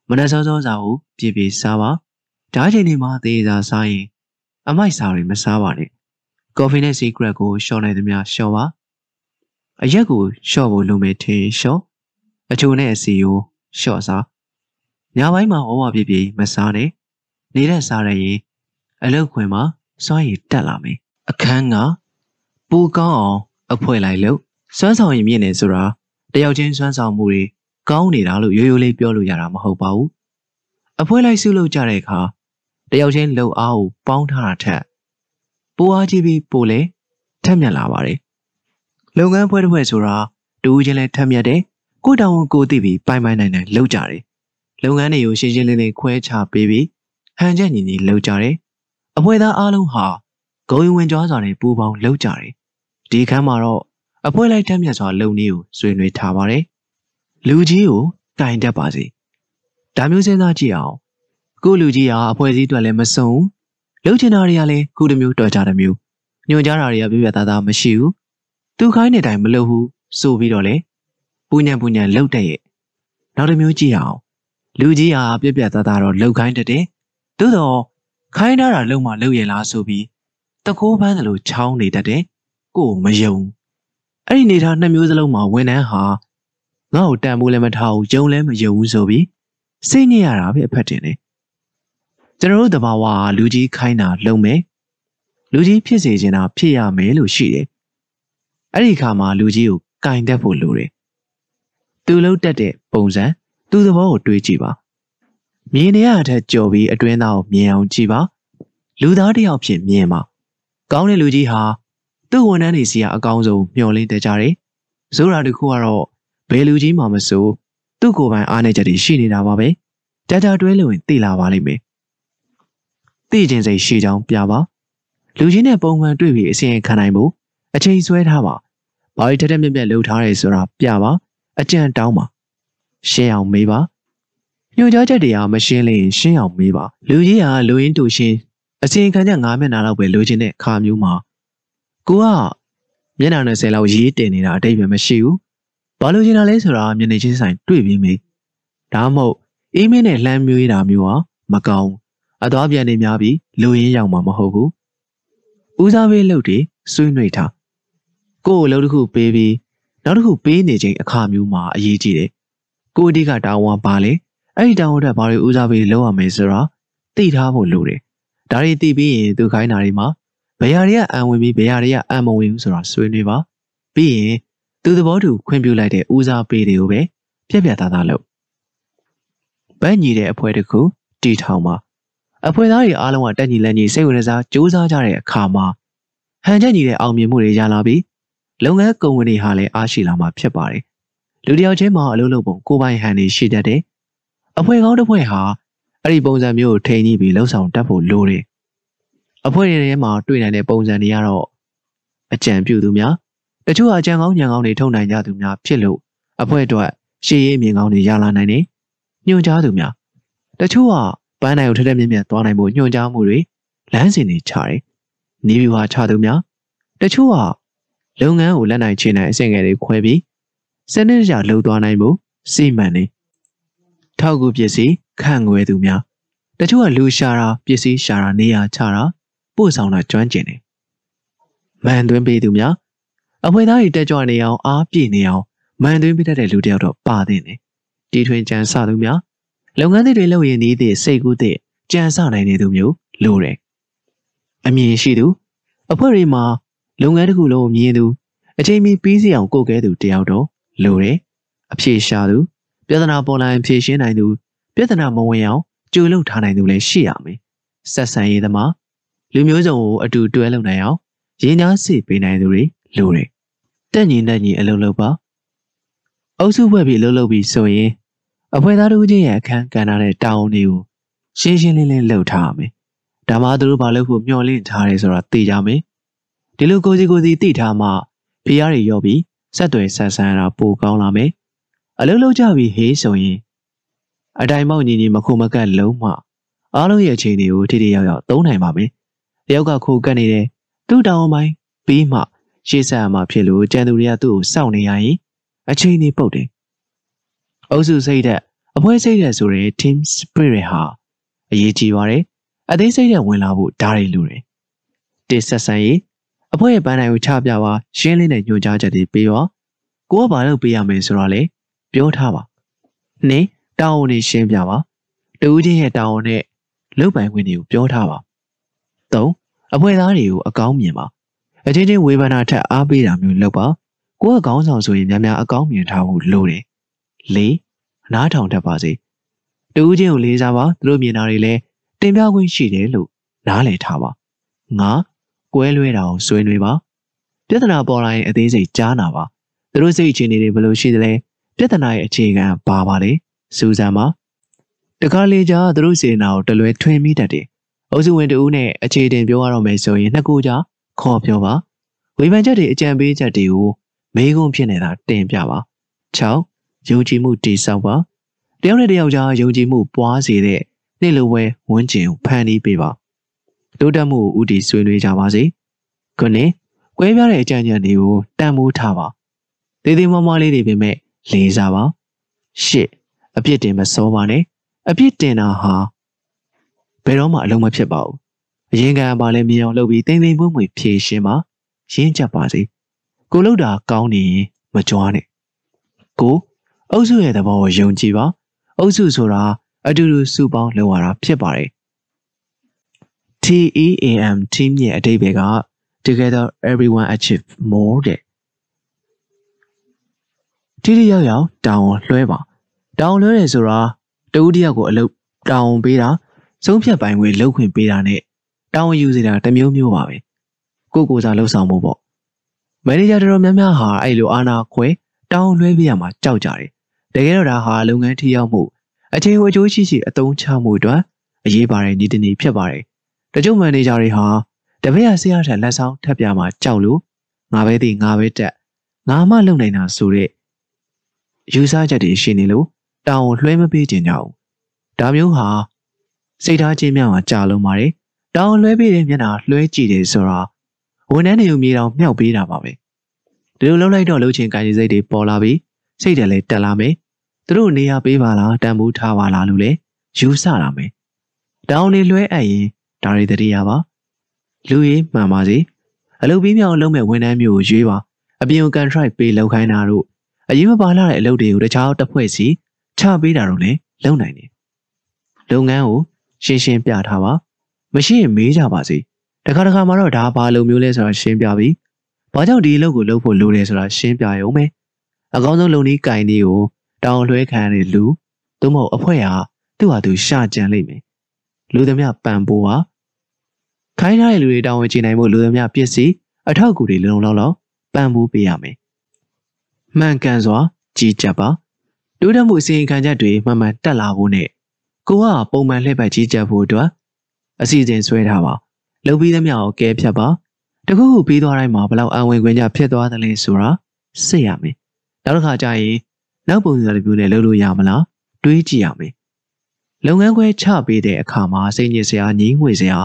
မနက်စောစောစာကိုပြည့်ပြည့်စားပါဓာတ်ချိန်တွေမှာသေးစားစားရင်အမိုက်စားတွေမစားပါနဲ့ကော်ဖီနဲ့စီဂရက်ကိုရှော့နိုင်သမျှရှော့ပါ အရက်ကိုရှော့ဖို့လုပ်မယ်ထင်ရှော့အချိုနဲ့အစီကိုရှော့စားညပိုင်းမှာဩဝါပြည့်ပြည့်မစားနဲ့နေတဲ့စားရရင်အလုတ်ခွင်မှာစွမ်းရည်တက်လာမယ်အခန်းကပူကောင်းအောင်အဖွဲလိုက်လို့စွမ်းဆောင်ရည်မြင့်နေဆိုတာတယောက်ချင်းစွမ်းဆောင်မှုတွေကောင်းနေတာလို့ရိုးရိုးလေးပြောလို့ရတာမဟုတ်ပါဘူးအဖွဲလိုက်စုလုပ်ကြတဲ့အခါတယောက်ချင်းလှုပ်အားကိုပေါင်းထားတာထက်ပိုအားကြီးပြီးပိုလဲထက်မြက်လာပါတယ် လုပ်ငန်းဖွဲ့တစ်ဖွဲ့ဆိုတာတူးချင်းလဲထက်မြက်တယ်ကိုတောင်ကိုသိပြီးပိုင်ပိုင်နိုင်နိုင်လုပ်ကြတယ်လုပ်ငန်းတွေကိုရှင်းရှင်းလင်းလင်းခွဲခြားပေးပြီးဟန်ချက်ညီညီလုပ်ကြတယ်အဖွဲသားအားလုံးဟာဂုံရင်ဝင်ကြွားစွာနဲ့ပူပေါင်းလှုပ်ကြတယ်ဒီခန်းမှာတော့အဖွဲလိုက်တက်မြတ်စွာလုံနည်းကိုဆွေးနွေးထားပါတယ်လူကြီးကိုကင်တက်ပါစေဒါမျိုးစဉ်းစားကြည့်အောင်ကိုလူကြီးဟာအဖွဲ့အစည်းအတွက်လည်းမစုံလှုပ်ချင်တာတွေကလည်းခုတစ်မျိုးတော်ကြတဲ့မျိုးညွန်ကြားတာတွေကပြပြသားသားမရှိဘူး သူခိုင်းတဲ့အတိုင်းမလုပ်ဘူးဆိုပြီးတော့လေပူညံပူညံလှုပ်တဲ့ရဲ့နောက်တစ်မျိုးကြည့်အောင်လူကြီးဟာပြပြသားသားတော့လှုပ်ခိုင်းတတ်တယ်သို့တော့ခိုင်းထားတာလုံမှလှုပ်ရလားဆိုပြီးတကိုးပန်းတယ်လို့ချောင်းနေတတ်တယ်ကိုမယုံအဲ့ဒီနေထားနှစ်မျိုးစလုံးမှာဝန်ထမ်းဟာငါ့ကိုတန်ဖိုးလည်းမထားဘူးယုံလည်းမယုံဘူးဆိုပြီးစိတ်ညစ်ရတာပဲအဖက်တင်တယ်ကျွန်တော်တို့တဘာဝလူကြီးခိုင်းတာလုံမယ်လူကြီးဖြစ်စေချင်တာဖြစ်ရမယ်လို့ရှိတယ် အဲ့ဒီခါမှာလူကြီးကိုကင်တတ်ဖို့လိုတယ်သူလှုပ်တတ်တဲ့ပုံစံသူ့သဘောကိုတွေးကြည့်ပါမြင်နေရတဲ့အထက်ကြော်ပြီးအတွင်းသားကိုမြင်အောင်ကြည့်ပါလူသားတစ်ယောက်ဖြစ်မြင်ပါကောင်းတဲ့လူကြီးဟာသူ့ဝန်ထမ်းတွေစီကအကောင်းဆုံးမျှော်လင့်တကြတယ်။ဆိုတာတခုကတော့ဘယ်လူကြီးမှမဆိုသူ့ကိုယ်ပိုင်အားနည်းချက်တွေရှိနေတာပါပဲ။တကြတွဲလို့ရင်သိလာပါလိမ့်မယ်။သိခြင်းစိတ်ရှိကြောင်းပြပါ။လူကြီးနဲ့ပုံမှန်တွေ့ပြီးအစီရင်ခံနိုင်ဖို့ အချိန်ဆွဲထားပါ။ဘာလို့ထက်ထက်မြက်မြက်လှုပ်ထားရဲဆိုတာပြပါ။အကြံတောင်းပါ။ရှင်းအောင်မေးပါ။ညွှန်ကြားချက်တွေကမရှင်းလို့ရှင်းအောင်မေးပါ။လူကြီးကလူရင်းတူရှင်းအစီရင်ခံချက်9မျက်နှာလောက်ပဲလိုချင်တဲ့အခါမျိုးမှာကိုကမျက်နှာ20လောက်ရေးတင်နေတာအတိတ်ပဲမရှိဘူး။ဘာလို့ချင်တာလဲဆိုတာမျက်နှာချင်းဆိုင်တွေ့ပြီးမေး။ဒါမှမဟုတ်အေးမင်းနဲ့လှမ်းမျိုးရတာမျိုးဟာမကောင်း။အသွားပြန်နေများပြီးလူရင်းရောက်မှာမဟုတ်ဘူး။ဦးစားပေးလုပ်တွေဆွေးနွေးထား။ ကို့ကိုလှုပ်တစ်ခုပေးပြီးနောက်တစ်ခုပေးနေချိန်အခါမျိုးမှာအရေးကြီးတယ်။ကို့အတိကတာဝန်ပါလေ။အဲ့ဒီတာဝန်တွေဘာတွေဦးစားပေးလုပ်ရမယ်ဆိုတာသိထားဖို့လိုတယ်။ဒါတွေသိပြီးရင်သူခိုင်းတာတွေမှာဘယ်ဟာတွေကအံဝင်ပြီးဘယ်ဟာတွေကအံမဝင်ဘူးဆိုတာဆွေးနွေးပါပြီးရင်သူသဘောတူခွင့်ပြုလိုက်တဲ့ဦးစားပေးတွေကိုပဲပြက်ပြက်သားသားလုပ်ဗန်းညီတဲ့အဖွဲတစ်ခုတီထောင်ပါအဖွဲသားတွေအားလုံးကတက်ညီလက်ညီစိတ်ဝင်စားစူးစမ်းကြတဲ့အခါမှာဟန်ချက်ညီတဲ့အောင်မြင်မှုတွေရလာပြီး လုပ်ငန်းကုမ္ပဏီဟာလည်းအားရှိလာမှာဖြစ်ပါတယ်လူတယောက်ချင်းမှာအလုပ်လုပ်ပုံကိုပိုင်ဟန်တွေရှိတတ်တယ်အဖွဲကောင်းတစ်ဖွဲဟာအဲ့ဒီပုံစံမျိုးကိုထိန်းညှိပြီးလှုပ်ဆောင်တတ်ဖို့လိုတယ်အဖွဲ့တွေထဲမှာတွေ့နိုင်တဲ့ပုံစံတွေကတော့အကြံပြုသူများတချို့အကြံကောင်းညံကောင်းတွေထုတ်နိုင်ကြသူများဖြစ်လို့အဖွဲ့အတွက်ရှေးရေးမြင်ကောင်းတွေရလာနိုင်တယ်ညွှန်ကြားသူများတချို့ကပန်းနိုင်ကိုထက်ထက်မြက်မြက်သွားနိုင်ဖို့ညွှန်ကြားမှုတွေလမ်းစဉ်တွေချတယ်နေဗျူဟာချသူများတချို့က လုပ်ငန်းကိုလက်နိုင်ချေနိုင်အဆင့်ငယ်တွေခွဲပြီးစနစ်တကျလှုပ်သွားနိုင်ဖို့စီမံနေထောက်ကူပစ္စည်းခန့်ငွေသူများတချို့ကလူရှာတာပစ္စည်းရှာတာနေရာချတာပို့ဆောင်တာကျွမ်းကျင်တယ်။မန်သွင်းပေးသူများအဖွဲသားတွေတက်ကြွနေအောင်အားပြည့်နေအောင်မန်သွင်းပေးတတ်တဲ့လူတယောက်တော့ပါတဲ့နေ။တီထွင်ကြံစသူများလုပ်ငန်းတွေလုပ်ရင်ဤသည့်စိတ်ကူးသည့်ကြံစနိုင်နေသူမျိုးလိုတယ်။အမြင်ရှိသူအဖွဲ့တွေမှာ လုပ်ငန်းတစ်ခုလုံးကိုမြင်သူအချိန်မီပြီးစီအောင်ကိုကဲသူတယောက်တော့လိုတယ်။အဖြေရှာသူပြဿနာပေါ်လာရင်ဖြေရှင်းနိုင်သူပြဿနာမဝင်အောင်ကြိုလုပ်ထားနိုင်သူလည်းရှိရမယ်။ဆက်ဆံရေးသမားလူမျိုးစုံကိုအတူတွဲလုံနိုင်အောင်ရင်းနှီးစေပေးနိုင်သူတွေလိုတယ်။တက်ညီတက်ညီအလုပ်လုပ်ပါ။အုပ်စုဖွဲ့ပြီးအလုပ်လုပ်ပြီးဆိုရင်အဖွဲ့သားတို့ချင်းရဲ့အခန်းကဏ္ဍနဲ့တာဝန်တွေကိုရှင်းရှင်းလင်းလင်းလုပ်ထားရမယ်။ဒါမှသူတို့ဘာလို့ဖို့မျှော်လင့်ထားတယ်ဆိုတာသိကြမယ်။ ဒီလိုကိုစီကိုစီသိထားမှဖိအားတွေရော့ပြီးဆက်သွယ်ဆက်ဆံရတာပိုကောင်းလာမယ်။အလုပ်လုပ်ကြပြီးဟေးဆိုရင်အတိုင်းမောက်ညီညီမခုမကတ်လုံးမှအားလုံးရဲ့အခြေအနေကိုထိထိရောက်ရောက်သုံးနိုင်ပါမယ်တယောက်ကခိုးကပ်နေတယ်သူ့တောင်းပိုင်းပြီးမှရှေ့ဆက်ရမှာဖြစ်လို့ကျန်သူတွေကသူ့ကိုစောင့်နေရရင်အချိန်နေပုတ်တယ်အုပ်စုစိတ်သက်အဖွဲစိတ်သက်ဆိုတဲ့ team spirit ဟာအရေးကြီးပါတယ်အသေးစိတ်သက်ဝင်လာဖို့ဓာတ်တွေလိုတယ်တစ်ဆက်ဆံရေး အဖွဲရဲ့ပန်းတိုင်ကိုချပြပါရှင်းလင်းတဲ့ညွှန်ကြားချက်တွေပေးပါကိုကဘာလို့ပေးရမလဲဆိုတော့လေပြောထားပါနင်းတောင်းဝန်နေရှင်းပြပါတူးချင်းရဲ့တောင်းဝန်နဲ့လုတ်ပိုင်ခွင့်တွေကိုပြောထားပါ၃အဖွဲ့သားတွေကိုအကောင်းမြင်ပါအချင်းချင်းဝေဖန်တာထက်အားပေးတာမျိုးလုပ်ပါကိုယ့်အကောင်းဆောင်ဆိုရင်များများအကောင်းမြင်ထားဖို့လိုတယ်၄နားထောင်တတ်ပါစေတူးချင်းကိုလေးစားပါသူတို့မြင်တာတွေလည်းတင်ပြခွင့်ရှိတယ်လို့နားလည်ထားပါငါ ကွဲလွဲတာကိုဆွေးနွေးပါပြဿနာပေါ်လာရင်အသေးစိတ်ကြားနာပါသူတို့စိတ်အခြေအနေတွေဘယ်လိုရှိသလဲပြဿနာရဲ့အခြေခံပါပါလေစူဇန်ပါတခါလေကြာသူတို့စေနာကိုတလွဲထွင်မိတတ်တယ်အုပ်စုဝင်တဦးနဲ့အခြေတင်ပြောရတော့မယ်ဆိုရင်နှစ်ခုကြားခေါ်ပြောပါဝေဖန်ချက်တွေအကြံပေးချက်တွေကိုမေးခွန်းဖြစ်နေတာတင်ပြပါ6ယုံကြည်မှုတည်ဆောက်ပါတယောက်နဲ့တယောက်ကြားယုံကြည်မှုပွားစေတဲ့နေ့လိုဝဲဝန်းကျင်ကိုဖန်တီးပေးပါ တိုးတက်မှုကိုဥတီဆွေးနွေးကြပါစေခုနှစ်ကွဲပြားတဲ့အကြံဉာဏ်တွေကိုတန်ဖိုးထားပါသေးသေးမွားမွားလေးတွေပဲမဲ့လေးစားပါရှစ်အပြစ်တင်မစောပါနဲ့အပြစ်တင်တာဟာဘယ်တော့မှအလုံးမဖြစ်ပါဘူးအရင်ကပါလဲမြင်အောင်လုပ်ပြီးတိမ်တိမ်မွေ့မွေ့ဖြေရှင်းပါရင်းချက်ပါစေကိုလှုပ်တာကောင်းနေရင်မကြွားနဲ့ကိုအုပ်စုရဲ့သဘောကိုယုံကြည်ပါအုပ်စုဆိုတာအတူတူစုပေါင်းလုပ်ရတာဖြစ်ပါတယ် TEAM team ရဲ့အတိတ်ဘယ်က together everyone achieve more တဲ့တိတိယောက်ယောက်တောင်းလွှဲပါတောင်းလွှဲတယ်ဆိုတာတဦးတယောက်ကိုအလုပ်တောင်းပေးတာဆုံးဖြတ်ပိုင်ခွင့်လုပ်ခွင့်ပေးတာနဲ့တောင်းယူစေတာတစ်မျိုးမျိုးပါပဲကိုကိုစားလှုပ်ဆောင်မှုပေါ့မန်နေဂျာတော်များများဟာအဲ့လိုအာနာခွဲတောင်းလွှဲပေးရမှာကြောက်ကြတယ်တကယ်တော့ဒါဟာလုပ်ငန်းထိရောက်မှုအချိန်အကျိုးရှိရှိအသုံးချမှုအတွက်အရေးပါတဲ့နည်းတနည်းဖြစ်ပါတယ် တချို့မန်နေဂျာတွေဟာတပည့်ရဆရာထက်လက်ဆောင်ထပ်ပြမှာကြောက်လို့ငါပဲသိငါပဲတက်ငါမှလုံနိုင်တာဆိုတဲ့ယူဆချက်တွေရှိနေလို့တောင်းလွှဲမပေးကြကြဘူးဒါမျိုးဟာစိတ်ထားချင်းများမှာကြာလုံးပါတယ်တောင်းလွှဲပေးတဲ့မျက်နှာလွှဲကြည့်တယ်ဆိုတာဝန်ထမ်းတွေကိုမြေတောင်မြှောက်ပေးတာပါပဲဒီလိုလုပ်လိုက်တော့လှုပ်ချင်ကြင်စိတ်တွေပေါ်လာပြီးစိတ်တယ်လည်းတက်လာမယ်သူတို့နေရာပေးပါလားတန်ဖိုးထားပါလားလို့လည်းယူဆတာမယ်တောင်းနေလွှဲအပ်ရင် ဒါတွေတတိယပါလူရေးမှန်ပါစေအလုပ်ပြီးမြောင်လုံးမဲ့ဝန်ထမ်းမျိုးကိုရွေးပါအပြင်ကို contract ပေးလောက်ခိုင်းတာတို့အရင်မပါလာတဲ့အလုပ်တွေကိုတခြားတစ်ဖွဲ့စီချပေးတာတို့လည်းလုပ်နိုင်တယ်လုပ်ငန်းကိုရှင်းရှင်းပြထားပါမရှိရင်မေးကြပါစေတခါတခါမှတော့ဒါဘာလိုမျိုးလဲဆိုတာရှင်းပြပြီးဘာကြောင့်ဒီအလုပ်ကိုလုပ်ဖို့လိုတယ်ဆိုတာရှင်းပြရုံပဲအကောင်းဆုံးလုပ်နည်းကင်နည်းကိုတောင်းလွှဲခံရတဲ့လူသို့မဟုတ်အဖွဲ့ဟာသူ့ဟာသူရှာကြံလိမ့်မယ်လူသမျှပံပိုးဟာ ခိုင်းထားတဲ့လူတွေတောင်းဝင်ချနိုင်မှုလူသမျှပစ္စည်းအထောက်အကူတွေလုံလောက်လောက်ပံပိုးပေးရမယ်မှန်ကန်စွာကြီးကြပ်ပါတိုးတက်မှုအစီရင်ခံချက်တွေမှန်မှန်တက်လာဖို့နဲ့ကိုကပုံမှန်လှည့်ပတ်ကြီးကြပ်ဖို့အတွက်အစီအစဉ်ဆွဲထားပါလုပ်ပြီးသမျှကိုကဲဖြတ်ပါတခုခုပြီးသွားတိုင်းမှာဘလောက်အဝင်ခွင့်ကြဖြစ်သွားသလဲဆိုတာစိတ်ရမယ်နောက်တစ်ခါကျရင်နောက်ပုံစံတစ်မျိုးနဲ့လုပ်လို့ရမလားတွေးကြည့်ရမယ်လုပ်ငန်းခွဲချပေးတဲ့အခါမှာစိတ်ညစ်စရာညှင်းငွေစရာ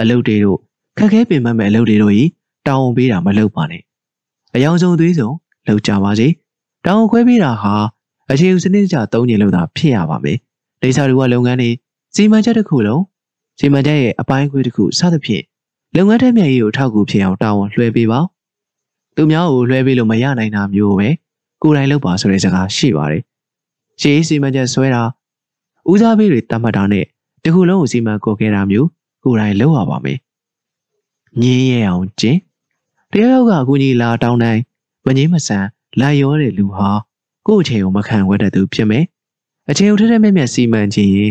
အလုပ်တွေတို့ခက်ခဲပင်ပန်းမဲ့အလုပ်တွေတို့ဤတောင်းပေးတာမလုပ်ပါနဲ့အယောင်ဆုံးသွေးဆုံးလုပ်ကြပါစေတောင်းခွဲပေးတာဟာအခြေဥစနစ်ကြသုံးညင်လို့သာဖြစ်ရပါမယ်ဒိစာတွေကလုပ်ငန်းတွေစီမံချက်တစ်ခုလုံးစီမံချက်ရဲ့အပိုင်းခွဲတစ်ခုစသဖြင့်လုပ်ငန်းထက်မြတ်ရေးကိုထောက်ကူဖြစ်အောင်တာဝန်လွှဲပေးပါသူများကိုလွှဲပေးလို့မရနိုင်တာမျိုးပဲကိုယ်တိုင်လုပ်ပါဆိုတဲ့စကားရှိပါတယ်ရှေးစီမံချက်ဆွဲတာဦးစားပေးတွေတတ်မှတ်တာနဲ့တခုလုံးကိုစီမံကော်ခဲ့တာမျိုး ကိုယ်တိုင်လုပ်ရပါမယ်ငင်းရအောင်ကျင်းတယောက်ယောက်ကအခုကြီးလာတောင်းတိုင်းမငင်းမဆန်လာရောတဲ့လူဟာကိုယ့်အချိန်ကိုမခံဝဲတဲ့သူဖြစ်မယ်အချိန်ကိုထက်ထက်မြက်မြက်စီမံခြင်းရင်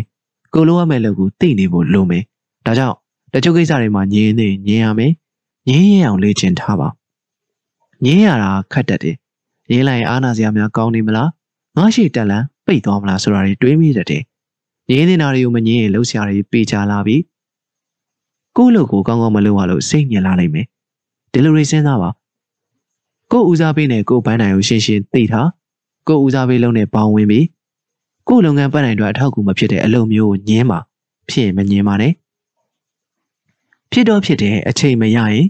ကိုလိုရမယ့်လုပ်ကိုသိနေဖို့လိုမယ်ဒါကြောင့်တချို့ကိစ္စတွေမှာငင်းနေငင်းရမယ်ငင်းရအောင်လေ့ကျင့်ထားပါငင်းရတာခက်တတ်တယ်ငင်းလိုက်အားနာစရာများကောင်းနေမလားငါရှိတက်လန်ပိတ်သွားမလားဆိုတာတွေတွေးမိတတ်တယ်ငင်းနေတာတွေကိုမငင်းရင်လှုပ်ရှားတွေပေးချလာပြီး ကိုယ့်လူကိုကောင်းကောင်းမလုပ်ရလို့စိတ်ညစ်လာနိုင်မယ်ဒီလိုတွေစဉ်းစားပါကိုယ်ဦးစားပေးနဲ့ကိုယ်ပန်းနိုင်ကိုရှင်းရှင်းသိထားကိုယ်ဦးစားပေးလုံးနဲ့ပေါင်းဝင်ပြီးကိုယ်လုပ်ငန်းပန်းနိုင်တွေအထောက်အကူမဖြစ်တဲ့အလုပ်မျိုးကိုညင်းပါဖြစ်မညင်းပါနဲ့ဖြစ်တော့ဖြစ်တဲ့အချိန်မရရင်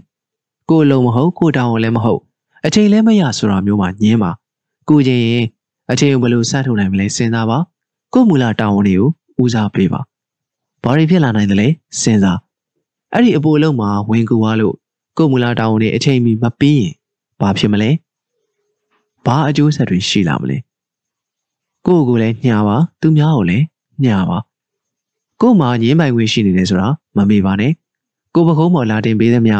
ကိုယ်လုံးမဟုတ်ကိုယ်တောင်းလည်းမဟုတ်အချိန်လည်းမရဆိုတာမျိုးမှညင်းပါကိုချင်းရင်အချိန်ကိုဘယ်လိုစထုတ်နိုင်မလဲစဉ်းစားပါကိုယ်မူလတောင်းဝန်တွေကိုဦးစားပေးပါဘာတွေဖြစ်လာနိုင်သလဲစဉ်းစား အဲ့ဒီအပိုလုံးမှာဝင်ကူသွားလို့ကိုမူလာတောင်းနေအချိန်မီမပြီးရင်ဘာဖြစ်မလဲဘာအကျိုးဆက်တွေရှိလာမလဲကိုကိုလည်းညှာပါသူများကိုလည်းညှာပါကိုမှငင်းပိုင်ခွင့်ရှိနေတယ်ဆိုတာမမေ့ပါနဲ့ကိုပခုံးပေါ်လာတင်ပေးသမျှ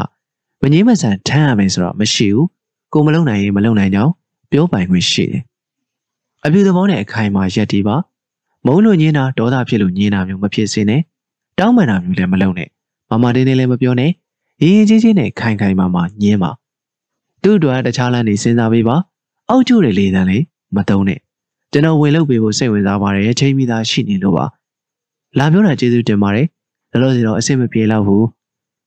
မငင်းမဆန်ထမ်းရမယ်ဆိုတော့မရှိဘူးကိုမလုံနိုင်ရင်မလုံနိုင်ကြောင်းပြောပိုင်ခွင့်ရှိတယ်အပြူသဘောနဲ့အခိုင်အမာရက်တီးပါမုန်းလို့ညင်းတာဒေါသဖြစ်လို့ညင်းတာမျိုးမဖြစ်စေနဲ့တောင်းပန်တာမျိုးလည်းမလုပ်နဲ့ မမတင်းတင်းလည်းမပြောနဲ့ရင်ရင်ချင်းချင်းနဲ့ခိုင်ခိုင်မာမာညင်းပါသူ့အတွက်တခြားလမ်းတွေစဉ်းစားပေးပါအောက်ကျတွေလေးတန်းလေးမတုံးနဲ့ကျွန်တော်ဝင်လုပ်ပေးဖို့စိတ်ဝင်စားပါတယ်ချိန်မိသားရှိနေလို့ပါလာပြောတာကျေးဇူးတင်ပါတယ်လောလောဆယ်တော့အဆင်မပြေတော့ဘူး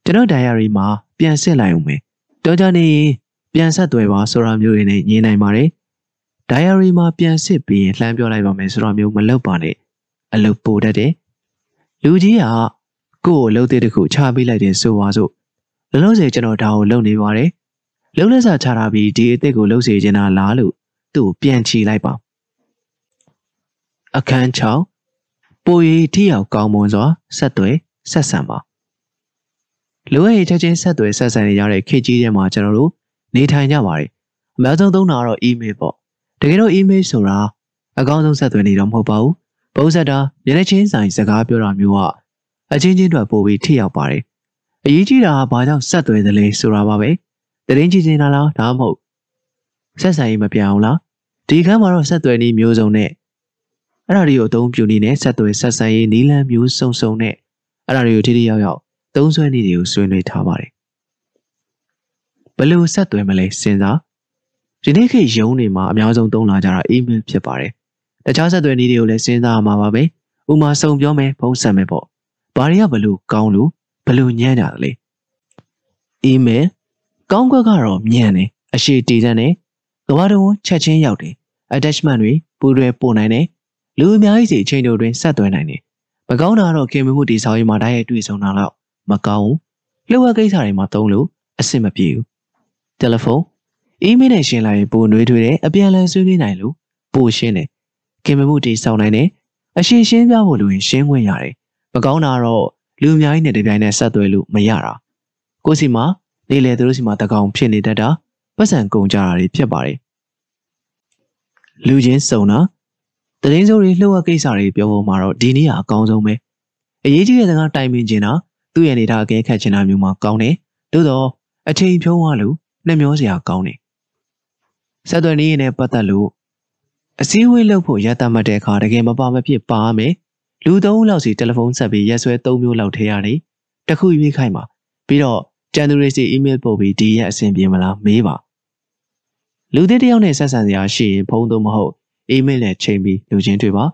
ကျွန်တော် diary မှာပြန်စစ်လိုက်အောင်မယ်တော်ကြနေရင်ပြန်ဆက်သွယ်ပါဆိုတာမျိုးတွေနဲ့ညင်းနိုင်ပါတယ် diary မှာပြန်စစ်ပြီးရင်လှမ်းပြောလိုက်ပါမယ်ဆိုတာမျိုးမလုပ်ပါနဲ့အလုပ်ပိုတတ်တယ်လူကြီးက ကိုယ့်ကိုလှုပ်တဲ့တခုချပေးလိုက်တယ်ဆိုပါစို့လောလောဆယ်ကျွန်တော်ဒါကိုလုပ်နေပါတယ်လုံးလက်စာချထားပြီးဒီအစ်စ်ကိုလှုပ်စေချင်တာလားလို့သူ့ကိုပြန်ချီလိုက်ပါအခန်း6ပိုရီထိရောက်ကောင်းမွန်စွာဆက်သွယ်ဆက်ဆံပါလိုအပ်ရင်ချက်ချင်းဆက်သွယ်ဆက်ဆံနေရတဲ့ခေတ်ကြီးထဲမှာကျွန်တော်တို့နေထိုင်ကြပါတယ်အများဆုံးသုံးတာကတော့ email ပေါ့တကယ်တော့ email ဆိုတာအကောင်းဆုံးဆက်သွယ်နေတော့မဟုတ်ပါဘူးပုံစံတာမျက်နှာချင်းဆိုင်စကားပြောတာမျိုးက အချင်းချင်းတွေပို့ပြီးထိရောက်ပါတယ်အရေးကြီးတာကဘာကြောင့်ဆက်သွယ်သလဲဆိုတာပါပဲတရင်ကြည့်နေတာလားဒါမှမဟုတ်ဆက်ဆံရေးမပြောင်းလားဒီခန်းမှာတော့ဆက်သွယ်နည်းမျိုးစုံနဲ့အဲ့ဒါတွေကိုအသုံးပြုနေနဲ့ဆက်သွယ်ဆက်ဆံရေးနည်းလမ်းမျိုးစုံစုံနဲ့အဲ့ဒါတွေကိုထိထိရောက်ရောက်သုံးဆွဲနည်းတွေကိုဆွေးနွေးထားပါတယ်ဘယ်လိုဆက်သွယ်မလဲစဉ်းစားဒီနေ့ခေတ်ရုံးတွေမှာအများဆုံးသုံးလာကြတာ email ဖြစ်ပါတယ်တခြားဆက်သွယ်နည်းတွေကိုလည်းစဉ်းစားရမှာပါပဲဥမာစုံပြောမယ်ဖုန်းဆက်မယ်ပေါ့ ဘာတွေကဘလို့ကောင်းလို့ဘလို့ညံ့ကြတယ်လဲ email ကောင်းကွက်ကတော့မြန်တယ်အရှိတည်တတ်တယ်ကဘာတုံးချက်ချင်းရောက်တယ် attachment တွေပူတွေပို့နိုင်တယ်လူအများကြီးစီအချိန်တို့တွင်ဆက်သွယ်နိုင်တယ်မကောင်းတာကတော့ခင်မမှုတိဆောက်ရေးမှာတိုက်ရိုက်တွေ့ဆုံတာတော့မကောင်းဘူးလှုပ်ဝက်ကိစ္စတွေမှာသုံးလို့အဆင်မပြေဘူးတယ်လီဖုန်းအီးမေးလ်နဲ့ရှင်းလိုက်ရင်ပိုနှွေးထွေးတယ်အပြန်အလှန်ဆွေးနွေးနိုင်လို့ပိုရှင်းတယ်ခင်မမှုတိဆောက်နိုင်တယ်အရှင်းရှင်းပြဖို့လိုရင်ရှင်းခွင့်ရတယ် မကောင်းတာတော့လူအများကြီးနဲ့တပြိုင်နက်ဆက်သွယ်လို့မရတာကိုစီမှာနေလေသူတို့စီမှာတကောင်ဖြစ်နေတတ်တာပတ်စံကုန်ကြတာတွေဖြစ်ပါတယ်လူချင်းစုံတာတရင်စိုးတွေလှုပ်ဝက်ကိစ္စတွေပြောဖို့မှာတော့ဒီနေ့ကအကောင်းဆုံးပဲအရေးကြီးတဲ့စကားတိုင်ပင်ချင်တာသူ့ရဲ့နေတာအကဲခတ်ချင်တာမျိုးမှကောင်းတယ်သို့တော့အချိန်ဖြုံးသွားလို့နှမျောစရာကောင်းတယ်ဆက်သွယ်နေရင်လည်းပတ်သက်လို့အစည်းအဝေးလုပ်ဖို့ရတတ်မှတ်တဲ့အခါတကယ်မပါမဖြစ်ပါမယ် လူသုံးလောက်စီတယ်လီဖုန်းဆက်ပြီးရက်ဆွဲ၃မျိုးလောက်ထည့်ရတယ်တခုရွေးခိုင်းပါပြီးတော့ကျန်သူတွေစီအီးမေးလ်ပို့ပြီးဒီရက်အဆင်ပြေမလားမေးပါလူသစ်တယောက်နဲ့ဆက်ဆံစရာရှိရင်ဖုန်းသို့မဟုတ်အီးမေးလ်နဲ့ချိန်ပြီးလူချင်းတွေ့ပါ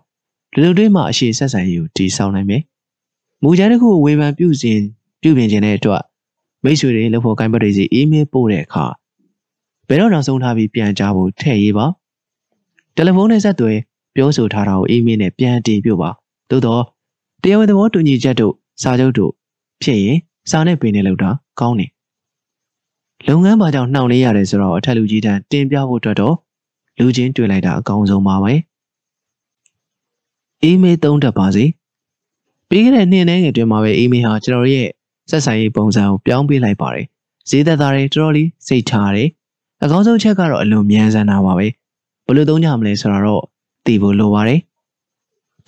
လူလူတွေမှာအရှိဆက်ဆံရေးကိုတည်ဆောက်နိုင်မယ်မူကြမ်းတစ်ခုကိုဝေဖန်ပြုစဉ်ပြုပြင်ခြင်းတဲ့အတွက်မိတ်ဆွေတွေလက်ဖို့ကိုင်းပတ်တွေစီအီးမေးလ်ပို့တဲ့အခါဘယ်တော့နောက်ဆုံးထားပြီးပြန်ကြားဖို့ထည့်ရေးပါတယ်လီဖုန်းနဲ့ဆက်သွယ်ပြောဆိုထားတာကိုအီးမေးလ်နဲ့ပြန်တင်ပြပါ သို့တော့တရားဝင်သဘောတူညီချက်တို့စာချုပ်တို့ဖြစ်ရင်စာနဲ့ပင်နဲ့လောက်တာကောင်းတယ်လုပ်ငန်းဘာကြောင့်နှောင့်နှေးရတယ်ဆိုတော့အထက်လူကြီးတန်းတင်ပြဖို့အတွက်တော့လူချင်းတွေ့လိုက်တာအကောင်းဆုံးပါပဲအီးမေးလ်သုံးတတ်ပါစေပြီးခဲ့တဲ့နှစ်နဲ့ငယ်တွင်မှာပဲအီးမေးလ်ဟာကျွန်တော်ရဲ့ဆက်ဆံရေးပုံစံကိုပြောင်းပေးလိုက်ပါတယ်ဈေးသက်သာတွေတော်တော်လေးစိတ်ချရတယ်အကောင်းဆုံးချက်ကတော့အလွန်မြန်ဆန်တာပါပဲဘယ်လိုသုံးကြမလဲဆိုတော့သိဖို့လိုပါတယ်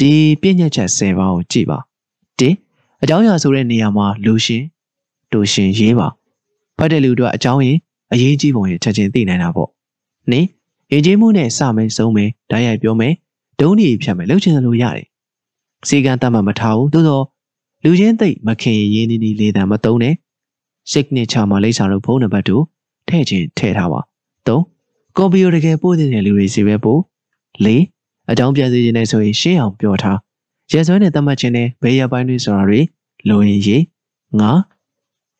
ဒီပြည့်ညက်ချက်10ပါးကိုကြည့်ပါ1အကြောင်းအရာဆိုတဲ့နေရာမှာလူရှင်တူရှင်ရေးပါဖတ်တဲ့လူတို့အကြောင်းရင်းအရေးကြီးပုံရချက်ချင်းသိနိုင်တာပေါ့2ရေးကြီးမှုနဲ့စမယ်ဆုံးမယ်ဓာတ်ရိုက်ပြောမယ်ဒုံးဒီဖြတ်မယ်လှုပ်ချင်လို့ရတယ်စီကံတတ်မှမထားဘူးသို့တော့လူချင်းသိမခင်ရင်းနေနေလေးတံမသုံးနဲ့ signature မှာလိပ်စာတို့ဖုန်းနံပါတ်တို့ထည့်ချင်းထည့်ထားပါ3ကွန်ပျူတာတကယ်ပို့တဲ့လူတွေစီပဲပို့4 အကြောင်းပြစီခြင်းနဲ့ဆိုရင်ရှင်းအောင်ပြောထားရဲစွဲနဲ့သတ်မှတ်ခြင်းနဲ့ဘေးရပိုင်းတွေဆိုတာတွေလိုရင်ရေးငါ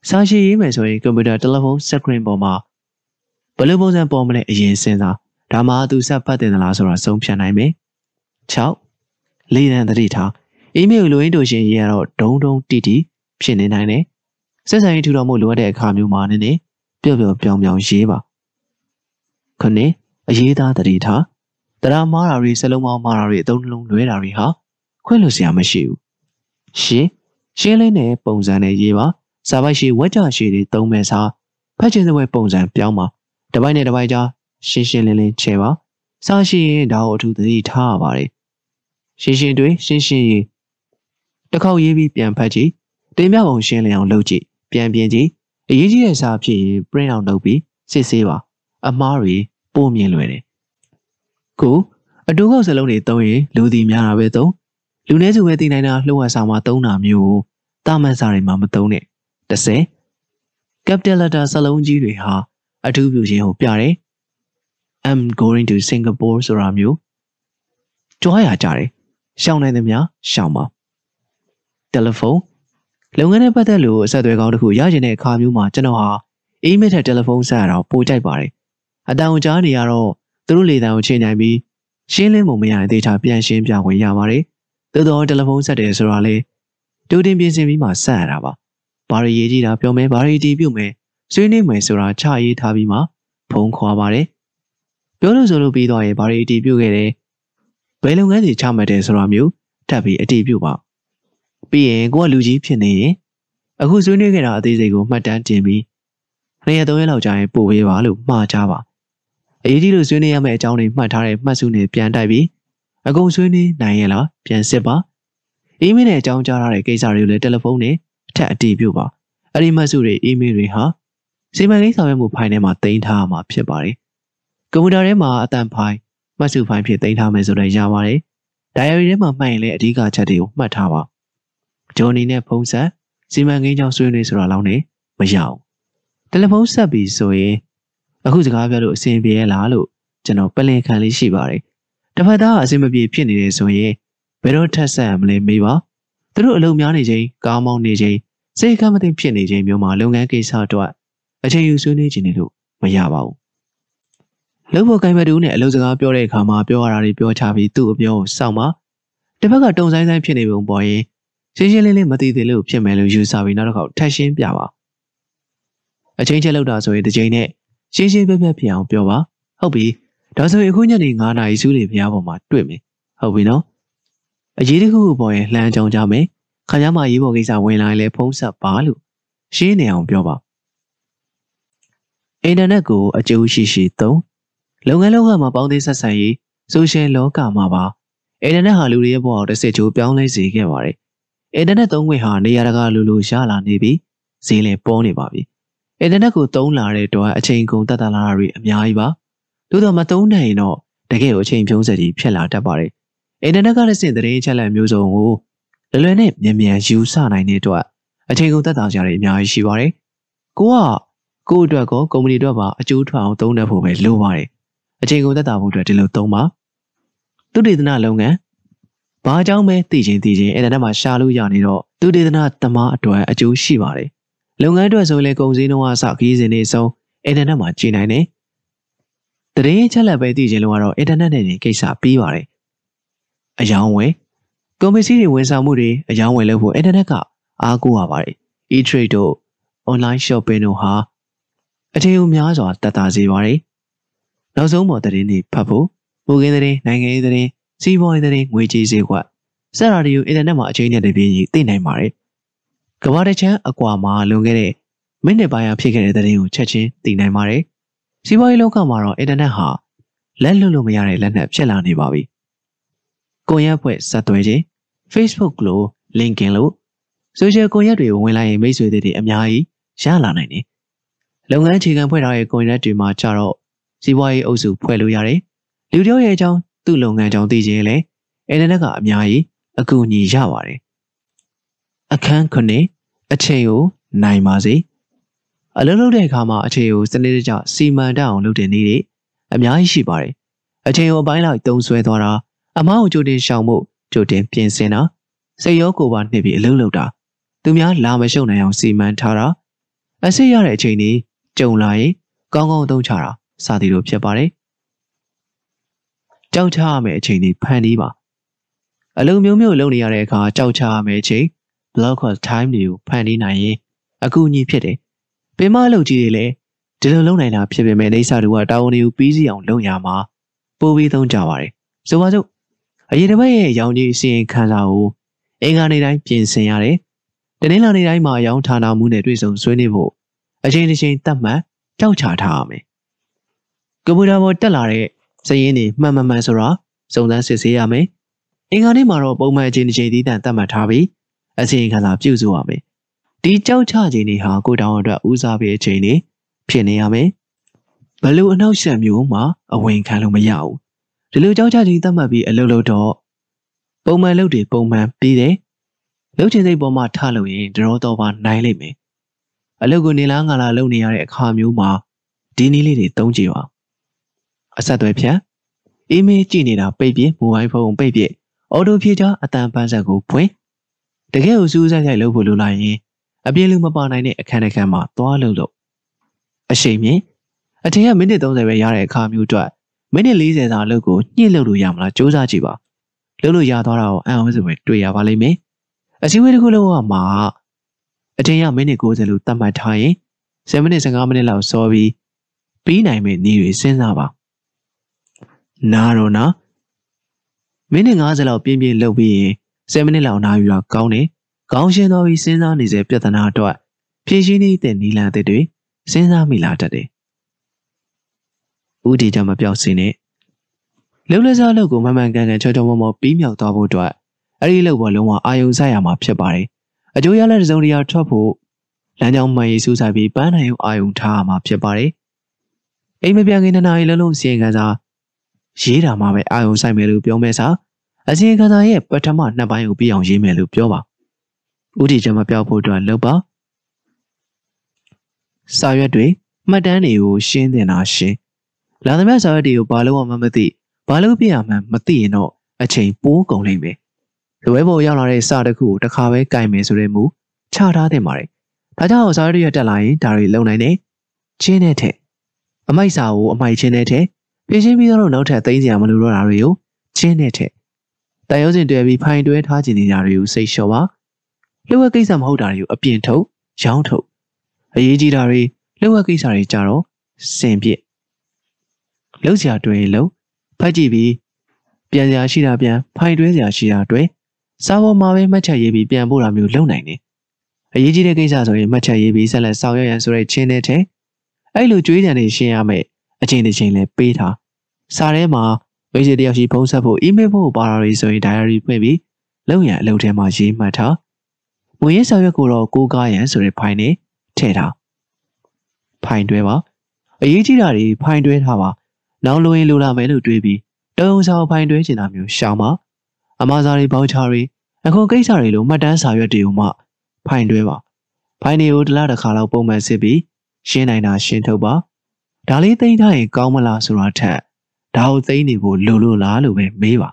စာရှိရေးမယ်ဆိုရင်ကွန်ပျူတာတယ်လီဖုန်းစကရင်ပေါ်မှာဘယ်လိုပုံစံပေါ်မလဲအရင်စဉ်းစားဒါမှသူဆက်ဖတ်တင်သလားဆိုတာဆုံးဖြတ်နိုင်မယ်6လေးတန်းတတိထားအီးမေးလ်လိုရင်းတို့ရှင်ရေးရတော့ဒုံဒုံတီတီဖြစ်နေနိုင်တယ်ဆက်ဆံရေးထူထောင်မှုလိုအပ်တဲ့အခါမျိုးမှာနည်းနည်းပျော့ပျော့ပြောင်းပြောင်းရေးပါခုနှစ်အရေးသားတတိထား တရားမားတာတွေစလုံးပေါင်းမားတာတွေအသုံးနှလုံးလွဲတာတွေဟာခွင့်လို့စရာမရှိဘူးရှင်းရှင်းလင်းတဲ့ပုံစံနဲ့ရေးပါစာပိုက်ရှိဝက်ကြရှိတွေသုံးမဲ့စာဖတ်ချင်တဲ့ဝဲပုံစံပြောင်းပါတပိုက်နဲ့တပိုက်ကြားရှင်းရှင်းလင်းလင်းချဲပါစာရှိရင်ဒါကိုအထူးသတိထားရပါတယ်ရှင်းရှင်းတွေရှင်းရှင်းရေးတစ်ခေါက်ရေးပြီးပြန်ဖတ်ကြည့်တင်ပြပုံရှင်းလင်းအောင်လုပ်ကြည့်ပြန်ပြင်ကြည့်အရေးကြီးတဲ့စာဖြစ်ရင် print out လုပ်ပြီးစစ်ဆေးပါအမှားတွေပို့မြင်လွယ်တယ် ကိုအတူကောက်စလုံးတွေသုံးရင်လူသည်များတာပဲသုံးလူနည်းစုပဲသိနိုင်တာလှုပ်ဝက်စာမှာသုံးတာမျိုးတာမန်စာတွေမှာမသုံးနဲ့30 capital letter စလုံးကြီးတွေဟာအထူးပြုခြင်းကိုပြတယ် I'm going to Singapore ဆိုတာမျိုးကြွားရကြတယ်ရှောင်းနိုင်သမျှရှောင်းပါတယ်လီဖုန်းလုပ်ငန်းနဲ့ပတ်သက်လို့အဆက်အသွယ်ကောင်းတစ်ခုရချင်တဲ့အခါမျိုးမှာကျွန်တော်ဟာအီးမေးလ်ထက်တယ်လီဖုန်းဆက်ရတော့ပိုကြိုက်ပါတယ်အတန်ကြားနေရတော့ သူတို့လေတံကိုချိန်နိုင်ပြီးရှင်းလင်းမှုမရတဲ့ဒေတာပြန်ရှင်းပြခွင့်ရပါတယ်သို့တော့တယ်လီဖုန်းဆက်တယ်ဆိုတာလေတူတင်ပြင်ဆင်ပြီးမှဆက်ရတာပါဘာရီရေးကြည့်တာပြောမယ်ဘာရီတီးပြုတ်မယ်ဆွေးနွေးမယ်ဆိုတာချရေးထားပြီးမှဖုန်းခေါ်ပါတယ်ပြောလို့ဆိုလို့ပြီးတော့ရေဘာရီတီးပြုတ်ခဲ့တယ်ဘယ်လုပ်ငန်းတွေချမှတ်တယ်ဆိုတာမျိုးထပ်ပြီးအတီးပြုတ်ပါပြီးရင်ကိုကလူကြီးဖြစ်နေရင်အခုဆွေးနွေးခဲ့တာအသေးစိတ်ကိုမှတ်တမ်းတင်ပြီးနှစ်ရက်သုံးရက်လောက်ကြာရင်ပို့ပေးပါလို့မှားကြပါ အရေးကြီးလို့ဆွေးနွေးရမယ့်အကြောင်းတွေမှတ်ထားတဲ့မှတ်စုနဲ့ပြန်တိုက်ပြီးအကုန်ဆွေးနွေးနိုင်ရင်လားပြန်စစ်ပါအီးမေးလ်နဲ့အကြောင်းကြားထားတဲ့ကိစ္စတွေကိုလည်းတယ်လီဖုန်းနဲ့အထက်အတီးပြုတ်ပါအဲ့ဒီမှတ်စုတွေအီးမေးလ်တွေဟာစီမံကိန်းဆောင်ရွက်မှုဖိုင်ထဲမှာတင်ထားမှာဖြစ်ပါတယ်ကွန်ပျူတာထဲမှာအတန်ဖိုင်မှတ်စုဖိုင်ဖြစ်တင်ထားမယ်ဆိုတော့ရပါတယ်ဒိုင်ယရီထဲမှာမှတ်ရင်လည်းအဓိကချက်တွေကိုမှတ်ထားပါဂျွန်နီနဲ့ဖုန်းဆက်စီမံကိန်းကြောင့်ဆွေးနွေးဆိုတာလောက်နဲ့မရအောင်တယ်လီဖုန်းဆက်ပြီးဆိုရင် အခုစကားပြောလို့အဆင်ပြေရလားလို့ကျွန်တော်ပလင်ခံလေးရှိပါတယ်တစ်ဖက်သားအဆင်မပြေဖြစ်နေတယ်ဆိုရင်ဘယ်တော့ထက်ဆက်ရမလဲမေးပါသူတို့အလုပ်များနေချိန်ကားမောင်းနေချိန်စိတ်ကမသိဖြစ်နေချိန်မျိုးမှာလုပ်ငန်းကိစ္စအတွက်အချိန်ယူဆွေးနွေးခြင်းတွေလို့မရပါဘူးလုပ်ဖို့ကိုင်မတူနဲ့အလုပ်စကားပြောတဲ့အခါမှာပြောရတာတွေပြောချပြီးသူ့အပြောကိုစောင့်ပါတစ်ဖက်ကတုံဆိုင်ဆိုင်ဖြစ်နေပုံပေါ်ရင်ရှင်းရှင်းလင်းလင်းမသိသေးလို့ဖြစ်မယ်လို့ယူဆပြီးနောက်တစ်ခေါက်ထပ်ရှင်းပြပါအချင်းချင်းလောက်တာဆိုရင်တစ်ချိန်နဲ့ ရှင်းရှင်းပြပြဖြစ်အောင်ပြောပါဟုတ်ပြီဒါဆိုရင်အခုညနေ9နာရီစုလေဖျားပေါ်မှာတွေ့မယ်ဟုတ်ပြီနော်အရေးတခုခုပေါ်ရင်လှမ်းကြောင်းကြမယ်ခါကြမှာရေးပေါ်ကိစ္စဝင်လာရင်လည်းဖုံးဆက်ပါလို့ရှင်းနေအောင်ပြောပါအင်တာနက်ကိုအကျိုးရှိရှိသုံးလုပ်ငန်းလောကမှာပေါင်းသင်းဆက်ဆံရေးဆိုရှယ်လောကမှာပါအင်တာနက်ဟာလူတွေရဲ့ဘဝကိုတစ်စစ်ချိုးပြောင်းလဲစေခဲ့ပါတယ်အင်တာနက်သုံးခွင့်ဟာနေရာတကာလူလူရလာနေပြီးဈေးလည်းပေါ်နေပါပြီ အင်တာနက်ကိုသုံးလာတဲ့အတွက်အချိန်ကုန်တက်တာလာတာတွေအများကြီးပါသို့တော့မသုံးနိုင်ရင်တော့တကယ်ကိုအချိန်ဖြုံးစက်ကြီးဖြစ်လာတတ်ပါတယ်အင်တာနက်ကလည်းစင်သတင်းချက်လက်မျိုးစုံကိုလွယ်လွယ်နဲ့မြန်မြန်ယူဆနိုင်တဲ့အတွက်အချိန်ကုန်တက်တာကြရအများကြီးရှိပါတယ်ကိုကကို့အတွက်ကောကုမ္ပဏီအတွက်ပါအကျိုးထွက်အောင်သုံးတတ်ဖို့ပဲလိုပါတယ်အချိန်ကုန်သက်သာဖို့အတွက်ဒီလိုသုံးပါသူတေသနလုပ်ငန်းဘာကြောင့်ပဲသိချင်းသိချင်းအင်တာနက်မှာရှာလို့ရနေတော့သူတေသနသမားအတွက်အကျိုးရှိပါတယ် လုပ်ငန်းအတွက်ဆိုရင်လည်းကုန်စည်နှုန်းအစခရီးစဉ်တွေဆုံးအင်တာနက်မှာကြည့်နိုင်တယ်တရင်ချက်လက်ပဲသိချင်းလို့ကတော့အင်တာနက်နဲ့နေကိစ္စပြီးပါတယ်အယောင်းဝယ်ကုန်ပစ္စည်းတွေဝန်ဆောင်မှုတွေအယောင်းဝယ်လုပ်ဖို့အင်တာနက်ကအားကိုးရပါတယ် e-trade တို့ online shopping တို့ဟာအထည်အများစွာတတ်တာစေပါတယ်နောက်ဆုံးပေါ်သတင်းတွေဖတ်ဖို့မူခင်းသတင်းနိုင်ငံရေးသတင်းစီးပွားရေးသတင်းငွေကြေးဈေးကွက်စတာတွေကိုအင်တာနက်မှာအချိန်နဲ့တပြေးညီသိနိုင်ပါတယ် ကမ္ဘာတစ်ချမ်းအကွာမှာလွန်ခဲ့တဲ့မိနစ်ပိုင်းဖြစ်ခဲ့တဲ့သတင်းကိုချက်ချင်းသိနိုင်ပါတယ်စီးပွားရေးလောကမှာတော့အင်တာနက်ဟာလက်လွတ်လို့မရတဲ့လက်နက်ဖြစ်လာနေပါပြီကွန်ရက်ဖွဲ့ဆက်သွယ်ခြင်း Facebook လို့ LinkedIn လို့ social ကွန်ရက်တွေကိုဝင်လိုက်ရင်မိတ်ဆွေတွေအများကြီးရလာနိုင်တယ်လုပ်ငန်းအခြေခံဖွဲ့ထားတဲ့ကွန်ရက်တွေမှာကြတော့စီးပွားရေးအုပ်စုဖွဲ့လို့ရတယ်။လူတယောက်ရဲ့အကြောင်းသူ့လုပ်ငန်းကြောင့်သိချင်လဲအင်တာနက်ကအများကြီးအကူအညီရပါတယ်။ အခန်းခုနှစ်အချိန်ကိုနိုင်ပါစေ။အလုပ်လုပ်တဲ့အခါမှာအချိန်ကိုစနစ်တကျစီမံတတ်အောင်လုပ်တဲ့နည်းတွေအများကြီးရှိပါတယ်။အချိန်ကိုအပိုင်းလိုက်သုံးဆွဲသွားတာအမားကိုကြိုတင်ရှောင်မှုကြိုတင်ပြင်ဆင်တာစိတ်ရောကိုယ်ပါနှစ်ပြီးအလုပ်လုပ်တာသူများလာမရှုံနိုင်အောင်စီမံထားတာအစစ်ရတဲ့အချိန်นี้ကြုံလာရင်ကောင်းကောင်းသုံးချတာစသည်လိုဖြစ်ပါတယ်။ကြောက်ချရမယ့်အချိန်တွေဖန်တီးပါ။အလုံးမျိုးမျိုးလုပ်နေရတဲ့အခါကြောက်ချရမယ့်အချိန် block of time တွေကိုဖန်တီးနိုင်ရင်အကူအညီဖြစ်တယ်။ပင်မအလုပ်ကြီးတွေလည်းဒီလိုလုပ်နိုင်တာဖြစ်ပေမဲ့နေစာတွေကတာဝန်တွေကိုပြီးစီအောင်လုပ်ရမှာပို့ပြီးသုံးကြပါတယ်။ဆိုပါစို့အရင်တစ်ပတ်ရဲ့ရောင်ကြီးအစီရင်ခံစာကိုအင်္ဂါနေ့တိုင်းပြင်ဆင်ရတယ်။တနင်္လာနေ့တိုင်းမှာရောင်းဌာနမှုနဲ့တွေ့ဆုံဆွေးနွေးဖို့အချိန်တစ်ချိန်သတ်မှတ်ကြောက်ချထားရမယ်ကွန်ပျူတာပေါ်တက်လာတဲ့စာရင်းတွေမှန်မှန်မှန်ဆိုတာစုံစမ်းစစ်ဆေးရမယ်။အင်္ဂါနေ့မှာတော့ပုံမှန်အချိန်တစ်ချိန်သီးသန့်သတ်မှတ်ထားပြီး အချိန်ခါလာပြုစုရမယ်။ဒီကြောက်ချချိန်တွေဟာကိုတောင်အတွက်ဦးစားပေးအချိန်တွေဖြစ်နေရမယ်။ဘလို့အနောက်ရှက်မျိုးမှအဝင်ခံလို့မရဘူး။ဒီလိုကြောက်ချချိန်သတ်မှတ်ပြီးအလုပ်လုပ်တော့ပုံမှန်လုပ်တွေပုံမှန်ပြီးတယ်။လုပ်ချင်စိတ်ပေါ်မှာထားလို့ရင်ဒရောတော့ပါနိုင်လိမ့်မယ်။အလုပ်ကိုနေလားငါလားလုပ်နေရတဲ့အခါမျိုးမှာဒီနည်းလေးတွေသုံးကြည့်ပါအဆက်အသွယ်ဖြတ်အီးမေးလ်ကြည့်နေတာပိတ်ပြမိုဘိုင်းဖုန်းပိတ်ပြအော်တိုဖြည့်ချအတန်ပန်းဆက်ကိုဖွင့် တကယ်ကိုစူးစိုက်စိုက်လုပ်ဖို့လိုလိုက်ရင်အပြင်းလူမပါနိုင်တဲ့အခန်းတစ်ခန်းမှာသွားလို့လို့အရှိန်မြင့်အထင်ကမိနစ်30ပဲရတဲ့အခါမျိုးအတွက်မိနစ်40စာအလုပ်ကိုညှိလုပ်လို့ရမလားစူးစမ်းကြည့်ပါလုပ်လို့ရသွားတာကိုအံ့ဩစပွဲတွေ့ရပါလိမ့်မယ်အစည်းအဝေးတစ်ခုလုံးကမှာအထင်ကမိနစ်60လို့သတ်မှတ်ထားရင်10မိနစ်15မိနစ်လောက်စောပြီးပြီးနိုင်မယ့်နေ့တွေစဉ်းစားပါနားတော့နာမိနစ်90လောက်ပြင်းပြင်းလုပ်ပြီးရင် 10မိနစ်လောက်နားယူတာကောင်းတယ်ခေါင်းရှင်းသွားပြီးစဉ်းစားနေစေပြဿနာအတွက်ဖြည့်ရှင်းနေတဲ့နီလာတဲ့တွေစဉ်းစားမိလာတတ်တယ်ဦးဒီကြမပြောက်စင်းနဲ့လှုပ်လက်စားလုပ်ကိုမမှန်ကန်ကန်ချောချောမောမောပြီးမြောက်သွားဖို့အတွက်အဲ့ဒီလုပ်ပေါ်လုံးဝအာယုံဆိုင်ရမှာဖြစ်ပါတယ်အကျိုးရလဒ်တစုံတရာထွက်ဖို့လမ်းကြောင်းမှန်ရေးစူးစိုက်ပြီးပန်းနိုင်အောင်အာယုံထားရမှာဖြစ်ပါတယ်အိမ်မပြန်ခင်တနားရီလုံးလုံးစီရင်ခံစားရေးတာမှပဲအာယုံဆိုင်မယ်လို့ပြောမဲ့စာ အစီရင်ခံစာရဲ့ပထမနှစ်ပိုင်းကိုပြီးအောင်ရေးမယ်လို့ပြောပါဦးတီချမပြောက်ဖို့အတွက်လုပ်ပါစာရွက်တွေမှတ်တမ်းတွေကိုရှင်းတင်တာရှင်းလာသမျှစာရွက်တွေကိုဘာလို့မှမသိဘာလို့ပြရမှန်းမသိရင်တော့အချိန်ပိုးကုန်လိမ့်မယ်။လွဲပေါ်ရောက်လာတဲ့စာတစ်ခုကိုတစ်ခါပဲကြိုင်မယ်ဆိုတဲ့မူချထားတင်ပါတယ်။ဒါကြောင့်စာရွက်တွေတက်လာရင်ဒါတွေလုံနိုင်တယ်။ချင်းတဲ့ထက်အမိုက်စာကိုအမိုက်ချင်းတဲ့ထက်ပြင်ရှင်းပြီးတော့နောက်ထပ်သိမ်းစရာမလိုတော့တာတွေကိုချင်းတဲ့ထက် တန်ရုံးစင်တွဲပြီးဖိုင်တွဲထားခြင်းနေတာတွေကိုစိတ်လျှော့ပါ။လှုပ်ဝက်ကိစ္စမဟုတ်တာတွေကိုအပြင်ထုတ်ရောင်းထုတ်အရေးကြီးတာတွေလှုပ်ဝက်ကိစ္စတွေကြတော့စင်ပြစ်လှုပ်ရှားတွဲလှုပ်ဖတ်ကြည့်ပြီးပြန်စရာရှိတာပြန်ဖိုင်တွဲစရာရှိတာတွဲစာပေါ်မှာပဲမှတ်ချက်ရေးပြီးပြန်ပို့တာမျိုးလုပ်နိုင်တယ်အရေးကြီးတဲ့ကိစ္စဆိုရင်မှတ်ချက်ရေးပြီးဆက်လက်ဆောင်ရွက်ရန်ဆိုတဲ့ချင်းတဲ့ထဲအဲ့လိုကြွေးကြံနေရှင်းရမယ်အချိန်တစ်ချိန်လဲပေးထားစာထဲမှာ မိတ်ဆွေတယောက်ရှိဖုန်းဆက်ဖို့ email ဖို့ပါတာတွေဆိုရင် diary ဖွင့်ပြီးလုပ်ရန်အလုပ်ထဲမှာရေးမှတ်ထားငွေရေးဆောင်ရွက်ကိုတော့ကိုးကားရန်ဆိုတဲ့ဖိုင်နဲ့ထည့်ထားဖိုင်တွဲပါအရေးကြီးတာတွေဖိုင်တွဲထားပါနောက်လိုရင်လိုလာမယ်လို့တွေးပြီးတုံးဆောင်ဖိုင်တွဲချင်တာမျိုးရှောင်ပါအမစာတွေပေါချာတွေအခုကိစ္စတွေလိုမှတ်တမ်းစာရွက်တွေကိုမှဖိုင်တွဲပါဖိုင်တွေကိုတစ်လတစ်ခါလောက်ပုံမှန်စစ်ပြီးရှင်းနိုင်တာရှင်းထုတ်ပါဒါလေးသိမ့်ထားရင်ကောင်းမလားဆိုတာထက် ဒါကိုသိမ့်နေဖို့လိုလို့လားလို့ပဲမေးပါ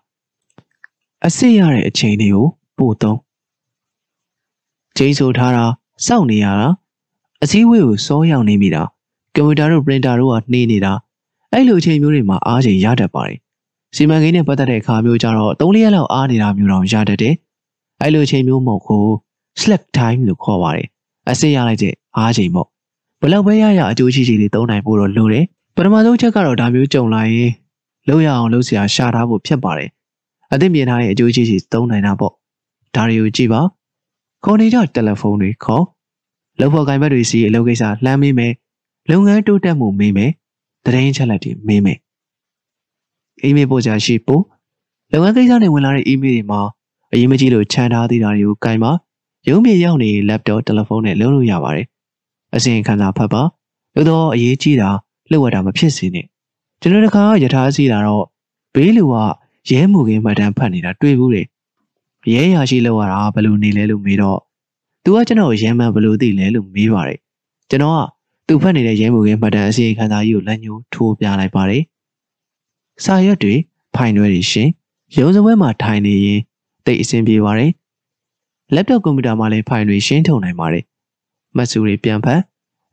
အစ်စ်ရတဲ့အချိန်တွေကိုပို့သုံးချိန်ဆိုထားတာစောင့်နေရတာအစည်းအဝေးကိုစောရောက်နေမိတာကွန်ပျူတာတို့ပရင်တာတို့ကနှေးနေတာအဲ့လိုအချိန်မျိုးတွေမှာအားချိန်ရတတ်ပါတယ်စီမံကိန်းနဲ့ပတ်သက်တဲ့အခါမျိုးကြတော့၃လရက်လောက်အားနေတာမျိုးတောင်ရတတ်တယ်အဲ့လိုအချိန်မျိုးမဟုတ်ကို slack time လို့ခေါ်ပါတယ်အစစ်ရလိုက်တဲ့အားချိန်ပေါ့ဘလောက်ပဲရရအကျိုးရှိရှိလေးသုံးနိုင်ဖို့တော့လိုတယ်ပထမဆုံးချက်ကတော့ဒါမျိုးကြုံလာရင် လုံးရအောင်လုပ်စရာရှာထားဖို့ဖြစ်ပါတယ်အသင့်မြင်ထားတဲ့အကျိုးရှိရှိသုံးနိုင်တာပေါ့ဒါတွေကိုကြည့်ပါခေါ်နေကြတယ်လီဖုန်းတွေခေါ်လောက်ဖို့ကိုင်ဘက်တွေစီအလုပ်ကိစ္စလှမ်းမေးမယ်လုပ်ငန်းတိုးတက်မှုမေးမယ်သတင်းချက်လက်တွေမေးမယ်အီးမေးလ်ပို့ချရှိပို့လုပ်ငန်းကိစ္စနဲ့ဝင်လာတဲ့အီးမေးလ်တွေမှာအရေးမကြီးလို့ခြံထားသေးတာတွေကိုကင်ပါရုံးမြေရောက်နေ laptop တယ်လီဖုန်းနဲ့လုံးလို့ရပါတယ်အစီရင်ခံစာဖတ်ပါလို့တော့အရေးကြီးတာလှုပ်ဝက်တာမဖြစ်စေနဲ့ ကျွန်တော်တခါယထာစီလာတော့ဘေးလူကရဲမှုခင်းမှတ်တမ်းဖတ်နေတာတွေ့ဘူးတယ်ရဲရရှိလောက်ရတာဘယ်လိုနေလဲလို့မေးတော့သူကကျွန်တော်ရဲမှန်ဘယ်လိုသိလဲလို့မေးပါတယ်ကျွန်တော်ကသူဖတ်နေတဲ့ရဲမှုခင်းမှတ်တမ်းအစီရင်ခံစာကြီးကိုလက်ညှိုးထိုးပြလိုက်ပါတယ်စာရွက်တွေဖိုင်တွဲတွေရှင်ရုံးစပွဲမှာထိုင်နေရင်တိတ်အဆင်ပြေပါတယ်။ laptop ကွန်ပျူတာမှာလည်းဖိုင်တွေရှင်းထုတ်နိုင်ပါတယ်။မှတ်စုတွေပြန်ဖတ်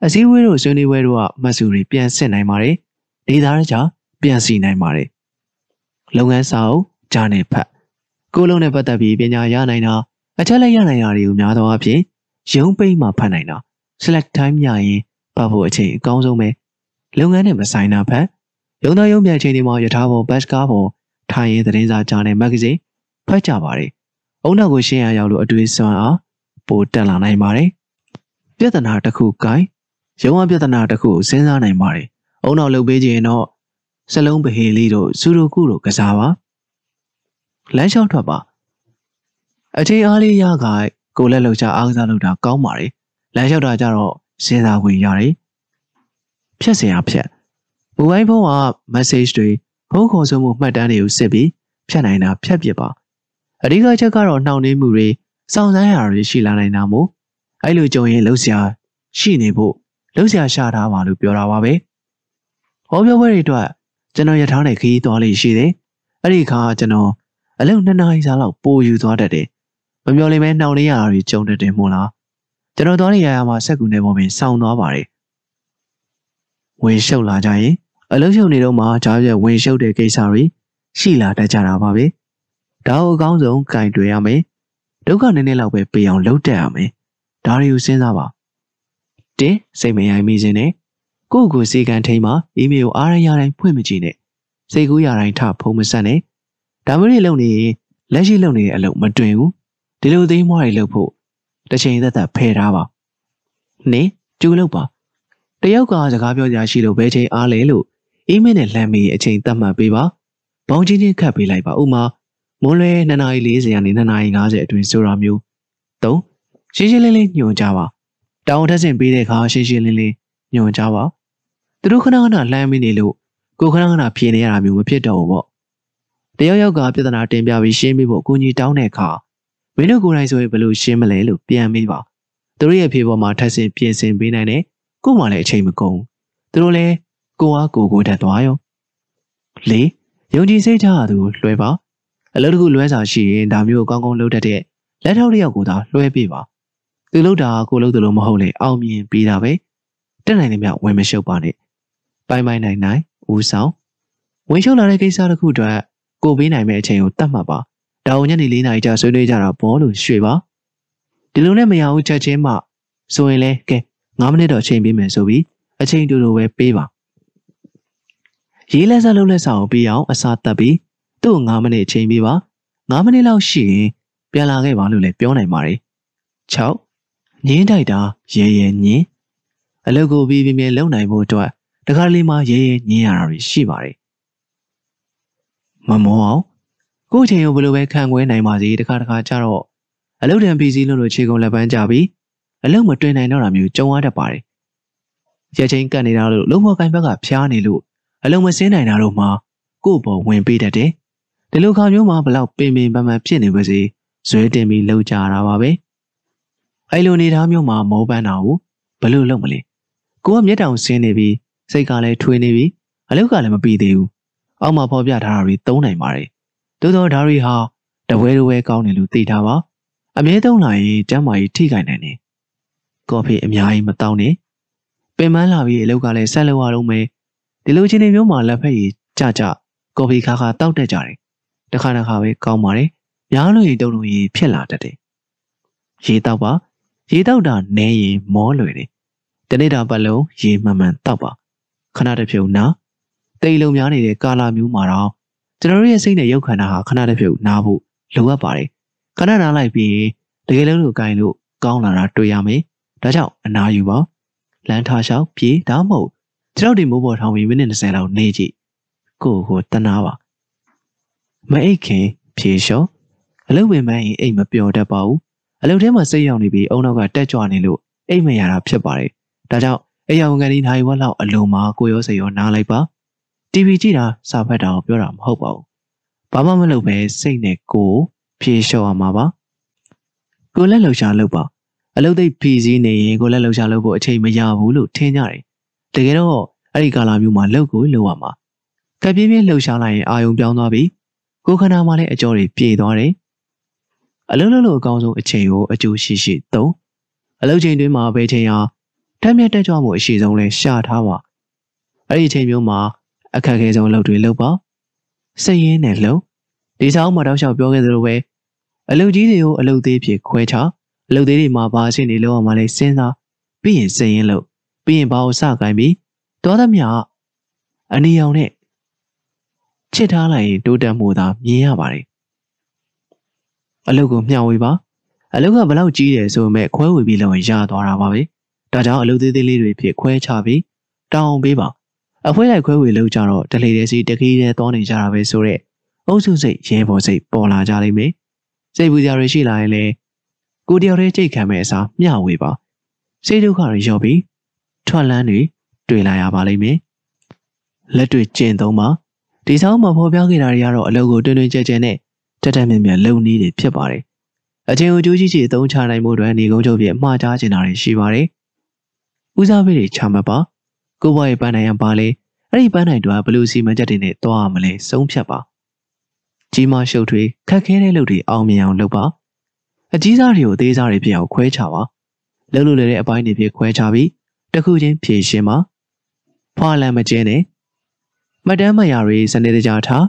အစည်းအဝေးတို့ဆွေးနွေးပွဲတို့ကမှတ်စုတွေပြန်စစ်နိုင်ပါတယ်။ ဒေတာရကြပြန်စီနိုင်ပါတယ်။လုပ်ငန်းစာအုပ်ဂျာနယ်ဖတ်ကိုလုံးနဲ့ပတ်သက်ပြီးပညာရနိုင်တာအချက်လက်ရနိုင်တာတွေကိုများသောအားဖြင့်ရုံးပိတ်မှဖတ်နိုင်တာ select time ရရင်ပတ်ဖို့အချိန်အကောင်းဆုံးပဲလုပ်ငန်းနဲ့မဆိုင်တာဖတ်ရုံသားရုံပြန်ချိန်ဒီမှာယထာဘောဘတ်ကားပေါ်ထိုင်ရင်သတင်းစာကြားတဲ့မဂ္ဂဇင်းဖတ်ကြပါတယ်။အုံနောက်ကိုရှင်းရရောက်လို့အတွေ့အစွမ်းအားပိုတက်လာနိုင်ပါတယ်။ပြဿနာတစ်ခုကိုင်ရုံးဝပြဿနာတစ်ခုကိုစဉ်းစားနိုင်ပါတယ်။ အုံနောက်လုပ်ပေးခြင်းတော့စလုံးပဟေလေးတို့စူရကုတို့ကစားပါ။လမ်းလျှောက်ထွက်ပါ။အချိန်အားလေးရကကိုလက်လောက်ချအားကစားလုပ်တာကောင်းပါတယ်။လမ်းလျှောက်တာကြတော့စဉ်းစားခွင့်ရတယ်။ဖြတ်စရာဖြတ်မိုဘိုင်းဖုန်းက message တွေဖုန်းခေါ်ဆိုမှုမှတ်တမ်းတွေကိုစစ်ပြီးဖြတ်နိုင်တာဖြတ်ပစ်ပါအဓိကချက်ကတော့နှောင့်နှေးမှုတွေစောင့်ဆိုင်းရတွေရှိလာနိုင်တာမို့အဲ့လိုကြုံရင်လှုပ်ရှားရှိနေဖို့လှုပ်ရှားရှာထားပါလို့ပြောတာပါပဲ ဟောပြောပွဲတွေအတွက်ကျွန်တော်ရထားနဲ့ခရီးသွားလေးရှိတယ်အဲ့ဒီခါကျွန်တော်အလုံးနှစ်နာရီစာလောက်ပိုယူသွားတတ်တယ်မမျော်လင့်မဲနှောင့်နှေးရတာတွေကြုံတတ်တယ်မို့လားကျွန်တော်သွားနေရရမှာစက်ကူနေပေါ်ပင်စောင်းသွားပါတယ်ဝင်ရှုပ်လာကြရင်အလုံးရှုပ်နေတော့မှကြားပြဝင်ရှုပ်တဲ့ကိစ္စတွေရှိလာတတ်ကြတာပါပဲဒါကိုအကောင်းဆုံးကင်တွေ့ရမယ်ဒုက္ခနည်းနည်းလောက်ပဲပေးအောင်လုပ်တတ်ရမယ်ဒါတွေကိုစဉ်းစားပါတင်းစိတ်မရိုင်းမိစေနဲ့ ကိုယ့်ကိုယ်စီကံထိန်မှာအီးမေးလ်အားရရတိုင်းဖွင့်မကြည့်နဲ့စိတ်ကူးရတိုင်းထဖုံးမဆက်နဲ့ဒါမျိုးတွေလုပ်နေရင်လက်ရှိလုပ်နေတဲ့အလုပ်မတွင်ဘူးဒီလိုသိမ်းမွားတွေလုပ်ဖို့တစ်ချိန်သက်သက်ဖယ်ထားပါနေကျူလုပ်ပါတယောက်ကစကားပြောကြရှိလို့ဘယ်ချိန်အားလဲလို့အီးမေးလ်နဲ့လှမ်းပြီးအချိန်သတ်မှတ်ပေးပါဘောင်းချင်းချင်းခတ်ပေးလိုက်ပါဥမာမွန်းလွဲ2နာရီ40ကနေ2နာရီ50အတွင်းဆိုတာမျိုး၃ရှင်းရှင်းလင်းလင်းညွှန်ကြပါတောင်းထက်ဆင့်ပေးတဲ့အခါရှင်းရှင်းလင်းလင်းညွှန်ကြပါ သူတို့ခဏခဏလှမ်းမိနေလို့ကိုခဏခဏဖြေနေရတာမျိုးမဖြစ်တော့ဘူးပေါ့တယောက်ယောက်ကပြဿနာတင်ပြပြီးရှင်းပေးဖို့အကူအညီတောင်းတဲ့အခါမင်းတို့ကိုယ်တိုင်ဆိုရင်ဘယ်လိုရှင်းမလဲလို့ပြန်မေးပါသူတို့ရဲ့ဖြေပေါ်မှာထပ်ဆင့်ပြင်ဆင်ပေးနိုင်တယ်ကို့မှလည်းအချိန်မကုန်သူတို့လည်းကိုအားကိုကိုတက်သွားရော၄ယုံကြည်စိတ်ထားသူလွှဲပါအလုပ်တခုလွှဲစာရှိရင်ဒါမျိုးကောင်းကောင်းလုပ်တတ်တဲ့လက်ထောက်တစ်ယောက်ကိုသာလွှဲပေးပါသူလုပ်တာကိုလုပ်တယ်လို့မဟုတ်လေအောင်မြင်ပြီးတာပဲတက်နိုင်တယ်မြဝင်မရှုပ်ပါနဲ့ ပိုင်ပိုင်နိုင်နိုင်ဦးဆောင်ဝင်ရှုပ်လာတဲ့ကိစ္စတစ်ခုအတွက်ကိုပေးနိုင်မယ့်အချိန်ကိုတတ်မှတ်ပါဒါအောင်ညနေ၄နာရီကြာဆွေးနွေးကြတာဘောလို့ရွှေပါဒီလိုနဲ့မရဘူးချက်ချင်းမှဆိုရင်လဲကဲ9မိနစ်တော့အချိန်ပေးမယ်ဆိုပြီးအချိန်တူတူပဲပေးပါရေးလက်စားလုံးလက်စာကိုပြီးအောင်အစားတက်ပြီးသူ့9မိနစ်အချိန်ပေးပါ9မိနစ်လောက်ရှိရင်ပြန်လာခဲ့ပါလို့လည်းပြောနိုင်ပါတယ်6ငင်းတိုက်တာရဲရဲညင်းအလုပ်ကိုပြီးပြင်းပြင်းလုပ်နိုင်ဖို့အတွက် တခါလေးမှရဲရဲညင်းရတာတွေရှိပါတယ်မမောအောင်ကို့အချိန်ကိုဘယ်လိုပဲခံခွဲနိုင်ပါစေတခါတခါကျတော့အလုပ်တံပီစီလို့လို့ခြေကုန်လက်ပန်းကြပြီးအလုပ်မတွင်နိုင်တော့တာမျိုးကြုံရတတ်ပါတယ်ရက်ချင်းကတ်နေတာလို့လုံးဝကိုင်ဘက်ကဖျားနေလို့အလုံးမစင်းနိုင်တာတော့မှကို့ဘော်ဝင်ပေးတတ်တယ်ဒီလိုခါမျိုးမှာဘလောက်ပင်ပင်ပန်းပန်းဖြစ်နေပါစေဇွဲတင်ပြီးလှုပ်ကြတာပါပဲအဲ့လိုနေသားမျိုးမှာမောပန်းတာကိုဘလို့လုပ်မလဲကိုကမျက်တောင်ဆင်းနေပြီး စိတ်ကလည်းထွေးနေပြီးအလုတ်ကလည်းမပြီးသေးဘူးအောက်မှာဖော်ပြထားတာတွေသုံးနိုင်ပါတယ်သို့သောဒါတွေဟာတပွဲတပွဲကောင်းတယ်လို့သိထားပါအမြဲသုံးလာရင်ကျမ်းမာရေးထိခိုက်နိုင်တယ်ကော်ဖီအများကြီးမတောင်းနဲ့ပင်မလာပြီးအလုတ်ကလည်းဆက်လို့ရတော့မယ်ဒီလိုချင်းတွေမျိုးမှာလက်ဖက်ရည်ကြကြကော်ဖီခါခါတောက်တတ်ကြတယ်တခါတခါပဲကောင်းပါတယ်များလို့ရင်တုံလို့ရင်ဖြစ်လာတတ်တယ်ရေတောက်ပါရေတောက်တာနဲရင်မောလွယ်တယ်တနေ့တာပတ်လုံးရေမှန်မှန်တောက်ပါ ခဏတစ်ဖြုတ်နာတိတ်လုံများနေတဲ့ကာလာမျိုးမှာတော့ကျွန်တော်ရဲ့စိတ်နဲ့ရုပ်ခန္ဓာဟာခဏတစ်ဖြုတ်နာဖို့လိုအပ်ပါတယ်ခဏနားလိုက်ပြီးတကယ်လို့ကိုင်လို့ကောင်းလာတာတွေ့ရမယ်ဒါကြောင့်အနာယူပါလမ်းထားလျှောက်ပြေးဒါမှမဟုတ်ကျွန်တော်ဒီမိုးပေါ်ထောင်ပြီးမိနစ်20လောက်နေကြည့်ကိုကိုတနာပါမအိတ်ခင်ဖြေလျှော့အလုပ်ဝင်မှန်းရင်အိတ်မပျော်တတ်ပါဘူးအလုပ်ထဲမှာစိတ်ရောက်နေပြီးအုံနောက်ကတက်ကြွနေလို့အိတ်မရတာဖြစ်ပါတယ်ဒါကြောင့် အရာဝန်ခံဒီနိုင်ဝက်လောက်အလုံးမှာကိုရောစိတ်ရောနားလိုက်ပါ TV ကြည့်တာစာဖတ်တာကိုပြောတာမဟုတ်ပါဘူးဘာမှမလုပ်ပဲစိတ်နဲ့ကိုဖြေလျှော့ရမှာပါကိုလက်လှူရှာလုပ်ပါအလုပ်သိပ်ဖီစည်းနေရင်ကိုလက်လှူရှာလုပ်ဖို့အချိန်မရဘူးလို့ထင်ကြတယ်တကယ်တော့အဲ့ဒီကာလာမျိုးမှာလုပ်ကိုလုပ်ရမှာကပြင်းပြင်းလှူရှာလိုက်ရင်အာယုံပြောင်းသွားပြီးကိုခန္ဓာမှာလည်းအကျော်တွေပြေသွားတယ်အလုံးလုံးလို့အကောင်းဆုံးအချိန်ကိုအကျိုးရှိရှိသုံးအလုပ်ချိန်တွင်းမှာဘယ်ချိန်ဟာတ မ်းမြတ်တက်ကြွမှုအရှိဆုံးလဲရှာထားပါအဲ့ဒီချိန်မျိုးမှာအခက်အခဲဆုံးအလုပ်တွေလုပ်ပါစိတ်ရင်းနဲ့လုပ်ဒီဆောင်မှာတောက်လျှောက်ပြောခဲ့သလိုပဲအလုပ်ကြီးတွေကိုအလုပ်သေးဖြစ်ခွဲခြားအလုပ်သေးတွေမှာဘာအဆင့်တွေလောက်အောင်မလဲစဉ်းစားပြီးရင်စိတ်ရင်းလုပ်ပြီးရင်ဘာကိုစကိုင်းပြီးတော်သမျှအနီရောင်နဲ့ချစ်ထားလိုက်ရင်တိုးတက်မှုသာမြင်ရပါတယ်အလုပ်ကိုမျှဝေပါအလုပ်ကဘလောက်ကြီးတယ်ဆိုပေမဲ့ခွဲဝေပြီးလောက်ရင်ရသွားတာပါပဲ ဒါကြောင့်အလုပ်သေးသေးလေးတွေဖြစ်ခွဲချပြီးတောင်းပေးပါအဖွဲလိုက်ခွဲဝေလုပ်ကြတော့တလေတဲ့စီတခီးတဲ့တောနေကြတာပဲဆိုတော့အုပ်စုစိတ်ရဲဘော်စိတ်ပေါ်လာကြလိမ့်မယ်စိတ်ပူကြရရှိလာရင်လေကိုတယောက်တည်းကြိတ်ခံမဲ့အစားမျှဝေပါစိတ်ဒုက္ခတွေရော့ပြီးထွက်လန်းတွေတွေ့လာရပါလိမ့်မယ်လက်တွေ့ကျင့်သုံးပါဒီဆောင်မှာဖော်ပြခဲ့တာတွေကတော့အလုပ်ကိုတွင်တွင်ကြဲကြဲနဲ့တက်တက်မြင့်မြတ်လုံနည်းတွေဖြစ်ပါတယ်အချင်းကိုကြိုးကြီးကြီးအသုံးချနိုင်မှုအတွက်နေကုန်းချုပ်ပြမှားကြားချင်တာတွေရှိပါတယ် ဦးစားပေးတွေချမှတ်ပါကိုဘွားရဲ့ပန်းနိုင်ရပါလေအဲ့ဒီပန်းနိုင်တို့ကဘလို့စီမံချက်တွေနဲ့တွားရမလဲဆုံးဖြတ်ပါကြီးမရှုပ်ထွေးခက်ခဲတဲ့လုပ်တွေအောင်မြင်အောင်လုပ်ပါအကြီးစားတွေကိုအသေးစားတွေဖြစ်အောင်ခွဲခြားပါလှုပ်လို့လည်းတဲ့အပိုင်းတွေဖြစ်ခွဲခြားပြီးတစ်ခုချင်းဖြည့်ရှင်းပါဖွာလန်မကျင်းနဲ့မတမ်းမယာတွေစနေတကြထား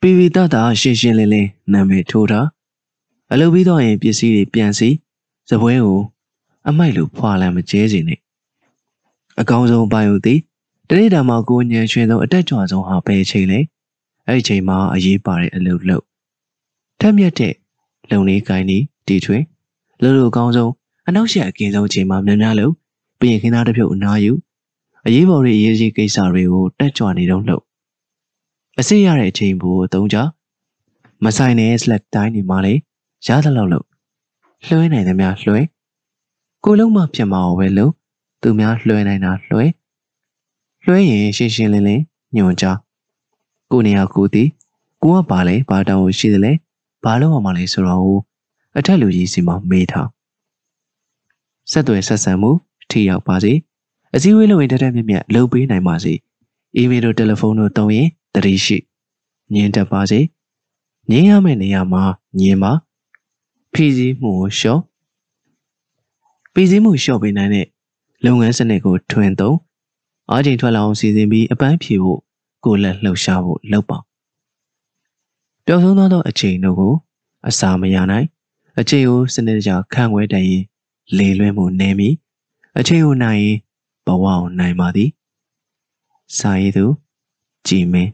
ပီပီတတရှင်းရှင်းလင်းလင်းနာမည်ထိုးထားအလုပ်ပြီးတော့ရင်ပစ္စည်းတွေပြန်စီစပွဲကိုအမိုက်လိုဖွာလန်မကျဲစေနဲ့ အကောင်းဆုံးပိုင်းဦးသည်တနေ့တာမှာကိုညံရွှင်ဆုံးအတက်ကြွဆုံးဟာဘယ်ချိန်လဲအဲ့ဒီချိန်မှာအရေးပါတဲ့အလုပ်လုပ်ထက်မြက်တဲ့လုံလေးကိုင်းဒီတီထွင်လှလို့အကောင်းဆုံးအနောက်ရှက်အကင်းဆုံးချိန်မှာများများလို့ပြင်ခင်းသားတစ်ဖြုတ်အနာယူအရေးပေါ်တွေအရေးကြီးကိစ္စတွေကိုတက်ကြွနေတော့လို့အစစ်ရတဲ့အချိန်ကိုအသုံးကြမဆိုင်တဲ့ slack တိုင်းနေမှာလေရသလောက်လို့လွှဲနိုင်သမျှလွှဲကိုလုံးမဖြစ်မအောင်ပဲလို့ သူများလွှဲနိုင်တာလွှဲလွှဲရင်ရှင်းရှင်းလင်းလင်းညွန်ကြကိုနေရာကိုသည်ကိုကပါလဲဘာတောင်းရှိတယ်လဲဘာလို့အောင်မလဲဆိုတော့အထက်လူကြီးစီမှာမေးထားဆက်သွယ်ဆက်ဆံမှုထိရောက်ပါစေအစည်းအဝေးလုပ်ရင်တက်တက်မြက်မြက်လုပ်ပေးနိုင်ပါစေအီးမေးလ်တို့တယ်လီဖုန်းတို့တုံးရင်တတိရှိညင်တက်ပါစေညင်ရမယ့်နေရာမှာညင်ပါဖြည့်စည်းမှုကိုလျှော့ဖြည့်စည်းမှုလျှော့ပေးနိုင်တဲ့ လုပ်ငန်းစနစ်ကိုထွင်သုံးအားချိန်ထွက်လာအောင်စီစဉ်ပြီးအပန်းဖြေဖို့ကိုယ်လက်လှုပ်ရှားဖို့လုပ်ပါပျောက်ဆုံးသွားသောအချိန်တို့ကိုအစာမရနိုင်အချိန်ကိုစနစ်တကျခံွယ်တတ်ရင်လေလွဲမှုနေမီအချိန်ကိုနိုင်ရင်ဘဝကိုနိုင်ပါသည်စာရေးသူကြည်မင်း